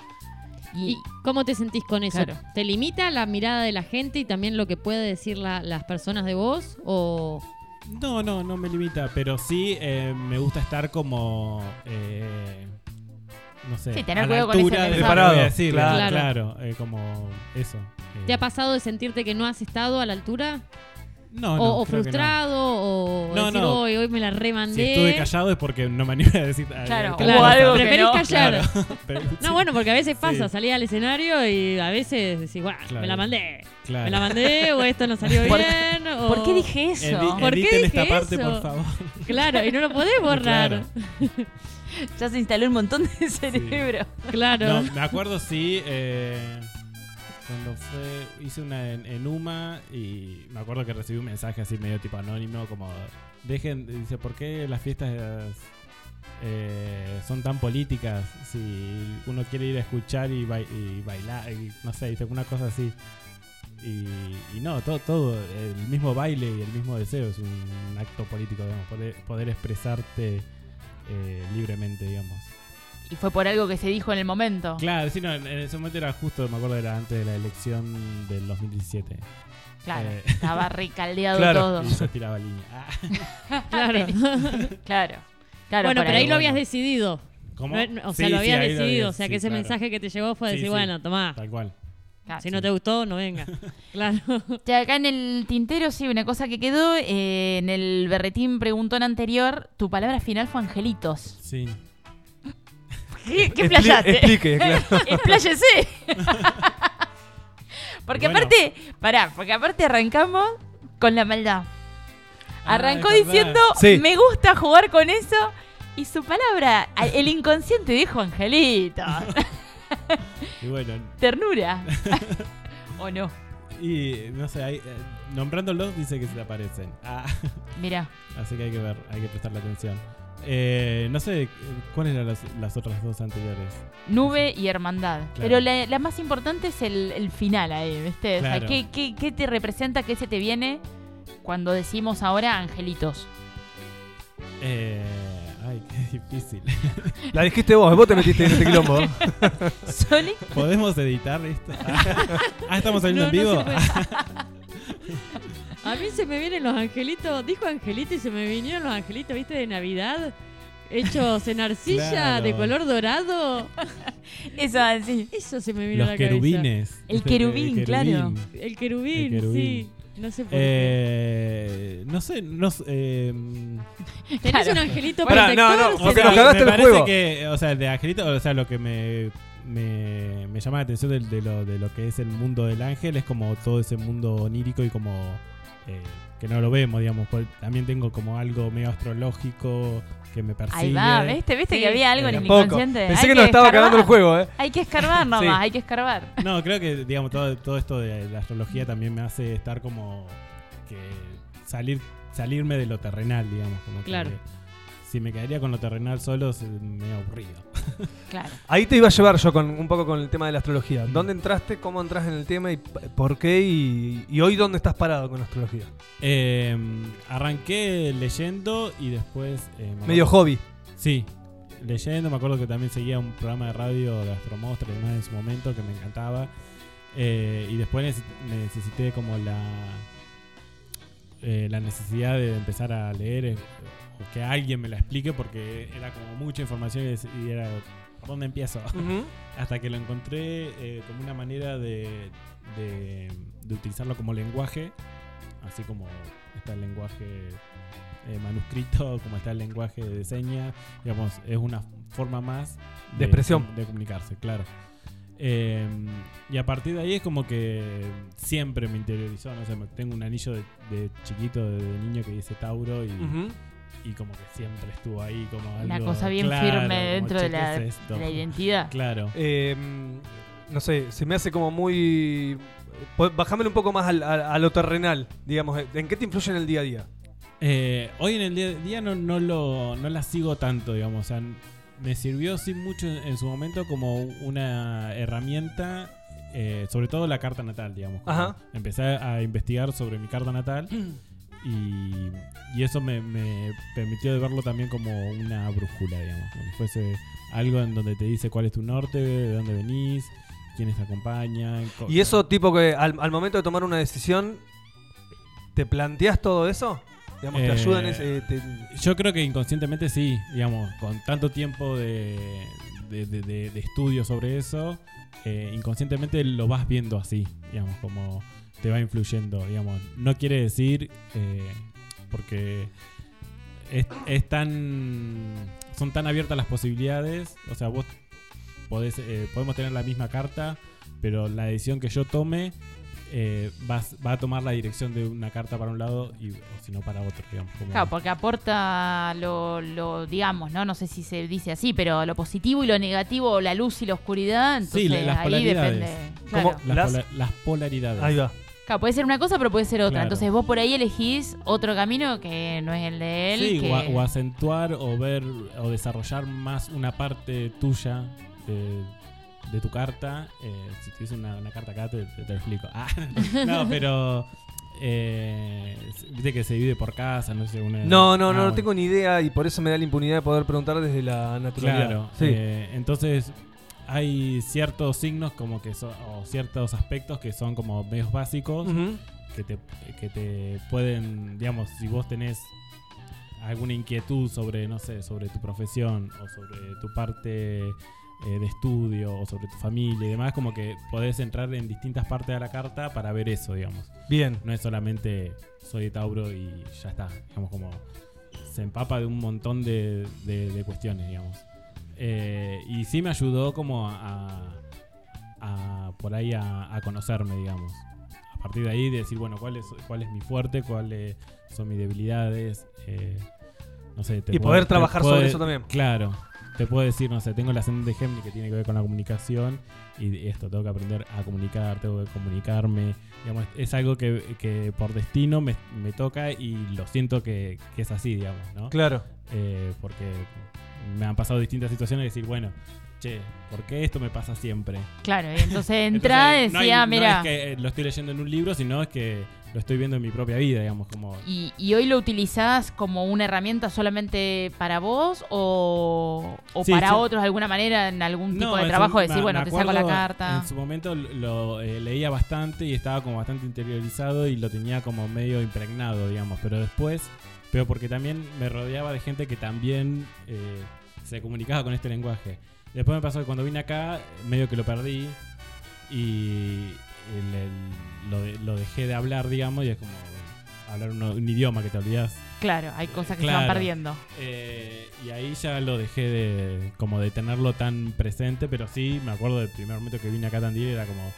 Speaker 3: Y,
Speaker 6: ¿Y cómo te sentís con eso?
Speaker 3: Claro.
Speaker 6: ¿Te limita la mirada de la gente y también lo que puede decir la- las personas de vos? ¿O
Speaker 8: No, no, no me limita, pero sí eh, me gusta estar como. eh, no sé.
Speaker 3: Sí, tener
Speaker 8: a la
Speaker 3: cuidado con ese
Speaker 8: altura de lo que
Speaker 4: mensaje.
Speaker 8: voy a decir,
Speaker 4: Preparado,
Speaker 8: claro,
Speaker 6: claro.
Speaker 8: eh, como eso. eh.
Speaker 6: te ha pasado de sentirte que no has estado a la altura?
Speaker 8: No,
Speaker 6: o,
Speaker 8: no,
Speaker 6: o
Speaker 8: creo que no.
Speaker 6: frustrado, o
Speaker 8: No,
Speaker 6: decir,
Speaker 8: no.
Speaker 6: hoy, hoy me la
Speaker 8: Si
Speaker 6: remandé.
Speaker 8: estuve callado es porque no me animé a decir. a-
Speaker 3: Claro,
Speaker 8: que
Speaker 3: hubo algo que
Speaker 6: Preferís
Speaker 3: no.
Speaker 6: callar.
Speaker 8: Claro, pero- sí,
Speaker 6: No, bueno, porque a veces pasa,
Speaker 8: Sí.
Speaker 6: salí al escenario y a veces decís, "Guau,
Speaker 8: Claro.
Speaker 6: me la mandé.
Speaker 8: claro.
Speaker 6: Me la mandé, o esto no salió
Speaker 3: ¿Por-
Speaker 6: bien.
Speaker 3: ¿Por qué dije eso?
Speaker 8: Edi-
Speaker 6: ¿Por qué dije
Speaker 8: esta parte,
Speaker 6: eso?
Speaker 8: por favor.
Speaker 6: Claro, y no lo podés borrar.
Speaker 8: Claro.
Speaker 3: Ya se instaló un montón de cerebro.
Speaker 6: Claro.
Speaker 8: No, me acuerdo, sí. eh, cuando fue. Hice una en, en UMA y me acuerdo que recibí un mensaje así medio tipo anónimo, como. Dejen. Dice, ¿por qué las fiestas eh, son tan políticas? Si uno quiere ir a escuchar y, bai- y bailar, y no sé, dice una cosa así. Y, y no, todo, todo, el mismo baile y el mismo deseo es un acto político, digamos, poder, poder expresarte eh, libremente, digamos.
Speaker 3: Y fue por algo que se dijo en el momento.
Speaker 8: Claro, sí, no, en ese momento era justo, me acuerdo, era antes de la elección del 2017.
Speaker 3: Claro,
Speaker 8: Eh.
Speaker 3: estaba recaldeado
Speaker 4: Claro.
Speaker 3: todo.
Speaker 8: Y yo tiraba línea. Ah,
Speaker 6: Claro.
Speaker 3: Claro. Claro,
Speaker 6: bueno, pero ahí lo
Speaker 8: bueno.
Speaker 6: habías decidido.
Speaker 8: ¿Cómo?
Speaker 6: O
Speaker 8: Sí,
Speaker 6: sea, lo
Speaker 8: sí,
Speaker 6: habías
Speaker 8: lo
Speaker 6: decidido.
Speaker 8: había-
Speaker 6: o sea, que ese
Speaker 8: claro.
Speaker 6: mensaje que te llegó fue
Speaker 8: Sí,
Speaker 6: decir,
Speaker 8: sí.
Speaker 6: bueno, tomá.
Speaker 8: Tal cual.
Speaker 3: Claro.
Speaker 6: Si no te gustó, no venga. claro.
Speaker 3: Che, acá en el tintero, sí, una cosa que quedó. eh, en el berretín preguntón anterior, tu palabra final fue angelitos.
Speaker 8: Sí.
Speaker 3: ¿Qué, qué
Speaker 4: Expli-
Speaker 3: playaste?
Speaker 4: explique, claro.
Speaker 3: Expláyese. porque
Speaker 8: Bueno.
Speaker 3: aparte, pará, porque aparte arrancamos con la maldad.
Speaker 8: Ah,
Speaker 3: Arrancó diciendo,
Speaker 4: Sí.
Speaker 3: me gusta jugar con eso. Y su palabra, el inconsciente dijo angelitos.
Speaker 8: Y bueno,
Speaker 3: Ternura. ¿O no?
Speaker 8: y no sé, ahí, eh, nombrándolos dice que se te aparecen. Ah,
Speaker 3: Mira,
Speaker 8: así que hay que ver, hay que prestarle atención. Eh, no sé, ¿cuáles eran las, las otras dos anteriores?
Speaker 3: nube y hermandad.
Speaker 8: Claro.
Speaker 3: Pero la, la más importante es el, el final ahí, ¿viste? O sea. ¿qué, qué, qué te representa, qué se te viene cuando decimos ahora angelitos?
Speaker 8: Eh, ay, qué difícil.
Speaker 4: La dijiste vos, vos te metiste en este quilombo.
Speaker 3: Sonic,
Speaker 8: ¿Podemos editar esto? Ah, ¿estamos saliendo
Speaker 6: No,
Speaker 8: en vivo?
Speaker 6: A mí se me vienen los angelitos. Dijo angelito y se me vinieron los angelitos, ¿viste? De Navidad. Hechos en arcilla,
Speaker 8: Claro.
Speaker 6: de color dorado.
Speaker 3: eso así.
Speaker 6: Eso se me vino a
Speaker 8: Los
Speaker 6: la cabeza.
Speaker 8: querubines.
Speaker 3: El
Speaker 8: ¿Viste?
Speaker 3: querubín, claro.
Speaker 6: El querubín,
Speaker 8: El querubín.
Speaker 6: sí. No sé por qué.
Speaker 8: Eh, no sé, no sé. eh,
Speaker 6: ¿Tenés
Speaker 3: claro.
Speaker 6: un angelito
Speaker 4: Pará,
Speaker 6: protector?
Speaker 4: no, no,
Speaker 6: ¿Se
Speaker 4: porque
Speaker 6: te-
Speaker 4: nos cagaste
Speaker 8: me
Speaker 4: el
Speaker 8: parece
Speaker 4: juego.
Speaker 8: que, o sea, el de Angelito, o sea, lo que me, me, me llama la atención de, de lo, de lo que es el mundo del ángel, es como todo ese mundo onírico y como eh, que no lo vemos, digamos. También tengo como algo medio astrológico que me persigue.
Speaker 3: Ahí va, ¿viste? ¿Viste que había algo en el inconsciente?
Speaker 4: Pensé
Speaker 3: Hay
Speaker 4: que nos estaba acabando el juego, ¿eh?
Speaker 3: Hay que escarbar nomás,
Speaker 4: Sí.
Speaker 3: hay que escarbar.
Speaker 8: No, creo que, digamos, todo, todo esto de la astrología también me hace estar como que salir salirme de lo terrenal, digamos. Como que
Speaker 6: Claro.
Speaker 8: Si me quedaría con lo terrenal solo, es medio aburrido.
Speaker 3: Claro.
Speaker 4: Ahí te iba a llevar yo con un poco con el tema de la astrología. ¿Dónde entraste? ¿Cómo entras en el tema? ¿Y por qué? Y, y hoy dónde estás parado con la astrología?
Speaker 8: Eh, arranqué leyendo y después... eh, me
Speaker 4: Medio
Speaker 8: acuerdo-
Speaker 4: hobby.
Speaker 8: Sí, leyendo. Me acuerdo que también seguía un programa de radio de Astromostra y demás en su momento que me encantaba. Eh, y después neces- necesité como la eh, la necesidad de empezar a leer que alguien me la explique porque era como mucha información y era ¿por dónde empiezo? Hasta que lo encontré eh, como una manera de, de, de utilizarlo como lenguaje, así como está el lenguaje eh, manuscrito, como está el lenguaje de señas, digamos, es una forma más
Speaker 4: De expresión.
Speaker 8: de comunicarse, claro. Eh, y a partir de ahí es como que siempre me interiorizó, no sé, me- tengo un anillo de, chiquito, de, niño que dice Tauro y. y como que siempre estuvo ahí como
Speaker 3: Una
Speaker 8: algo
Speaker 3: cosa bien
Speaker 8: claro,
Speaker 3: firme dentro de
Speaker 8: ¿qué
Speaker 3: la,
Speaker 8: es esto?
Speaker 3: de la identidad.
Speaker 8: Claro.
Speaker 4: Eh, no sé, se me hace como muy... Bajámelo un poco más al- a, a lo terrenal, digamos. ¿En qué te influye en el día a día?
Speaker 8: Eh, hoy en el día, día no, no, lo, no la sigo tanto, digamos. O sea, me sirvió sí mucho en, en su momento como una herramienta, eh, sobre todo la carta natal, digamos.
Speaker 4: Ajá.
Speaker 8: Empecé a investigar sobre mi carta natal y, y eso me, me permitió de verlo también como una brújula, digamos. Como si fuese algo en donde te dice cuál es tu norte, de dónde venís, quiénes te acompañan. co-
Speaker 4: Y eso tipo que al, al momento de tomar una decisión, ¿te planteas todo eso? Digamos, ¿te
Speaker 8: Eh,
Speaker 4: ayuda en ese... te-
Speaker 8: Yo creo que inconscientemente sí, digamos, con tanto tiempo de, de, de- de- de estudio sobre eso, eh, inconscientemente lo vas viendo así, digamos, como te va influyendo, digamos. No quiere decir, eh, porque es, es tan, son tan abiertas las posibilidades, o sea, vos podés, eh, podemos tener la misma carta, pero la decisión que yo tome eh, vas- va a tomar la dirección de una carta para un lado y o si no para otro, digamos. como-
Speaker 3: Claro, porque aporta lo, lo, digamos, ¿no? No sé si se dice así, pero lo positivo y lo negativo, la luz y la oscuridad, entonces
Speaker 8: Sí, la- las
Speaker 3: ahí
Speaker 8: polaridades.
Speaker 3: depende. Claro.
Speaker 8: Las,
Speaker 4: Las-
Speaker 8: pola- las polaridades.
Speaker 4: Ahí va.
Speaker 3: Claro, puede ser una cosa, pero puede ser otra.
Speaker 8: Claro.
Speaker 3: Entonces vos por ahí elegís otro camino que no es el de él.
Speaker 8: Sí,
Speaker 3: que-
Speaker 8: o, a- o acentuar o ver o desarrollar más una parte tuya de, de tu carta. Eh, si tuviese una, una carta acá, te, te- te lo explico. Ah, no, pero. Eh, Viste que se divide por casa, no sé. Una,
Speaker 4: No, no,
Speaker 8: Ah,
Speaker 4: no, no
Speaker 8: bueno.
Speaker 4: tengo ni idea y por eso me da la impunidad de poder preguntar desde la naturalidad.
Speaker 8: Claro.
Speaker 4: Sí.
Speaker 8: eh, entonces, hay ciertos signos como que son. o ciertos aspectos que son como medios básicos. Que te, que te pueden, digamos, si vos tenés alguna inquietud sobre, no sé, sobre tu profesión o sobre tu parte eh, de estudio o sobre tu familia y demás, como que podés entrar en distintas partes de la carta para ver eso, digamos.
Speaker 4: Bien.
Speaker 8: No es solamente soy Tauro y ya está, digamos, como se empapa de un montón de, de- de cuestiones, digamos. Eh, y sí me ayudó como a, a- por ahí a, a conocerme, digamos. A partir de ahí de decir, bueno, cuál es, cuál es mi fuerte, cuáles son mis debilidades. eh, no sé, te
Speaker 4: Y
Speaker 8: puedo-
Speaker 4: poder trabajar
Speaker 8: puedo-
Speaker 4: sobre eso también.
Speaker 8: Claro. Te puedo decir, no sé, tengo el ascendente de Gemini que tiene que ver con la comunicación y esto, tengo que aprender a comunicar, tengo que comunicarme. Digamos, es algo que, que por destino me, me toca y lo siento que, que es así, digamos, ¿no?
Speaker 4: Claro.
Speaker 8: Eh, porque me han pasado distintas situaciones y decir, bueno, che, ¿por qué esto me pasa siempre?
Speaker 3: Claro, y entonces entra y
Speaker 8: no
Speaker 3: decía,
Speaker 8: no
Speaker 3: mira.
Speaker 8: es que eh, lo estoy leyendo en un libro, sino es que lo estoy viendo en mi propia vida, digamos, como...
Speaker 3: ¿Y, y hoy lo utilizás como una herramienta solamente para vos o, o
Speaker 8: Sí,
Speaker 3: para
Speaker 8: yo-
Speaker 3: otros de alguna manera en algún tipo de trabajo? Decir,
Speaker 8: me-
Speaker 3: bueno,
Speaker 8: me
Speaker 3: te saco la carta.
Speaker 8: En su momento lo eh, leía bastante y estaba como bastante interiorizado y lo tenía como medio impregnado, digamos. Pero después, pero porque también me rodeaba de gente que también eh, se comunicaba con este lenguaje. Después me pasó que cuando vine acá, medio que lo perdí y el- el- lo, de- lo dejé de hablar, digamos, y es como, hablar un, un idioma que te olvidas.
Speaker 3: Claro, hay cosas que se van
Speaker 8: Claro.
Speaker 3: perdiendo.
Speaker 8: Eh, y ahí ya lo dejé de como de tenerlo tan presente, pero sí, me acuerdo del primer momento que vine acá a Tandil, era como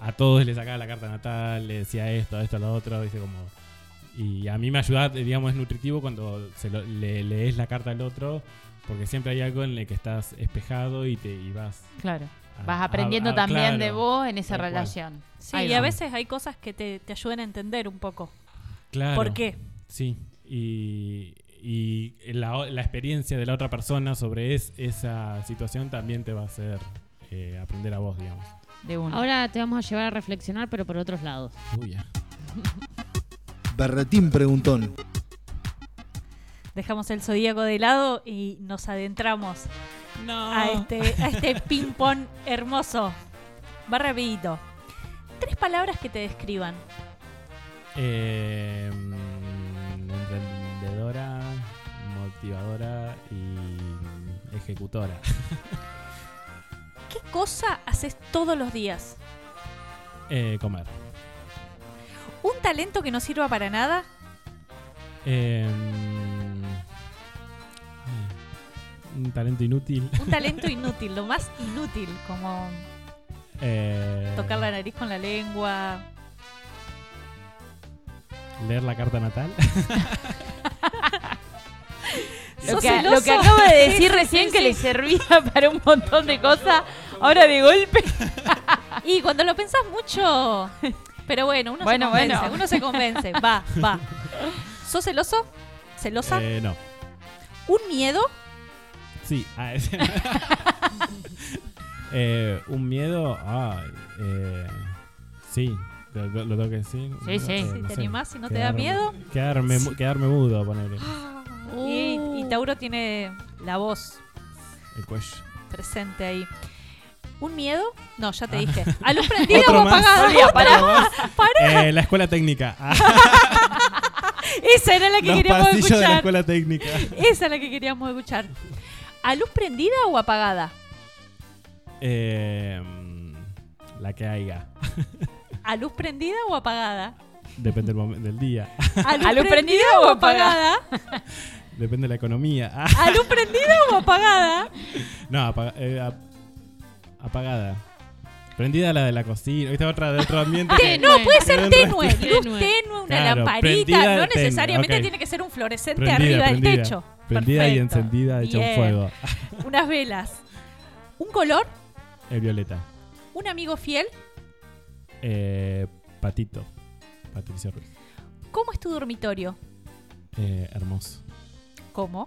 Speaker 8: a todos les sacaba la carta natal, le decía esto, esto, lo otro, dice como y a mí me ayuda, digamos, es nutritivo cuando se lo- le lees la carta al otro, porque siempre hay algo en el que estás espejado y te y vas
Speaker 3: Claro.
Speaker 8: a-
Speaker 3: Vas
Speaker 8: a-
Speaker 3: aprendiendo
Speaker 8: a-
Speaker 3: también
Speaker 8: claro,
Speaker 3: de vos en esa
Speaker 8: tal cual.
Speaker 3: relación.
Speaker 5: Sí,
Speaker 3: Ahí
Speaker 5: y a
Speaker 3: va.
Speaker 5: veces hay cosas que te, te ayudan a entender un poco.
Speaker 8: Claro.
Speaker 5: ¿Por qué?
Speaker 8: Sí, y, y la, la experiencia de la otra persona sobre es- esa situación también te va a hacer eh, aprender a vos, digamos.
Speaker 3: De.
Speaker 6: Ahora te vamos a llevar a reflexionar, pero por otros lados.
Speaker 8: Uy, ya.
Speaker 1: Berretín preguntón.
Speaker 5: Dejamos el zodíaco de lado y nos adentramos
Speaker 8: No.
Speaker 5: a este, a este ping-pong hermoso. Va rapidito. Tres palabras que te describan.
Speaker 8: Eh, mm, emprendedora, motivadora y ejecutora.
Speaker 5: ¿Qué cosa haces todos los días?
Speaker 8: Eh, comer.
Speaker 5: ¿Un talento que no sirva para nada?
Speaker 8: Eh, ay, un talento inútil.
Speaker 5: Un talento inútil, lo más inútil, como
Speaker 8: Eh,
Speaker 5: tocar la nariz con la lengua.
Speaker 8: Leer la carta natal.
Speaker 3: Lo
Speaker 5: ¿Sos
Speaker 3: que, lo que acabo de decir
Speaker 5: sí,
Speaker 3: recién
Speaker 5: sí,
Speaker 3: que
Speaker 5: sí.
Speaker 3: le servía para un montón de cosas, ahora de golpe.
Speaker 5: Y cuando lo pensás mucho. Pero bueno, uno
Speaker 3: Bueno,
Speaker 5: se convence.
Speaker 3: bueno.
Speaker 5: Uno se convence. Va, va. ¿Sos celoso? ¿Celosa?
Speaker 8: Eh, no.
Speaker 5: ¿Un miedo?
Speaker 8: Sí. ah, ese- Eh, un miedo. Ah, eh, sí. Lo, lo- lo tengo que decir.
Speaker 3: Sí, sí.
Speaker 8: Eh,
Speaker 5: Si
Speaker 8: no
Speaker 5: te
Speaker 8: sé.
Speaker 5: animás, si no te da
Speaker 8: Quedarme-
Speaker 5: miedo.
Speaker 8: Quedarme, mu- quedarme mudo, ponerle.
Speaker 5: Y, y Tauro tiene la voz
Speaker 8: El cuello.
Speaker 5: presente ahí. ¿Un miedo? No, ya
Speaker 3: Ah.
Speaker 5: te dije. ¿A luz prendida o
Speaker 8: más.
Speaker 5: apagada?
Speaker 3: Pará.
Speaker 8: Eh, la escuela técnica. Ah,
Speaker 5: Esa era la que
Speaker 8: los
Speaker 5: queríamos
Speaker 8: pasillos de la
Speaker 5: escuchar.
Speaker 8: escuela técnica.
Speaker 5: Esa es la que queríamos escuchar. ¿A luz prendida o apagada?
Speaker 8: Eh, la que haya.
Speaker 5: ¿A luz prendida o apagada?
Speaker 8: Depende del, del día.
Speaker 5: ¿A luz,
Speaker 3: ¿A luz
Speaker 5: prendida
Speaker 3: prendida
Speaker 5: o apagada?
Speaker 8: Depende de la economía. Ah,
Speaker 5: ¿A luz prendida o apagada?
Speaker 8: no, apaga- eh, ap- apagada. Prendida la de la cocina. ¿Viste otra de otro ambiente? que-
Speaker 5: No, puede ser
Speaker 8: Tenue.
Speaker 5: tenue, luz
Speaker 6: Tenue.
Speaker 5: tenue, una
Speaker 8: Claro,
Speaker 5: lamparita. No
Speaker 8: tenue,
Speaker 5: necesariamente
Speaker 8: ok.
Speaker 5: tiene que ser un fluorescente
Speaker 8: Prendida,
Speaker 5: arriba
Speaker 8: prendida.
Speaker 5: del techo.
Speaker 8: Prendida y
Speaker 5: Perfecto.
Speaker 8: encendida, hecha un fuego.
Speaker 5: Unas velas. ¿Un color?
Speaker 8: El violeta.
Speaker 5: ¿Un amigo fiel?
Speaker 8: Eh, Patito. Patricio Ruiz.
Speaker 5: ¿Cómo es tu dormitorio?
Speaker 8: Eh, hermoso.
Speaker 5: ¿Cómo?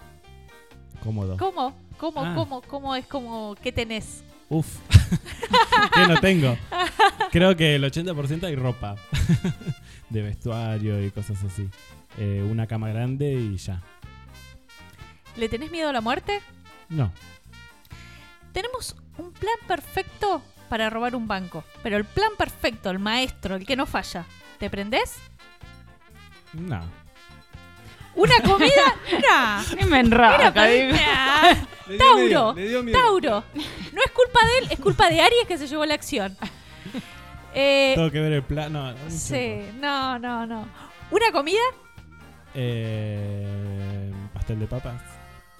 Speaker 8: Cómodo.
Speaker 5: ¿Cómo? ¿Cómo?
Speaker 8: Ah.
Speaker 5: ¿Cómo? ¿Cómo es como qué tenés?
Speaker 8: Uf. ¿Qué no tengo? Creo que el 80% hay ropa. de vestuario y cosas así. Eh, una cama grande y ya.
Speaker 5: ¿Le tenés miedo a la muerte?
Speaker 8: No.
Speaker 5: Tenemos un plan perfecto para robar un banco. Pero el plan perfecto, el maestro, el que no falla. ¿Te prendés?
Speaker 8: No.
Speaker 5: ¿Una comida? no.
Speaker 3: Ni me enrasca,
Speaker 5: nah. Tauro, Tauro. No es culpa de él, es culpa de Aries que se llevó la acción. Eh,
Speaker 8: Tengo que ver el plan. No, no
Speaker 5: sí, no, no, no. ¿Una comida?
Speaker 8: Eh, pastel de papas.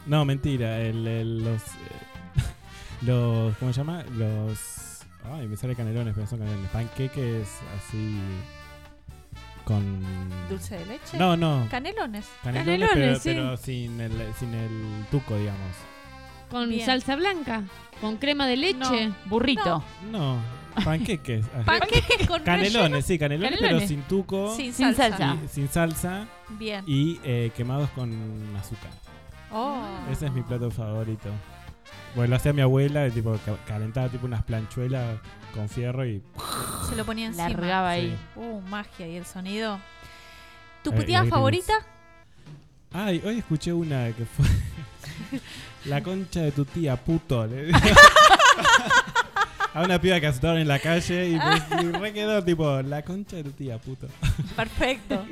Speaker 8: No, mentira. El, el- los, eh, los. ¿Cómo se llama? Los. Ay, me sale canelones, pero son canelones. Panqueques así. Con.
Speaker 5: ¿Dulce de leche?
Speaker 8: No, no.
Speaker 5: Canelones.
Speaker 8: Canelones,
Speaker 6: Canelones,
Speaker 8: pero,
Speaker 6: sí.
Speaker 8: pero sin, el, sin el tuco, digamos.
Speaker 6: Con
Speaker 5: Bien.
Speaker 6: salsa blanca, con crema de leche.
Speaker 3: Burrito.
Speaker 8: No, panqueques.
Speaker 5: Panqueques con
Speaker 8: canelones, sí, canelones, pero sin tuco.
Speaker 5: sin
Speaker 3: Sin
Speaker 5: salsa.
Speaker 3: salsa.
Speaker 8: y- sin salsa
Speaker 5: Bien.
Speaker 8: y eh, quemados con azúcar.
Speaker 5: Oh.
Speaker 8: Ese es mi plato favorito. Bueno, lo hacía mi abuela, y, tipo ca- calentaba tipo unas planchuelas con fierro y
Speaker 5: Se lo ponía encima.
Speaker 3: Largaba ahí.
Speaker 8: Sí.
Speaker 5: Uh, magia y el sonido. ¿Tu
Speaker 8: Eh,
Speaker 5: puteada favorita?
Speaker 8: Ay, hoy escuché una que fue La concha de tu tía, puto. le. A una piba que asustaron en la calle y, me, y re quedó tipo, la concha de tu tía, puto.
Speaker 5: Perfecto.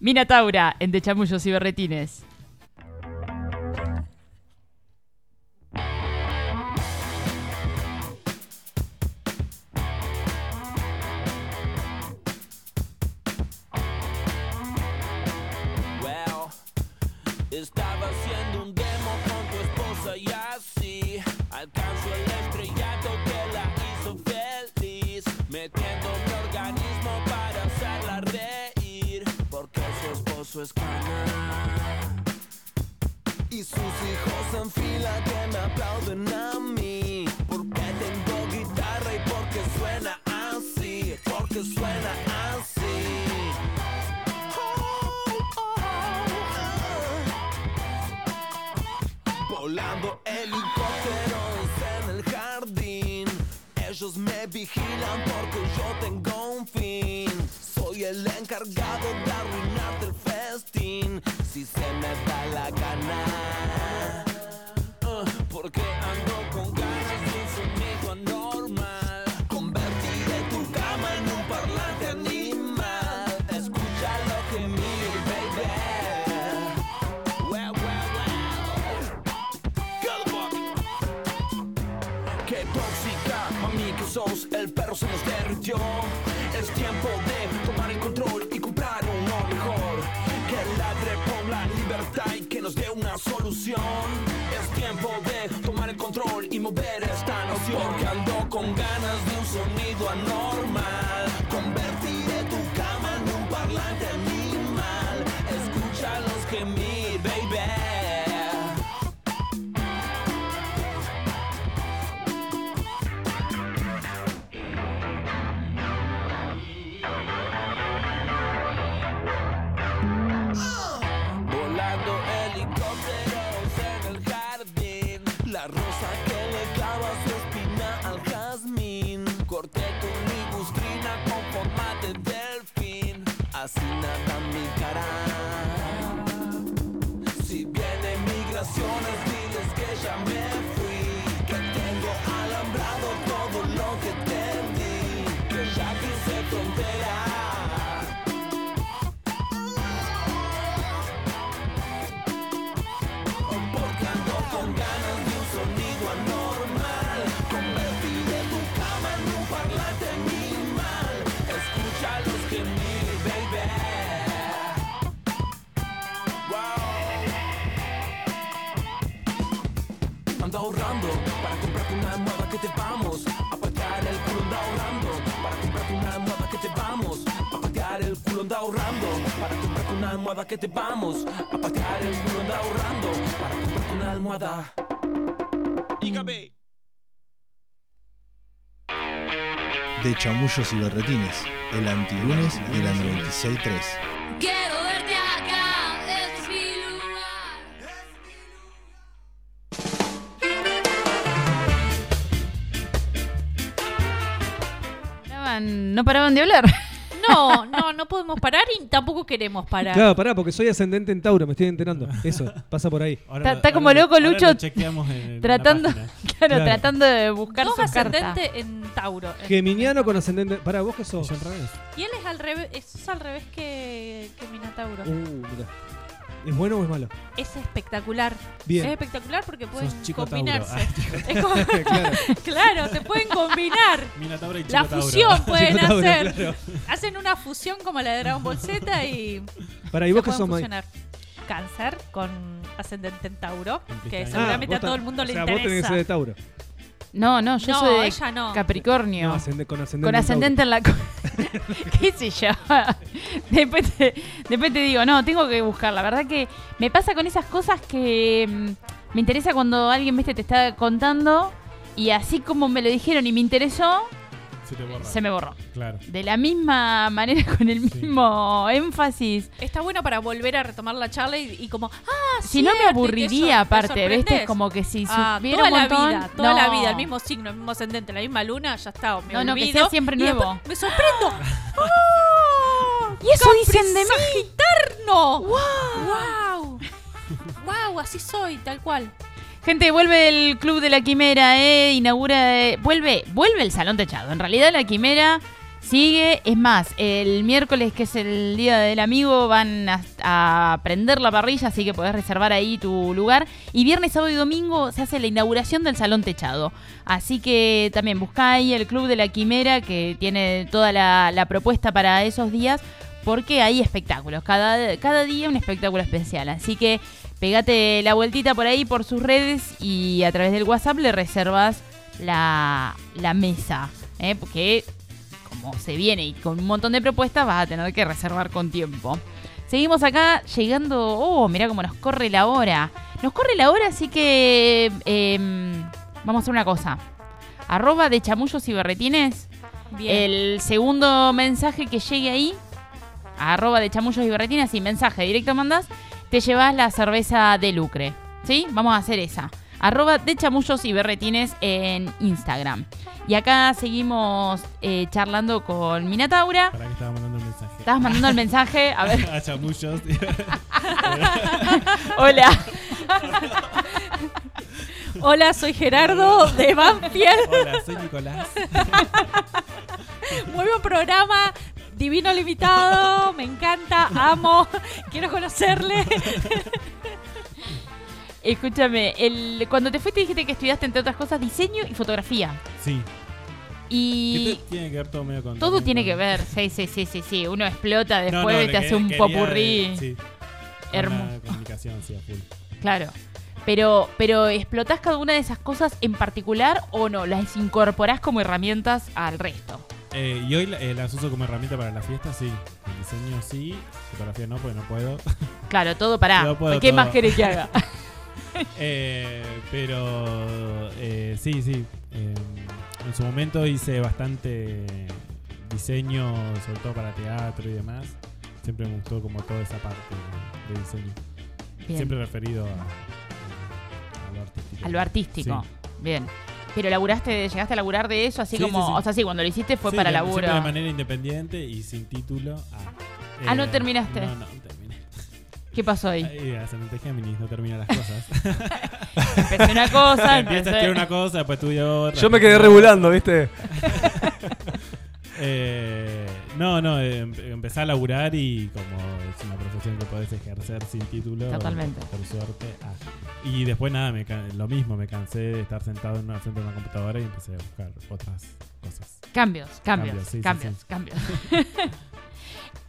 Speaker 3: Mina Taura, en De Chamullos y Berretines.
Speaker 2: Estaba haciendo un demo con tu esposa y así alcanzo el estrellato que la hizo feliz, metiendo mi organismo para hacerla reír, porque su esposo es cana. Y sus hijos en fila que me aplauden a mí El encargado de arruinarte el festín. Si se me da la gana Ah, Porque ahorrando para comprarte una almohada que te vamos a patear el culo anda ahorrando para comprarte una almohada. Dígame.
Speaker 1: De chamullos y berretines, el antilunes de la 96.3.
Speaker 9: Quiero verte acá, es mi lugar.
Speaker 3: Paraban- no paraban de hablar.
Speaker 5: No, no, no podemos parar y tampoco queremos parar.
Speaker 4: Claro, pará, porque soy ascendente en Tauro, me estoy enterando. Eso, pasa por ahí.
Speaker 8: Ahora
Speaker 3: Está, como
Speaker 8: ahora
Speaker 3: loco
Speaker 8: ahora
Speaker 3: Lucho
Speaker 8: lo chequeamos en la
Speaker 3: tratando,
Speaker 8: página.
Speaker 3: claro,
Speaker 4: Claro.
Speaker 3: tratando de buscar
Speaker 5: Dos
Speaker 3: su carta.
Speaker 5: ascendente en Tauro. En-
Speaker 4: Geminiano con ascendente. Pará, vos qué sos.
Speaker 8: Yo al revés.
Speaker 5: Y él es al revés, es al revés que, que Minotauro.
Speaker 4: Uh, mirá. ¿Es bueno o es malo?
Speaker 5: Es espectacular.
Speaker 4: Bien.
Speaker 5: Es espectacular porque pueden combinarse.
Speaker 8: Tauro.
Speaker 5: Es como-
Speaker 4: claro.
Speaker 5: claro, se pueden combinar.
Speaker 8: Minotauro y Chico
Speaker 5: La
Speaker 8: Tauro.
Speaker 5: fusión pueden
Speaker 4: Chico Tauro,
Speaker 5: hacer.
Speaker 4: claro.
Speaker 5: Hacen una fusión como la de Dragon Ball Z y
Speaker 4: Pará, ¿y
Speaker 5: se
Speaker 4: vos qué Mai?
Speaker 5: fusionar. Cáncer con ascendente en Tauro, que seguramente
Speaker 4: Ah,
Speaker 5: a todo el mundo le
Speaker 4: o sea, vos tenés que
Speaker 5: interesa.
Speaker 4: ser de Tauro.
Speaker 3: No, no, yo
Speaker 5: No,
Speaker 3: soy de
Speaker 5: ella no.
Speaker 3: Capricornio.
Speaker 4: No, ascende- con ascendente.
Speaker 3: con
Speaker 4: en
Speaker 3: ascendente en la... co- ¿Qué sé yo? después, te, después te digo, no, tengo que buscar. La verdad que me pasa con esas cosas que mm, me interesa cuando alguien ¿viste, te está contando y así como me lo dijeron y me interesó,
Speaker 8: Se te borra.
Speaker 3: se me borró.
Speaker 8: Claro.
Speaker 3: De la misma manera, con el
Speaker 8: Sí.
Speaker 3: mismo énfasis.
Speaker 5: Está bueno para volver a retomar la charla y, y como, ah,
Speaker 3: Si no me aburriría aparte, ¿viste? Como que si
Speaker 5: Ah,
Speaker 3: supiera
Speaker 5: toda
Speaker 3: un
Speaker 5: la vida, toda la
Speaker 3: no.
Speaker 5: vida, el mismo signo, el mismo ascendente, la misma luna, ya está. Me
Speaker 3: No, no, que sea siempre nuevo.
Speaker 5: Me sorprendo. ¡Oh!
Speaker 3: Y eso dicen de mí.
Speaker 5: ¡Sagitario! ¡Wow! ¡Wow! Así soy, tal cual.
Speaker 3: Gente, vuelve el Club de la Quimera, ¿eh? Inaugura. eh, vuelve, vuelve el Salón Techado. En realidad, la Quimera sigue. Es más, el miércoles, que es el Día del Amigo, van a, prender la parrilla, así que podés reservar ahí tu lugar. Y viernes, sábado y domingo se hace la inauguración del Salón Techado. Así que también buscá ahí el Club de la Quimera, que tiene toda la, propuesta para esos días. Porque hay espectáculos, cada día un espectáculo especial. Así que Pegate la vueltita por ahí por sus redes y a través del WhatsApp le reservas la, la mesa. ¿eh? Porque como se viene y con un montón de propuestas vas a tener que reservar con tiempo. Seguimos acá llegando. Oh, mira cómo nos corre la hora. Nos corre la hora, así que em, vamos a hacer una cosa. Arroba de chamullos y berretines.
Speaker 5: Bien.
Speaker 3: El segundo mensaje que llegue ahí, arroba de chamullos y berretines, y mensaje directo mandás, te llevas la cerveza de lucre. ¿Sí? Vamos a hacer esa. Arroba de chamullos y berretines en Instagram. Y acá seguimos eh, charlando con Minataura.
Speaker 8: Para que estaba mandando un mensaje.
Speaker 3: Estabas mandando el mensaje. A ver,
Speaker 8: A chamullos.
Speaker 3: hola.
Speaker 5: Hola, soy Gerardo de Banfield.
Speaker 8: Hola, soy Nicolás.
Speaker 5: Muy buen programa. Divino limitado, me encanta, amo, quiero conocerle.
Speaker 3: Escúchame, el, cuando te fuiste dijiste que estudiaste entre otras cosas diseño y fotografía.
Speaker 8: Sí.
Speaker 3: Y
Speaker 8: ¿Qué te- tiene que ver todo medio con
Speaker 3: todo tiene que ver. Sí, sí, sí, sí, sí. Uno explota después
Speaker 8: no,
Speaker 3: y te hace un popurrí.
Speaker 8: de- sí, con
Speaker 3: Hermo-
Speaker 8: la comunicación, sí, a full.
Speaker 3: Claro. Pero, pero ¿explotás cada una de esas cosas en particular o no? ¿Las incorporás como herramientas al resto?
Speaker 8: Eh, y hoy eh, las uso como herramienta para la fiesta, sí. El diseño sí, fotografía no, porque no puedo.
Speaker 3: Claro, todo para. ¿Qué
Speaker 8: todo.
Speaker 3: más querés que haga?
Speaker 8: Eh, pero eh, sí, sí. Eh, en su momento hice bastante diseño, sobre todo para teatro y demás. Siempre me gustó como toda esa parte de, de diseño.
Speaker 3: Bien.
Speaker 8: Siempre referido a, a lo artístico.
Speaker 3: A lo artístico.
Speaker 8: Sí.
Speaker 3: Bien. Pero laburaste, llegaste a laburar de eso, así
Speaker 8: Sí,
Speaker 3: como.
Speaker 8: sí, sí.
Speaker 3: O sea, sí, cuando lo hiciste fue
Speaker 8: Sí,
Speaker 3: para laburo.
Speaker 8: De manera independiente y sin título. Ah,
Speaker 3: Ah, ¿no terminaste?
Speaker 8: No, no terminé.
Speaker 3: ¿Qué pasó ahí?
Speaker 8: Ahí, ascendente Géminis, no termina las cosas.
Speaker 3: Empecé una cosa,
Speaker 8: Empieza a
Speaker 3: empecé-
Speaker 8: estudiar una cosa, después estudia otra.
Speaker 4: Yo me quedé regulando, ¿viste?
Speaker 8: Eh, no, no, eh, empecé a laburar y como es una profesión que podés ejercer sin título.
Speaker 3: Totalmente.
Speaker 8: Por suerte. ah. Y después nada, me ca- lo mismo, me cansé de estar sentado en una, frente de una computadora y empecé a buscar otras cosas.
Speaker 3: Cambios, cambios,
Speaker 8: Cambios, sí, sí,
Speaker 3: cambios,
Speaker 8: sí.
Speaker 3: cambios.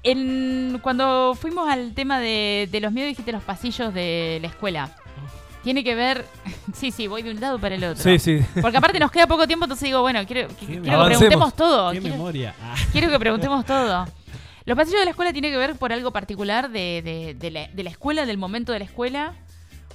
Speaker 3: En- cuando fuimos al tema de, de los miedos, dijiste los pasillos de la escuela. Tiene que ver. Sí, sí, voy de un lado para el otro.
Speaker 4: Sí, sí.
Speaker 3: Porque aparte nos queda poco tiempo, entonces digo, bueno, quiero, que- quiero que preguntemos todo.
Speaker 8: ¡Qué
Speaker 3: Quiero,
Speaker 8: memoria! Ah.
Speaker 3: quiero que preguntemos todo. ¿Los pasillos de la escuela tiene que ver por algo particular de, de- de la, de la escuela, del momento de la escuela?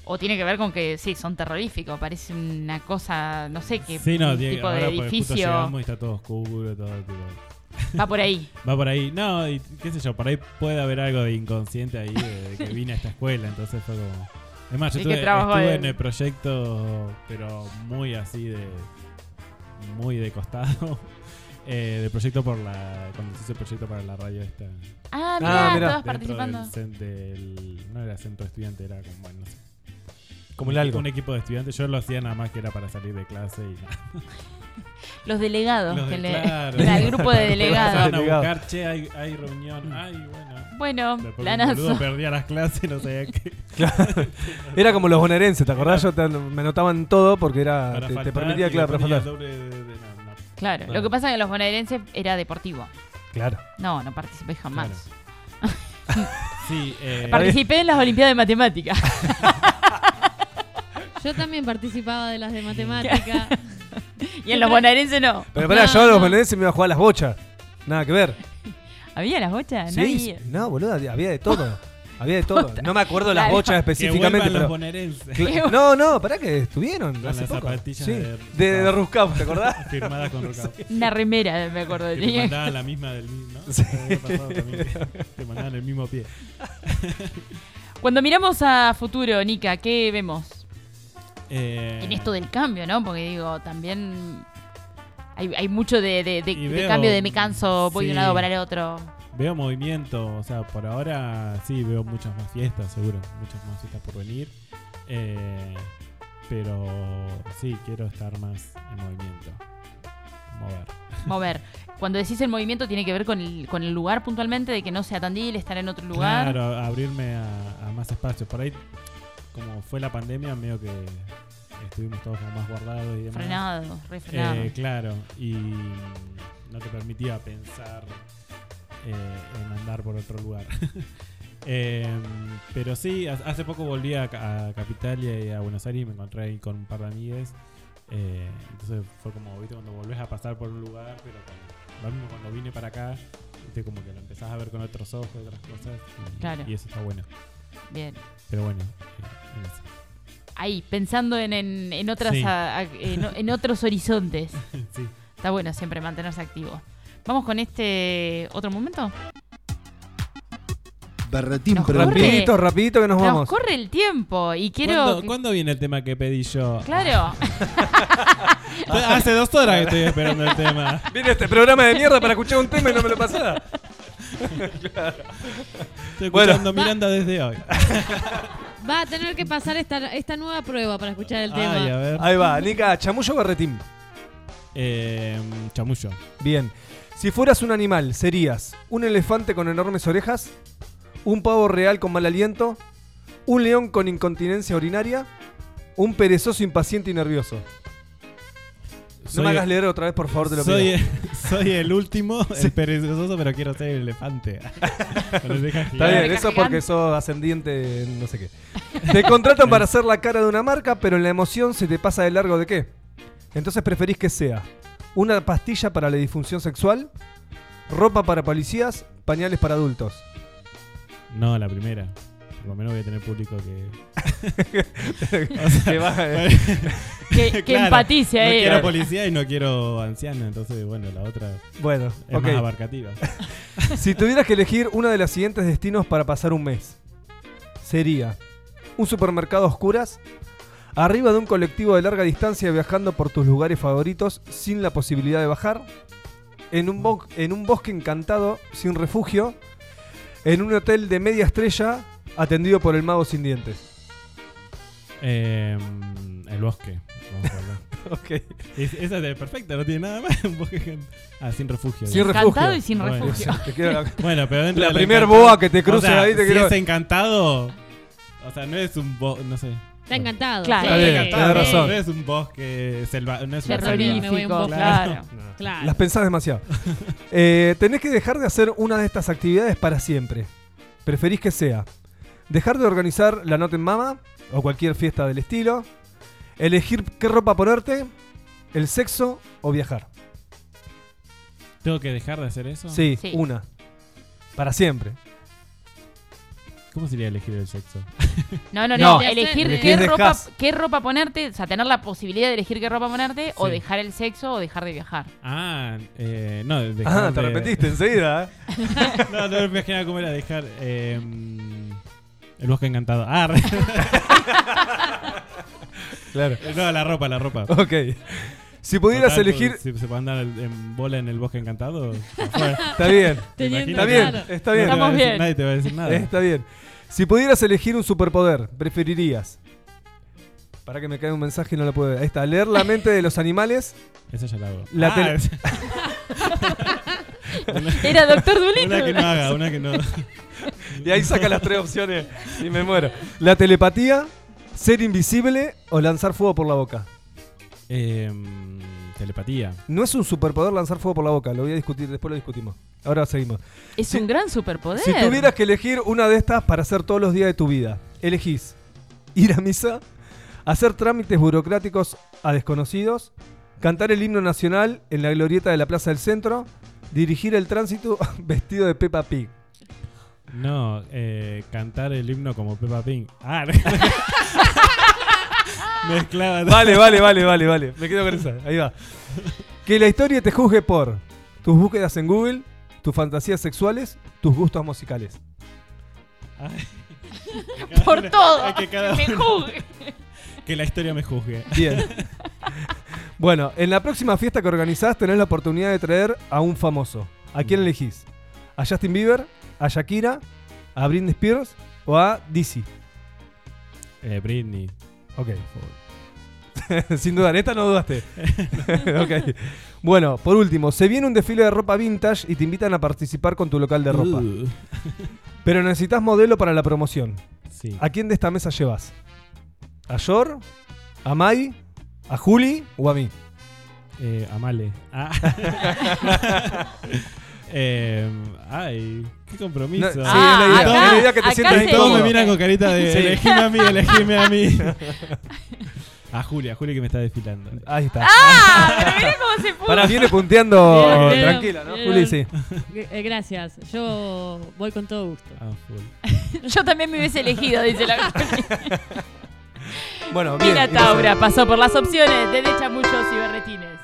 Speaker 3: ¿O tiene que ver con que sí, son terroríficos? Parece una cosa, no sé qué
Speaker 8: Sí, no,
Speaker 3: un
Speaker 8: tiene-
Speaker 3: tipo
Speaker 8: ahora
Speaker 3: de edificio.
Speaker 8: y está todo oscuro, todo tipo.
Speaker 3: Va por ahí.
Speaker 8: Va por ahí. No, y qué sé yo, por ahí puede haber algo de inconsciente ahí de, de que vine a esta escuela, entonces fue como... Es más, yo
Speaker 3: ¿Y qué
Speaker 8: estuve, estuve en el proyecto, pero muy así de... Muy de costado. Eh, del proyecto por la... Cuando se hizo el proyecto para la radio esta...
Speaker 3: Ah,
Speaker 4: Ah,
Speaker 3: mirá. estabas
Speaker 8: dentro
Speaker 3: participando.
Speaker 8: Del, del- no era centro estudiante, era como... Bueno, no sé.
Speaker 4: Como
Speaker 8: un,
Speaker 4: algo.
Speaker 8: un equipo de estudiantes. Yo lo hacía nada más que era para salir de clase y nada.
Speaker 3: Los delegados.
Speaker 8: Los
Speaker 3: que
Speaker 8: de-
Speaker 3: le-
Speaker 8: claro.
Speaker 3: era el grupo de delegados.
Speaker 8: a buscar, che, hay, hay reunión. Ay, bueno.
Speaker 3: Bueno,
Speaker 8: Después
Speaker 3: planazo.
Speaker 8: boludo perdía las clases, no sabía qué.
Speaker 4: Era como los bonaerenses, ¿te acordás? Yo te- me anotaban todo porque era
Speaker 8: Para
Speaker 4: te, te
Speaker 8: faltar,
Speaker 4: permitía,
Speaker 8: y
Speaker 4: claro, para
Speaker 8: después
Speaker 4: faltar.
Speaker 8: tenía el doble de- de- no, no.
Speaker 3: Claro, lo que pasa es que los bonaerenses era deportivo.
Speaker 4: Claro.
Speaker 3: No, no participé jamás.
Speaker 8: Sí, eh,
Speaker 3: Participé en las Olimpiadas de Matemáticas.
Speaker 6: Yo también participaba de las de matemática.
Speaker 3: y en los bonaerenses no.
Speaker 4: Pero pará,
Speaker 6: No,
Speaker 4: yo a los
Speaker 6: no.
Speaker 4: bonaerenses me iba a jugar a las bochas. Nada que ver.
Speaker 3: ¿Había las bochas?
Speaker 4: Sí,
Speaker 3: Nadie-
Speaker 4: sí. no, boludo, había de todo. Había de todo. No me acuerdo las bochas específicamente,
Speaker 8: los
Speaker 4: pero. Cla- No, no, pará que estuvieron
Speaker 8: Con
Speaker 4: hace
Speaker 8: las
Speaker 4: poco.
Speaker 8: zapatillas
Speaker 4: Sí,
Speaker 8: de-
Speaker 4: de, de Ruscap, ¿te acordás?
Speaker 8: Firmadas con Rocao.
Speaker 3: Una remera, me acuerdo.
Speaker 8: Que te mandaban la misma del mismo, ¿no?
Speaker 4: Sí.
Speaker 8: Me había pasado también que te mandaban el mismo pie.
Speaker 3: Cuando miramos a futuro, Nika, ¿qué vemos?
Speaker 8: Eh,
Speaker 3: En esto del cambio, ¿no? Porque digo, también hay, hay mucho de, de- de-
Speaker 8: Y
Speaker 3: de
Speaker 8: veo-
Speaker 3: cambio de me canso, voy de un lado para el otro.
Speaker 8: Veo movimiento, o sea, por ahora sí veo muchas más fiestas, seguro, muchas más fiestas por venir. Eh, pero sí, quiero estar más en movimiento. Mover.
Speaker 3: Mover. Cuando decís el movimiento, tiene que ver con el, con el lugar puntualmente, de que no sea Tandil, estar en otro lugar.
Speaker 8: Claro, abrirme a, a más espacios. Por ahí, como fue la pandemia, medio que estuvimos todos como más guardados y demás.
Speaker 3: Frenado, re frenado.
Speaker 8: Eh, claro, y no te permitía pensar eh, en andar por otro lugar. Eh, pero sí, ha- hace poco volví a, a Capital y a Buenos Aires y me encontré ahí con un par de amigues. Eh, entonces fue como, viste, cuando volvés a pasar por un lugar, pero lo mismo cuando vine para acá, viste, como que lo empezás a ver con otros ojos, otras cosas. Y,
Speaker 3: Claro.
Speaker 8: y eso está bueno.
Speaker 3: Bien.
Speaker 8: Pero bueno, eh, en eso.
Speaker 3: Ahí, pensando en, en, en otras,
Speaker 8: Sí.
Speaker 3: a- a- en, en otros horizontes.
Speaker 8: sí.
Speaker 3: Está bueno siempre mantenerse activo. Vamos con este otro momento.
Speaker 1: Berretín
Speaker 3: Nos
Speaker 1: pregunta.
Speaker 3: corre.
Speaker 4: Rapidito, rapidito que nos
Speaker 3: Nos
Speaker 4: vamos.
Speaker 3: corre el tiempo y quiero.
Speaker 8: ¿Cuándo,
Speaker 3: que-
Speaker 8: cuándo viene el tema que pedí yo?
Speaker 3: Claro.
Speaker 8: Hace dos horas que estoy esperando el tema.
Speaker 4: Viene este programa de mierda para escuchar un tema y no me lo pasás.
Speaker 8: Estoy
Speaker 4: Bueno.
Speaker 8: escuchando Miranda desde hoy.
Speaker 6: Va a tener que pasar esta, esta nueva prueba para escuchar el tema.
Speaker 8: Ay, a ver.
Speaker 4: Ahí va, Nica, chamullo o berretín.
Speaker 8: Eh, chamullo.
Speaker 4: Bien. Si fueras un animal, serías un elefante con enormes orejas, un pavo real con mal aliento, un león con incontinencia urinaria, un perezoso impaciente y nervioso. No
Speaker 8: Soy-
Speaker 4: me hagas leer otra vez, por favor, te lo
Speaker 8: soy,
Speaker 4: pido.
Speaker 8: soy el último, el perezoso, pero quiero ser el elefante.
Speaker 4: Está bien, eso porque sos ascendiente en no sé qué. Te contratan para hacer la cara de una marca, pero en la emoción se te pasa de largo de qué. Entonces preferís que sea una pastilla para la disfunción sexual, ropa para policías, pañales para adultos.
Speaker 8: No, la primera. Por lo menos voy a tener público que. O sea,
Speaker 4: Que va-
Speaker 3: Que, que empatice
Speaker 8: no quiero policía y no quiero anciana, entonces, bueno, la otra
Speaker 4: Bueno,
Speaker 8: es
Speaker 4: ok.
Speaker 8: más abarcativa.
Speaker 4: Si tuvieras que elegir uno de los siguientes destinos para pasar un mes, sería un supermercado a oscuras, arriba de un colectivo de larga distancia viajando por tus lugares favoritos sin la posibilidad de bajar, en un, bo- en un bosque encantado sin refugio, en un hotel de media estrella atendido por el mago sin dientes.
Speaker 8: Eh, el bosque. Vamos a hablar.
Speaker 4: Ok.
Speaker 8: Es- esa es perfecta, no tiene nada más. Un bosque gen- Ah, sin refugio.
Speaker 4: Sin
Speaker 3: Encantado
Speaker 4: refugio.
Speaker 3: y sin
Speaker 8: Bueno,
Speaker 3: refugio.
Speaker 4: Te quiero la-
Speaker 8: Bueno, pero dentro
Speaker 4: La
Speaker 8: del
Speaker 4: primer
Speaker 8: encantado-
Speaker 4: boa que te cruce
Speaker 8: o sea,
Speaker 4: ahí te
Speaker 8: si
Speaker 4: quiero-
Speaker 8: es encantado. O sea, no es un bosque. No sé.
Speaker 6: Está encantado.
Speaker 3: Claro.
Speaker 4: Está bien,
Speaker 8: Encantado,
Speaker 4: tenés razón.
Speaker 8: No es un bosque selva, no es una
Speaker 6: Terrorífico,
Speaker 8: selva.
Speaker 6: me voy a un bosque.
Speaker 3: claro.
Speaker 8: No.
Speaker 6: Claro.
Speaker 4: Las pensás demasiado. Eh, tenés que dejar de hacer una de estas actividades para siempre. Preferís que sea dejar de organizar la nota en mama o cualquier fiesta del estilo, elegir qué ropa ponerte, el sexo o viajar.
Speaker 8: ¿Tengo que dejar de hacer eso?
Speaker 4: Sí,
Speaker 3: Sí.
Speaker 4: una. Para siempre.
Speaker 8: ¿Cómo sería elegir el sexo?
Speaker 3: No, no,
Speaker 4: No.
Speaker 3: no. Elegir qué
Speaker 4: dejás.
Speaker 3: ropa, qué ropa ponerte, o sea, tener la posibilidad de elegir qué ropa ponerte o
Speaker 8: Sí.
Speaker 3: dejar el sexo o dejar de viajar.
Speaker 8: Ah, eh, no, dejar
Speaker 4: Ah, te
Speaker 8: de-
Speaker 4: arrepentiste enseguida. ¿eh?
Speaker 8: no, no me imaginaba cómo era dejar. eh, el bosque encantado. Ah, re-
Speaker 4: Claro.
Speaker 8: no, la ropa, la ropa.
Speaker 4: Ok. Si pudieras
Speaker 8: Total,
Speaker 4: elegir.
Speaker 8: Si se puede andar en bola en el bosque encantado.
Speaker 4: Está bien.
Speaker 6: Teniendo
Speaker 4: Está bien.
Speaker 6: claro.
Speaker 4: Está bien.
Speaker 8: No te va a
Speaker 3: Estamos
Speaker 8: decir-
Speaker 3: bien.
Speaker 8: Nadie te va a decir nada.
Speaker 4: Está bien. Si pudieras elegir un superpoder, preferirías. Para que me caiga un mensaje y no lo puedo ver. Ahí está. Leer la mente de los animales.
Speaker 8: Esa ya la hago.
Speaker 4: La
Speaker 8: Ah,
Speaker 4: tele-
Speaker 8: es-
Speaker 3: Era Doctor Dolittle.
Speaker 8: una que no haga, una que no.
Speaker 4: Y ahí saca las tres opciones y me muero. La telepatía, ser invisible o lanzar fuego por la boca.
Speaker 8: Em, telepatía.
Speaker 4: No es un superpoder lanzar fuego por la boca. Lo voy a discutir, después lo discutimos. Ahora seguimos.
Speaker 3: Es
Speaker 4: Si-
Speaker 3: un gran superpoder.
Speaker 4: Si tuvieras que elegir una de estas para hacer todos los días de tu vida, elegís ir a misa, hacer trámites burocráticos a desconocidos, cantar el himno nacional en la glorieta de la Plaza del Centro, dirigir el tránsito vestido de Peppa Pig.
Speaker 8: No, eh, cantar el himno como Peppa Pig. Ah, mezclaba.
Speaker 4: Vale, vale, vale, vale, vale. Me quedo con esa. Ahí va. Que la historia te juzgue por tus búsquedas en Google, tus fantasías sexuales, tus gustos musicales.
Speaker 8: Ay.
Speaker 3: Por todo.
Speaker 8: Ay, que cada
Speaker 3: Me
Speaker 8: uno-
Speaker 3: juzgue.
Speaker 8: Que la historia me juzgue.
Speaker 4: Bien. bueno, en la próxima fiesta que organizás tenés la oportunidad de traer a un famoso. ¿A quién elegís? ¿A Justin Bieber? ¿A Shakira? ¿A Britney Spears? ¿O a Dizzy?
Speaker 8: Eh, Britney.
Speaker 4: Ok. Sin duda, en esta no dudaste. ok. Bueno, por último, se viene un desfile de ropa vintage y te invitan a participar con tu local de ropa.
Speaker 8: Uh,
Speaker 4: Pero necesitas modelo para la promoción.
Speaker 8: sí.
Speaker 4: ¿A quién de esta mesa llevas? ¿A Yor? ¿A Mai? ¿A Juli o a mí?
Speaker 8: Eh, Amale. Ah. Em, ay, qué compromiso. Todos me miran con carita de
Speaker 4: sí.
Speaker 8: elegime a mí, elegime a mí. A Julia, Julia que me está desfilando.
Speaker 4: Ahí está.
Speaker 10: ¡Ah! Pero mirá cómo se puso.
Speaker 4: Para, viene punteando
Speaker 6: bien, oh,
Speaker 4: tranquila, ¿no?
Speaker 6: Bien,
Speaker 4: Juli, sí.
Speaker 6: Eh, gracias. Yo voy con todo gusto.
Speaker 8: Ah,
Speaker 10: Yo también me hubiese elegido, dice la
Speaker 4: Bueno, bien. Mira,
Speaker 10: Taura pasó por las opciones de muchos y.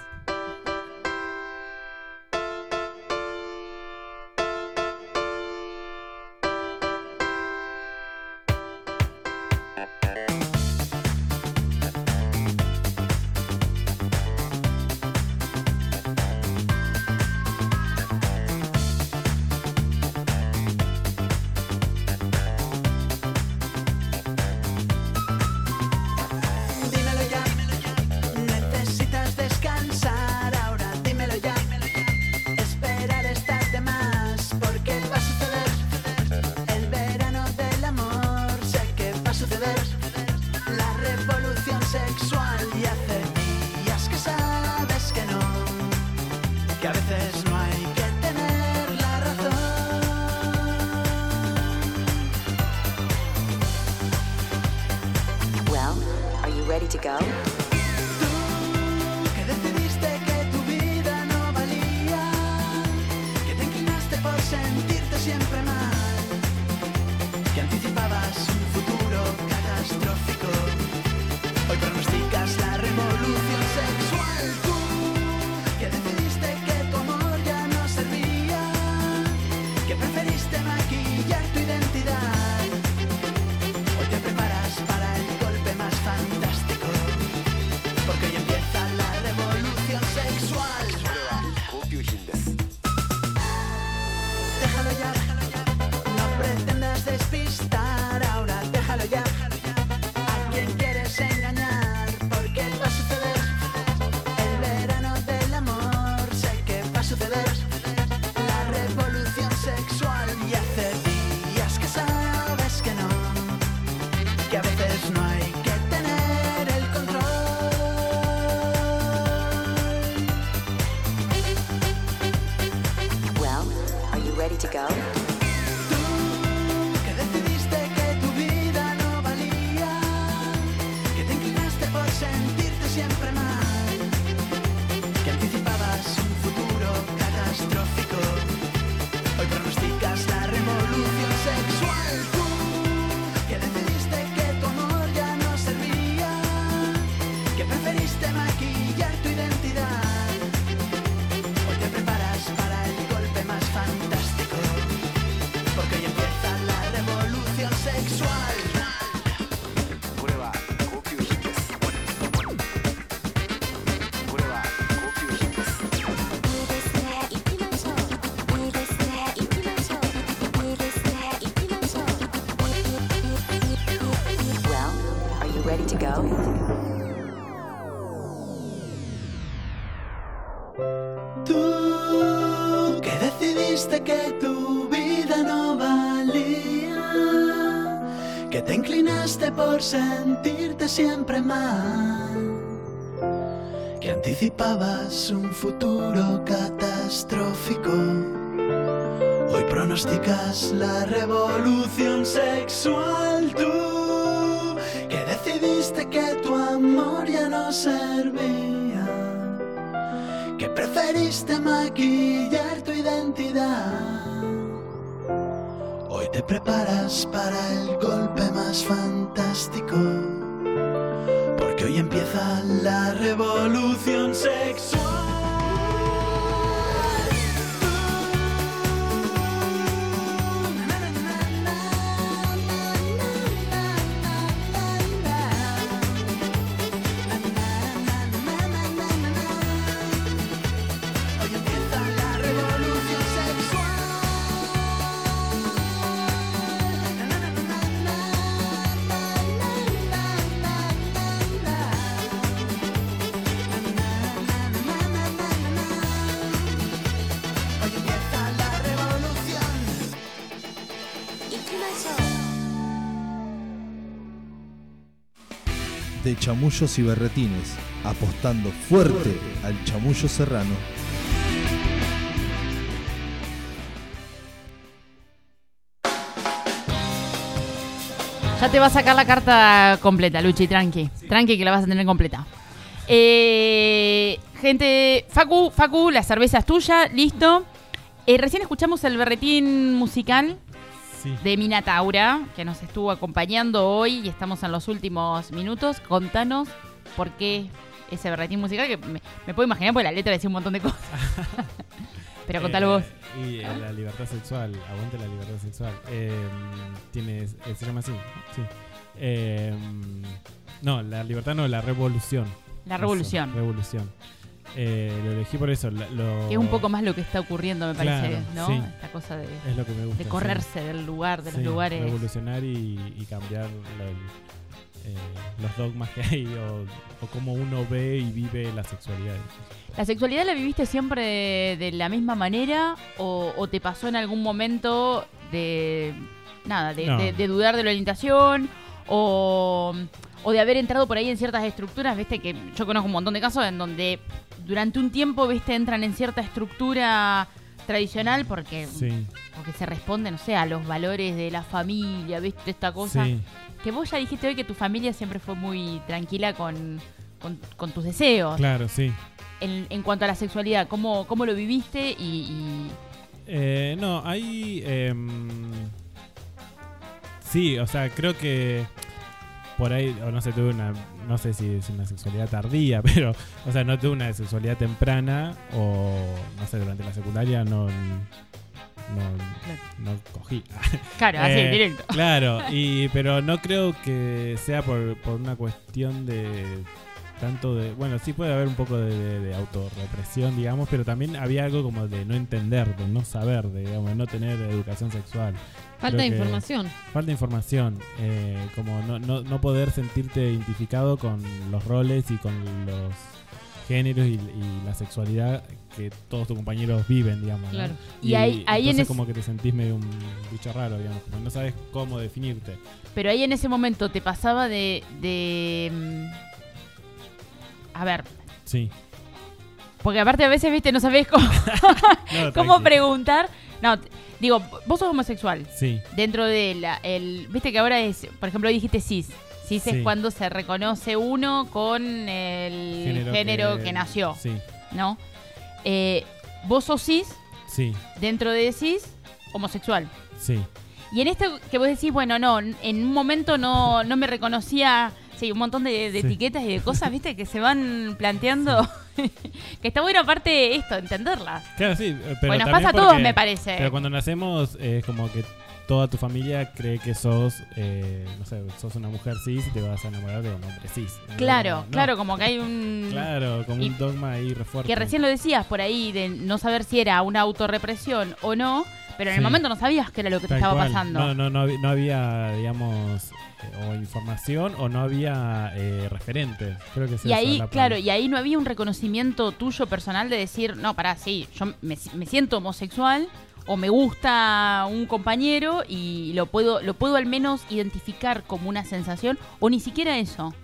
Speaker 11: por sentirte siempre mal, que anticipabas un futuro catastrófico. Hoy pronosticas la revolución sexual tú, que decidiste que tu amor ya no servía, que preferiste maquillar tu identidad. Hoy te preparas para el
Speaker 1: chamullos y berretines, apostando fuerte al chamullo serrano.
Speaker 3: Ya te va a sacar la carta completa, Luchi, tranqui. Tranqui que la vas a tener completa. Eh, gente, Facu, Facu, la cerveza es tuya, listo. Eh, recién escuchamos el berretín musical
Speaker 8: Sí.
Speaker 3: de Minataura, que nos estuvo acompañando hoy y estamos en los últimos minutos. Contanos por qué ese berretín musical, que me, me puedo imaginar porque la letra decía un montón de cosas. Pero contalo
Speaker 8: Eh,
Speaker 3: vos.
Speaker 8: Y eh, la libertad sexual, aguante la libertad sexual. Eh, tiene, se llama así, sí. Eh, no, la libertad no, la revolución.
Speaker 3: La
Speaker 8: Eso,
Speaker 3: revolución.
Speaker 8: Eh, lo elegí por eso. la- lo-
Speaker 3: Que es un poco más lo que está ocurriendo, me parece,
Speaker 8: Claro,
Speaker 3: ¿no?
Speaker 8: sí.
Speaker 3: Esta cosa de,
Speaker 8: Es lo que me gusta.
Speaker 3: de
Speaker 8: sí.
Speaker 3: correrse del lugar, de los lugares.
Speaker 8: Revolucionar y, y cambiar la- eh, los dogmas que hay o, o cómo uno ve y vive la sexualidad.
Speaker 3: ¿La sexualidad la viviste siempre de, de la misma manera o, o te pasó en algún momento de nada, de,
Speaker 8: No.
Speaker 3: de- de dudar de la orientación o, o de haber entrado por ahí en ciertas estructuras? Viste que yo conozco un montón de casos en donde durante un tiempo, viste, entran en cierta estructura tradicional porque,
Speaker 8: Sí,
Speaker 3: porque se responde, no sé, a los valores de la familia, viste, esta cosa.
Speaker 8: sí.
Speaker 3: Que vos ya dijiste hoy que tu familia siempre fue muy tranquila con, con, con tus deseos.
Speaker 8: Claro, sí.
Speaker 3: En, en cuanto a la sexualidad, ¿cómo, cómo lo viviste? Y, y-
Speaker 8: Eh, no, hay... em, sí, o sea, creo que por ahí, o no sé, tuve una... No sé si es una sexualidad tardía, pero... O sea, no tuve una sexualidad temprana o, no sé, durante la secundaria no... No, no cogí.
Speaker 3: Claro, así,
Speaker 8: Eh,
Speaker 3: directo.
Speaker 8: Claro, y, pero no creo que sea por, por una cuestión de tanto de... Bueno, sí puede haber un poco de, de- de autorrepresión, digamos, pero también había algo como de no entender, de no saber, de, digamos, de no tener educación sexual.
Speaker 6: Falta de información.
Speaker 8: Falta de información, eh, como no, no, no poder sentirte identificado con los roles y con los géneros y, y la sexualidad que todos tus compañeros viven, digamos. ¿no?
Speaker 6: Claro.
Speaker 3: Y ahí- ahí en es-
Speaker 8: como que te sentís medio un bicho raro, digamos, como no sabes cómo definirte.
Speaker 3: Pero ahí en ese momento te pasaba de. de mm, a ver,
Speaker 8: Sí.
Speaker 3: porque aparte a veces, viste, no sabés cómo,
Speaker 8: No,
Speaker 3: cómo preguntar. No, digo, vos sos homosexual.
Speaker 8: Sí,
Speaker 3: Dentro de la. El, viste que ahora es. Por ejemplo, dijiste cis. Cis
Speaker 8: Sí.
Speaker 3: es cuando se reconoce uno con el género, que, nació,
Speaker 8: Sí,
Speaker 3: ¿no? Eh, vos sos cis,
Speaker 8: sí,
Speaker 3: dentro de cis, homosexual.
Speaker 8: sí.
Speaker 3: Y en esto que vos decís, bueno, no, en un momento no, no me reconocía, sí, un montón de, de
Speaker 8: Sí.
Speaker 3: etiquetas y de cosas, viste, que se van planteando. que está bueno aparte esto, entenderlas.
Speaker 8: Claro, sí, eh, pero
Speaker 3: bueno, pasa a todos, me parece.
Speaker 8: Pero cuando nacemos es como que toda tu familia cree que sos, eh, no sé, sos una mujer cis y te vas a enamorar de un hombre cis.
Speaker 3: claro,
Speaker 8: No,
Speaker 3: claro, como que hay un...
Speaker 8: Claro, como un dogma ahí re fuerte.
Speaker 3: Que recién lo decías por ahí, de no saber si era una autorrepresión o no, pero en el momento no sabías qué era lo que te estaba
Speaker 8: cual.
Speaker 3: pasando.
Speaker 8: No, no, no, había- no había, digamos, eh, o información o no había eh, referentes. Creo que es
Speaker 3: Y
Speaker 8: eso,
Speaker 3: ahí,
Speaker 8: la
Speaker 3: claro, y ahí no había un reconocimiento tuyo personal de decir, no, pará, sí, yo me, me siento homosexual o me gusta un compañero y lo puedo, lo puedo al menos identificar como una sensación, o ni siquiera eso.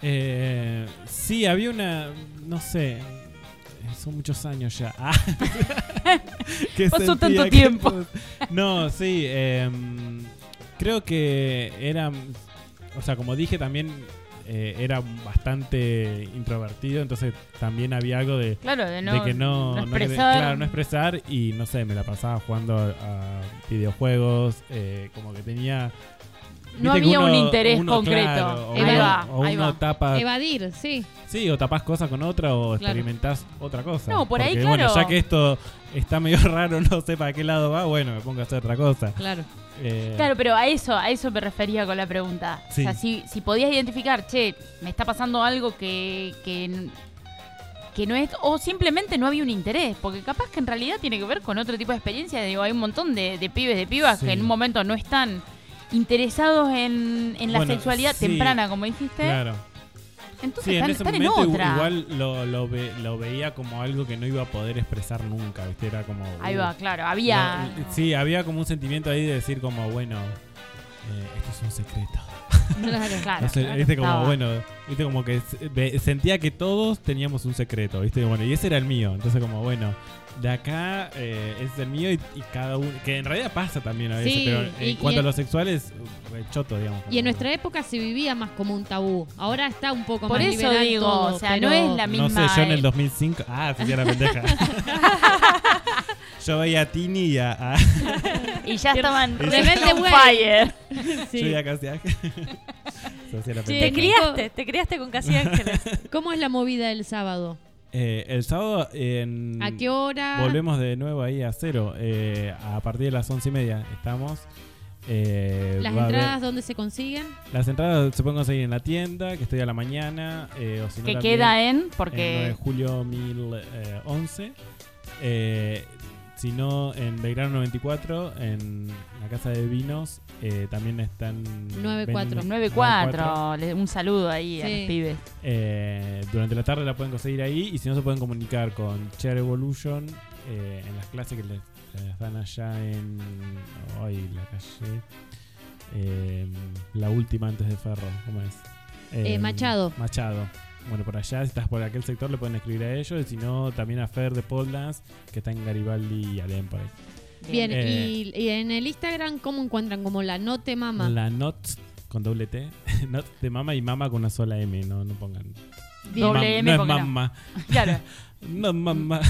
Speaker 8: Eh, sí, había una, no sé, son muchos años ya. Ah.
Speaker 3: Pasó tanto
Speaker 8: que-
Speaker 3: tiempo.
Speaker 8: No, sí, em, creo que era, o sea, como dije también eh, era bastante introvertido, entonces también había algo de,
Speaker 3: Claro, de no,
Speaker 8: de que no,
Speaker 3: no expresar.
Speaker 8: claro, no expresar y no sé, me la pasaba jugando a, a videojuegos, eh, como que tenía...
Speaker 3: No había un interés
Speaker 8: uno,
Speaker 3: concreto.
Speaker 8: claro,
Speaker 3: Ahí
Speaker 8: uno-
Speaker 3: va,
Speaker 8: o
Speaker 3: ahí
Speaker 8: uno
Speaker 3: va.
Speaker 8: tapa
Speaker 6: Evadir, sí.
Speaker 8: Sí, o tapás cosas con otra o
Speaker 6: Claro.
Speaker 8: experimentás otra cosa.
Speaker 3: No, por ahí,
Speaker 8: Porque, bueno,
Speaker 3: claro.
Speaker 8: ya que esto está medio raro, no sé para qué lado va, bueno, me pongo a hacer otra cosa.
Speaker 6: Claro.
Speaker 8: Eh,
Speaker 3: Claro, pero a eso, a eso me refería con la pregunta.
Speaker 8: Sí.
Speaker 3: O sea, si, si podías identificar, che, me está pasando algo que, que, que no es, o simplemente no había un interés, porque capaz que en realidad tiene que ver con otro tipo de experiencia. Digo, hay un montón de, de pibes, de pibas
Speaker 8: Sí.
Speaker 3: que en un momento no están interesados en, en la
Speaker 8: Bueno,
Speaker 3: sexualidad
Speaker 8: sí,
Speaker 3: temprana, como dijiste.
Speaker 8: Claro.
Speaker 3: Entonces
Speaker 8: Sí, en
Speaker 3: están,
Speaker 8: ese
Speaker 3: están en
Speaker 8: momento
Speaker 3: otra.
Speaker 8: igual lo, lo, ve- lo veía como algo que no iba a poder expresar nunca, ¿viste? Era como...
Speaker 3: Ahí
Speaker 8: uh,
Speaker 3: va, claro, había...
Speaker 8: no, sí, había como un sentimiento ahí de decir como, bueno, eh, esto es un secreto.
Speaker 6: Claro.
Speaker 3: Claro.
Speaker 8: No sé,
Speaker 3: claro,
Speaker 8: viste como,
Speaker 3: estaba.
Speaker 8: bueno, viste como que sentía que todos teníamos un secreto, viste, bueno, y ese era el mío. Entonces como, bueno, de acá eh, es el mío y, y cada uno, que en realidad pasa también a veces,
Speaker 6: Sí,
Speaker 8: pero
Speaker 6: y-
Speaker 8: en cuanto
Speaker 6: y
Speaker 8: a lo sexual es re choto, digamos.
Speaker 6: Y en nuestra época se vivía más como un tabú. Ahora está un poco
Speaker 3: Por
Speaker 6: más
Speaker 3: eso
Speaker 6: liberal
Speaker 3: digo,
Speaker 6: todo,
Speaker 3: o sea, no es la misma.
Speaker 8: No sé, yo en el
Speaker 3: eh,
Speaker 8: 2005. Ah, se hacía la pendeja. yo veía a Tini y a. a-
Speaker 3: Y ya estaban
Speaker 6: Rebelde
Speaker 3: fire.
Speaker 6: Sí.
Speaker 8: Yo veía casi a- se hacía la
Speaker 6: Sí.
Speaker 5: Te
Speaker 8: pendeja.
Speaker 5: criaste, te criaste con Casi Ángeles.
Speaker 6: ¿Cómo es la movida el sábado?
Speaker 8: Eh, el sábado en.
Speaker 6: ¿A qué hora?
Speaker 8: Volvemos de nuevo ahí a cero. eh, a partir de las once y media estamos. eh,
Speaker 6: ¿Las
Speaker 8: haber-
Speaker 6: entradas dónde se consiguen?
Speaker 8: las entradas se pueden conseguir en la tienda, que estoy a la mañana. eh, o si no
Speaker 3: Que queda en,
Speaker 8: en 9 de
Speaker 3: porque
Speaker 8: julio 1011. Eh, si no, en Belgrano 94, en la Casa de Vinos, eh, también están...
Speaker 6: 94.
Speaker 3: 9-4. le- Un saludo ahí a los pibes.
Speaker 8: Eh, durante la tarde la pueden conseguir ahí y si no se pueden comunicar con Chair Evolution eh, en las clases que les, les dan allá en hoy la calle eh, la última antes de Ferro ¿cómo es?
Speaker 6: Eh, Machado.
Speaker 8: Machado bueno por allá si estás por aquel sector le pueden escribir a ellos y si no también a Fer de Poldance que está en Garibaldi y Alem por ahí
Speaker 6: Bien,
Speaker 8: Eh,
Speaker 6: y, y en el Instagram, ¿cómo encuentran? Como la Note Mama.
Speaker 8: la Not con doble T Not de mama y mama con una sola M no, no pongan
Speaker 6: Bien.
Speaker 3: Doble
Speaker 8: Mam-
Speaker 3: M
Speaker 8: no es
Speaker 3: no.
Speaker 8: mamá
Speaker 3: Claro.
Speaker 8: no mamá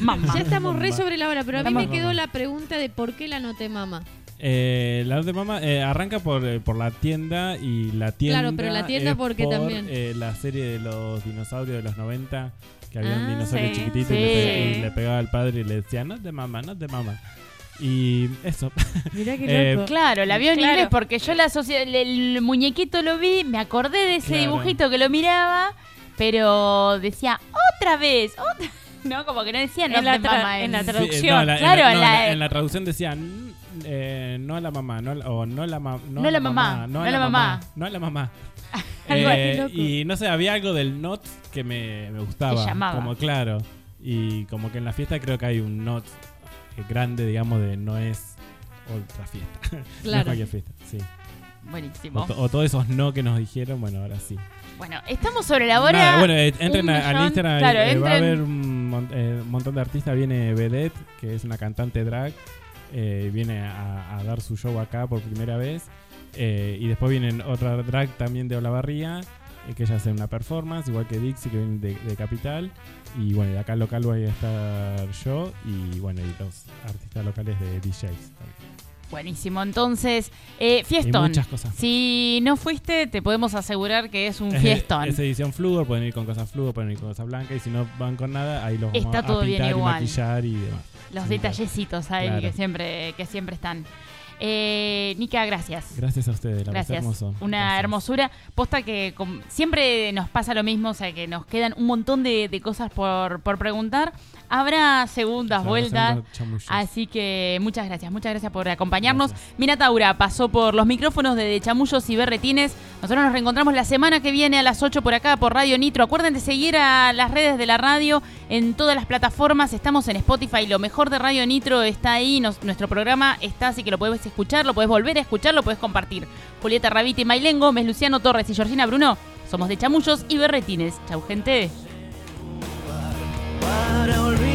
Speaker 3: Mamá.
Speaker 6: Ya estamos re sobre la hora, pero a mí
Speaker 8: Mamá.
Speaker 6: me quedó la pregunta de por qué la Note Mama.
Speaker 8: Eh, la de mamá eh, arranca por, eh, por la tienda y la tienda.
Speaker 6: Claro, pero la tienda
Speaker 8: es
Speaker 6: porque
Speaker 8: por,
Speaker 6: también.
Speaker 8: eh, la serie de los dinosaurios de los 90, que había un
Speaker 6: Ah,
Speaker 8: dinosaurio
Speaker 3: sí,
Speaker 8: chiquitito y, le
Speaker 3: sí.
Speaker 8: y le pegaba al padre y le decía, no es de mamá, no es de mamá. Y eso.
Speaker 6: Mirá
Speaker 8: qué loco.
Speaker 3: Claro, la vio en
Speaker 5: Claro.
Speaker 3: inglés porque yo la asocié, el, el muñequito lo vi, me acordé de ese
Speaker 8: Claro.
Speaker 3: dibujito que lo miraba, pero decía otra vez, otra. No, como que no decía no
Speaker 5: En la
Speaker 3: mamá
Speaker 5: en la
Speaker 8: Sí, eh,
Speaker 5: traducción.
Speaker 8: no, la- en
Speaker 3: Claro,
Speaker 8: la, no,
Speaker 3: la-
Speaker 8: la- en la traducción decía "N- eh, no a la mamá, no, o no la, ma- no
Speaker 3: No la mamá,
Speaker 8: no a
Speaker 3: no
Speaker 8: la
Speaker 3: la mamá.
Speaker 8: no la mamá. Eh,
Speaker 3: loco.
Speaker 8: y no sé, había algo del not que me, me gustaba.
Speaker 3: Te llamaba.
Speaker 8: Como claro. Y como que en la fiesta creo que hay un not grande, digamos, de no es otra fiesta. no es
Speaker 6: Claro.
Speaker 8: cualquier fiesta, sí.
Speaker 3: Buenísimo.
Speaker 8: O, o todos esos no que nos dijeron, bueno, ahora sí.
Speaker 3: Bueno, estamos sobre la hora.
Speaker 8: Nada, bueno, eh, entren a- al Instagram,
Speaker 3: claro,
Speaker 8: eh, va a
Speaker 3: entren-
Speaker 8: haber un, mon- eh, montón de artistas. Viene Vedette, que es una cantante drag, eh, viene a, a dar su show acá por primera vez. Eh, y después vienen otra drag también de Olavarría, eh, que ella hace una performance, igual que Dixie, que viene de, de Capital. Y bueno, y de acá local voy a estar yo, y bueno, y los artistas locales de DJs. también.
Speaker 3: Buenísimo, entonces, eh,
Speaker 8: Y
Speaker 3: fiestón.
Speaker 8: muchas cosas.
Speaker 3: Si no fuiste, te podemos asegurar que es un
Speaker 8: Es-
Speaker 3: fiestón.
Speaker 8: Es edición fluor, pueden ir con cosas fluor, pueden ir con cosas blancas. Y si no van con nada, ahí los vamos
Speaker 3: Está
Speaker 8: a
Speaker 3: todo bien
Speaker 8: pintar y
Speaker 3: igual.
Speaker 8: maquillar y demás.
Speaker 3: Los detallecitos ahí
Speaker 8: Claro.
Speaker 3: que siempre que siempre están. Eh, Nica, gracias.
Speaker 8: Gracias a ustedes, la
Speaker 3: Gracias.
Speaker 8: hermoso.
Speaker 3: Una
Speaker 8: Gracias.
Speaker 3: hermosura. Posta que siempre nos pasa lo mismo, o sea que nos quedan un montón de, de cosas por, por preguntar. Habrá segundas vueltas.
Speaker 8: chamullos.
Speaker 3: Así que muchas gracias, muchas gracias por acompañarnos.
Speaker 8: Gracias.
Speaker 3: Mina Taura pasó por los micrófonos de, Chamullos y Berretines. Nosotros nos reencontramos la semana que viene a las 8 por acá por Radio Nitro. Acuerden de seguir a las redes de la radio en todas las plataformas. Estamos en Spotify. Lo mejor de Radio Nitro está ahí. Nos- nuestro programa está, así que lo puedes escuchar, lo puedes volver a escuchar, lo puedes compartir. Julieta Rabiti, Mailén Gómez, Luciano Torres y Georgina Bruno. Somos de Chamullos y Berretines. Chau, gente. I will be.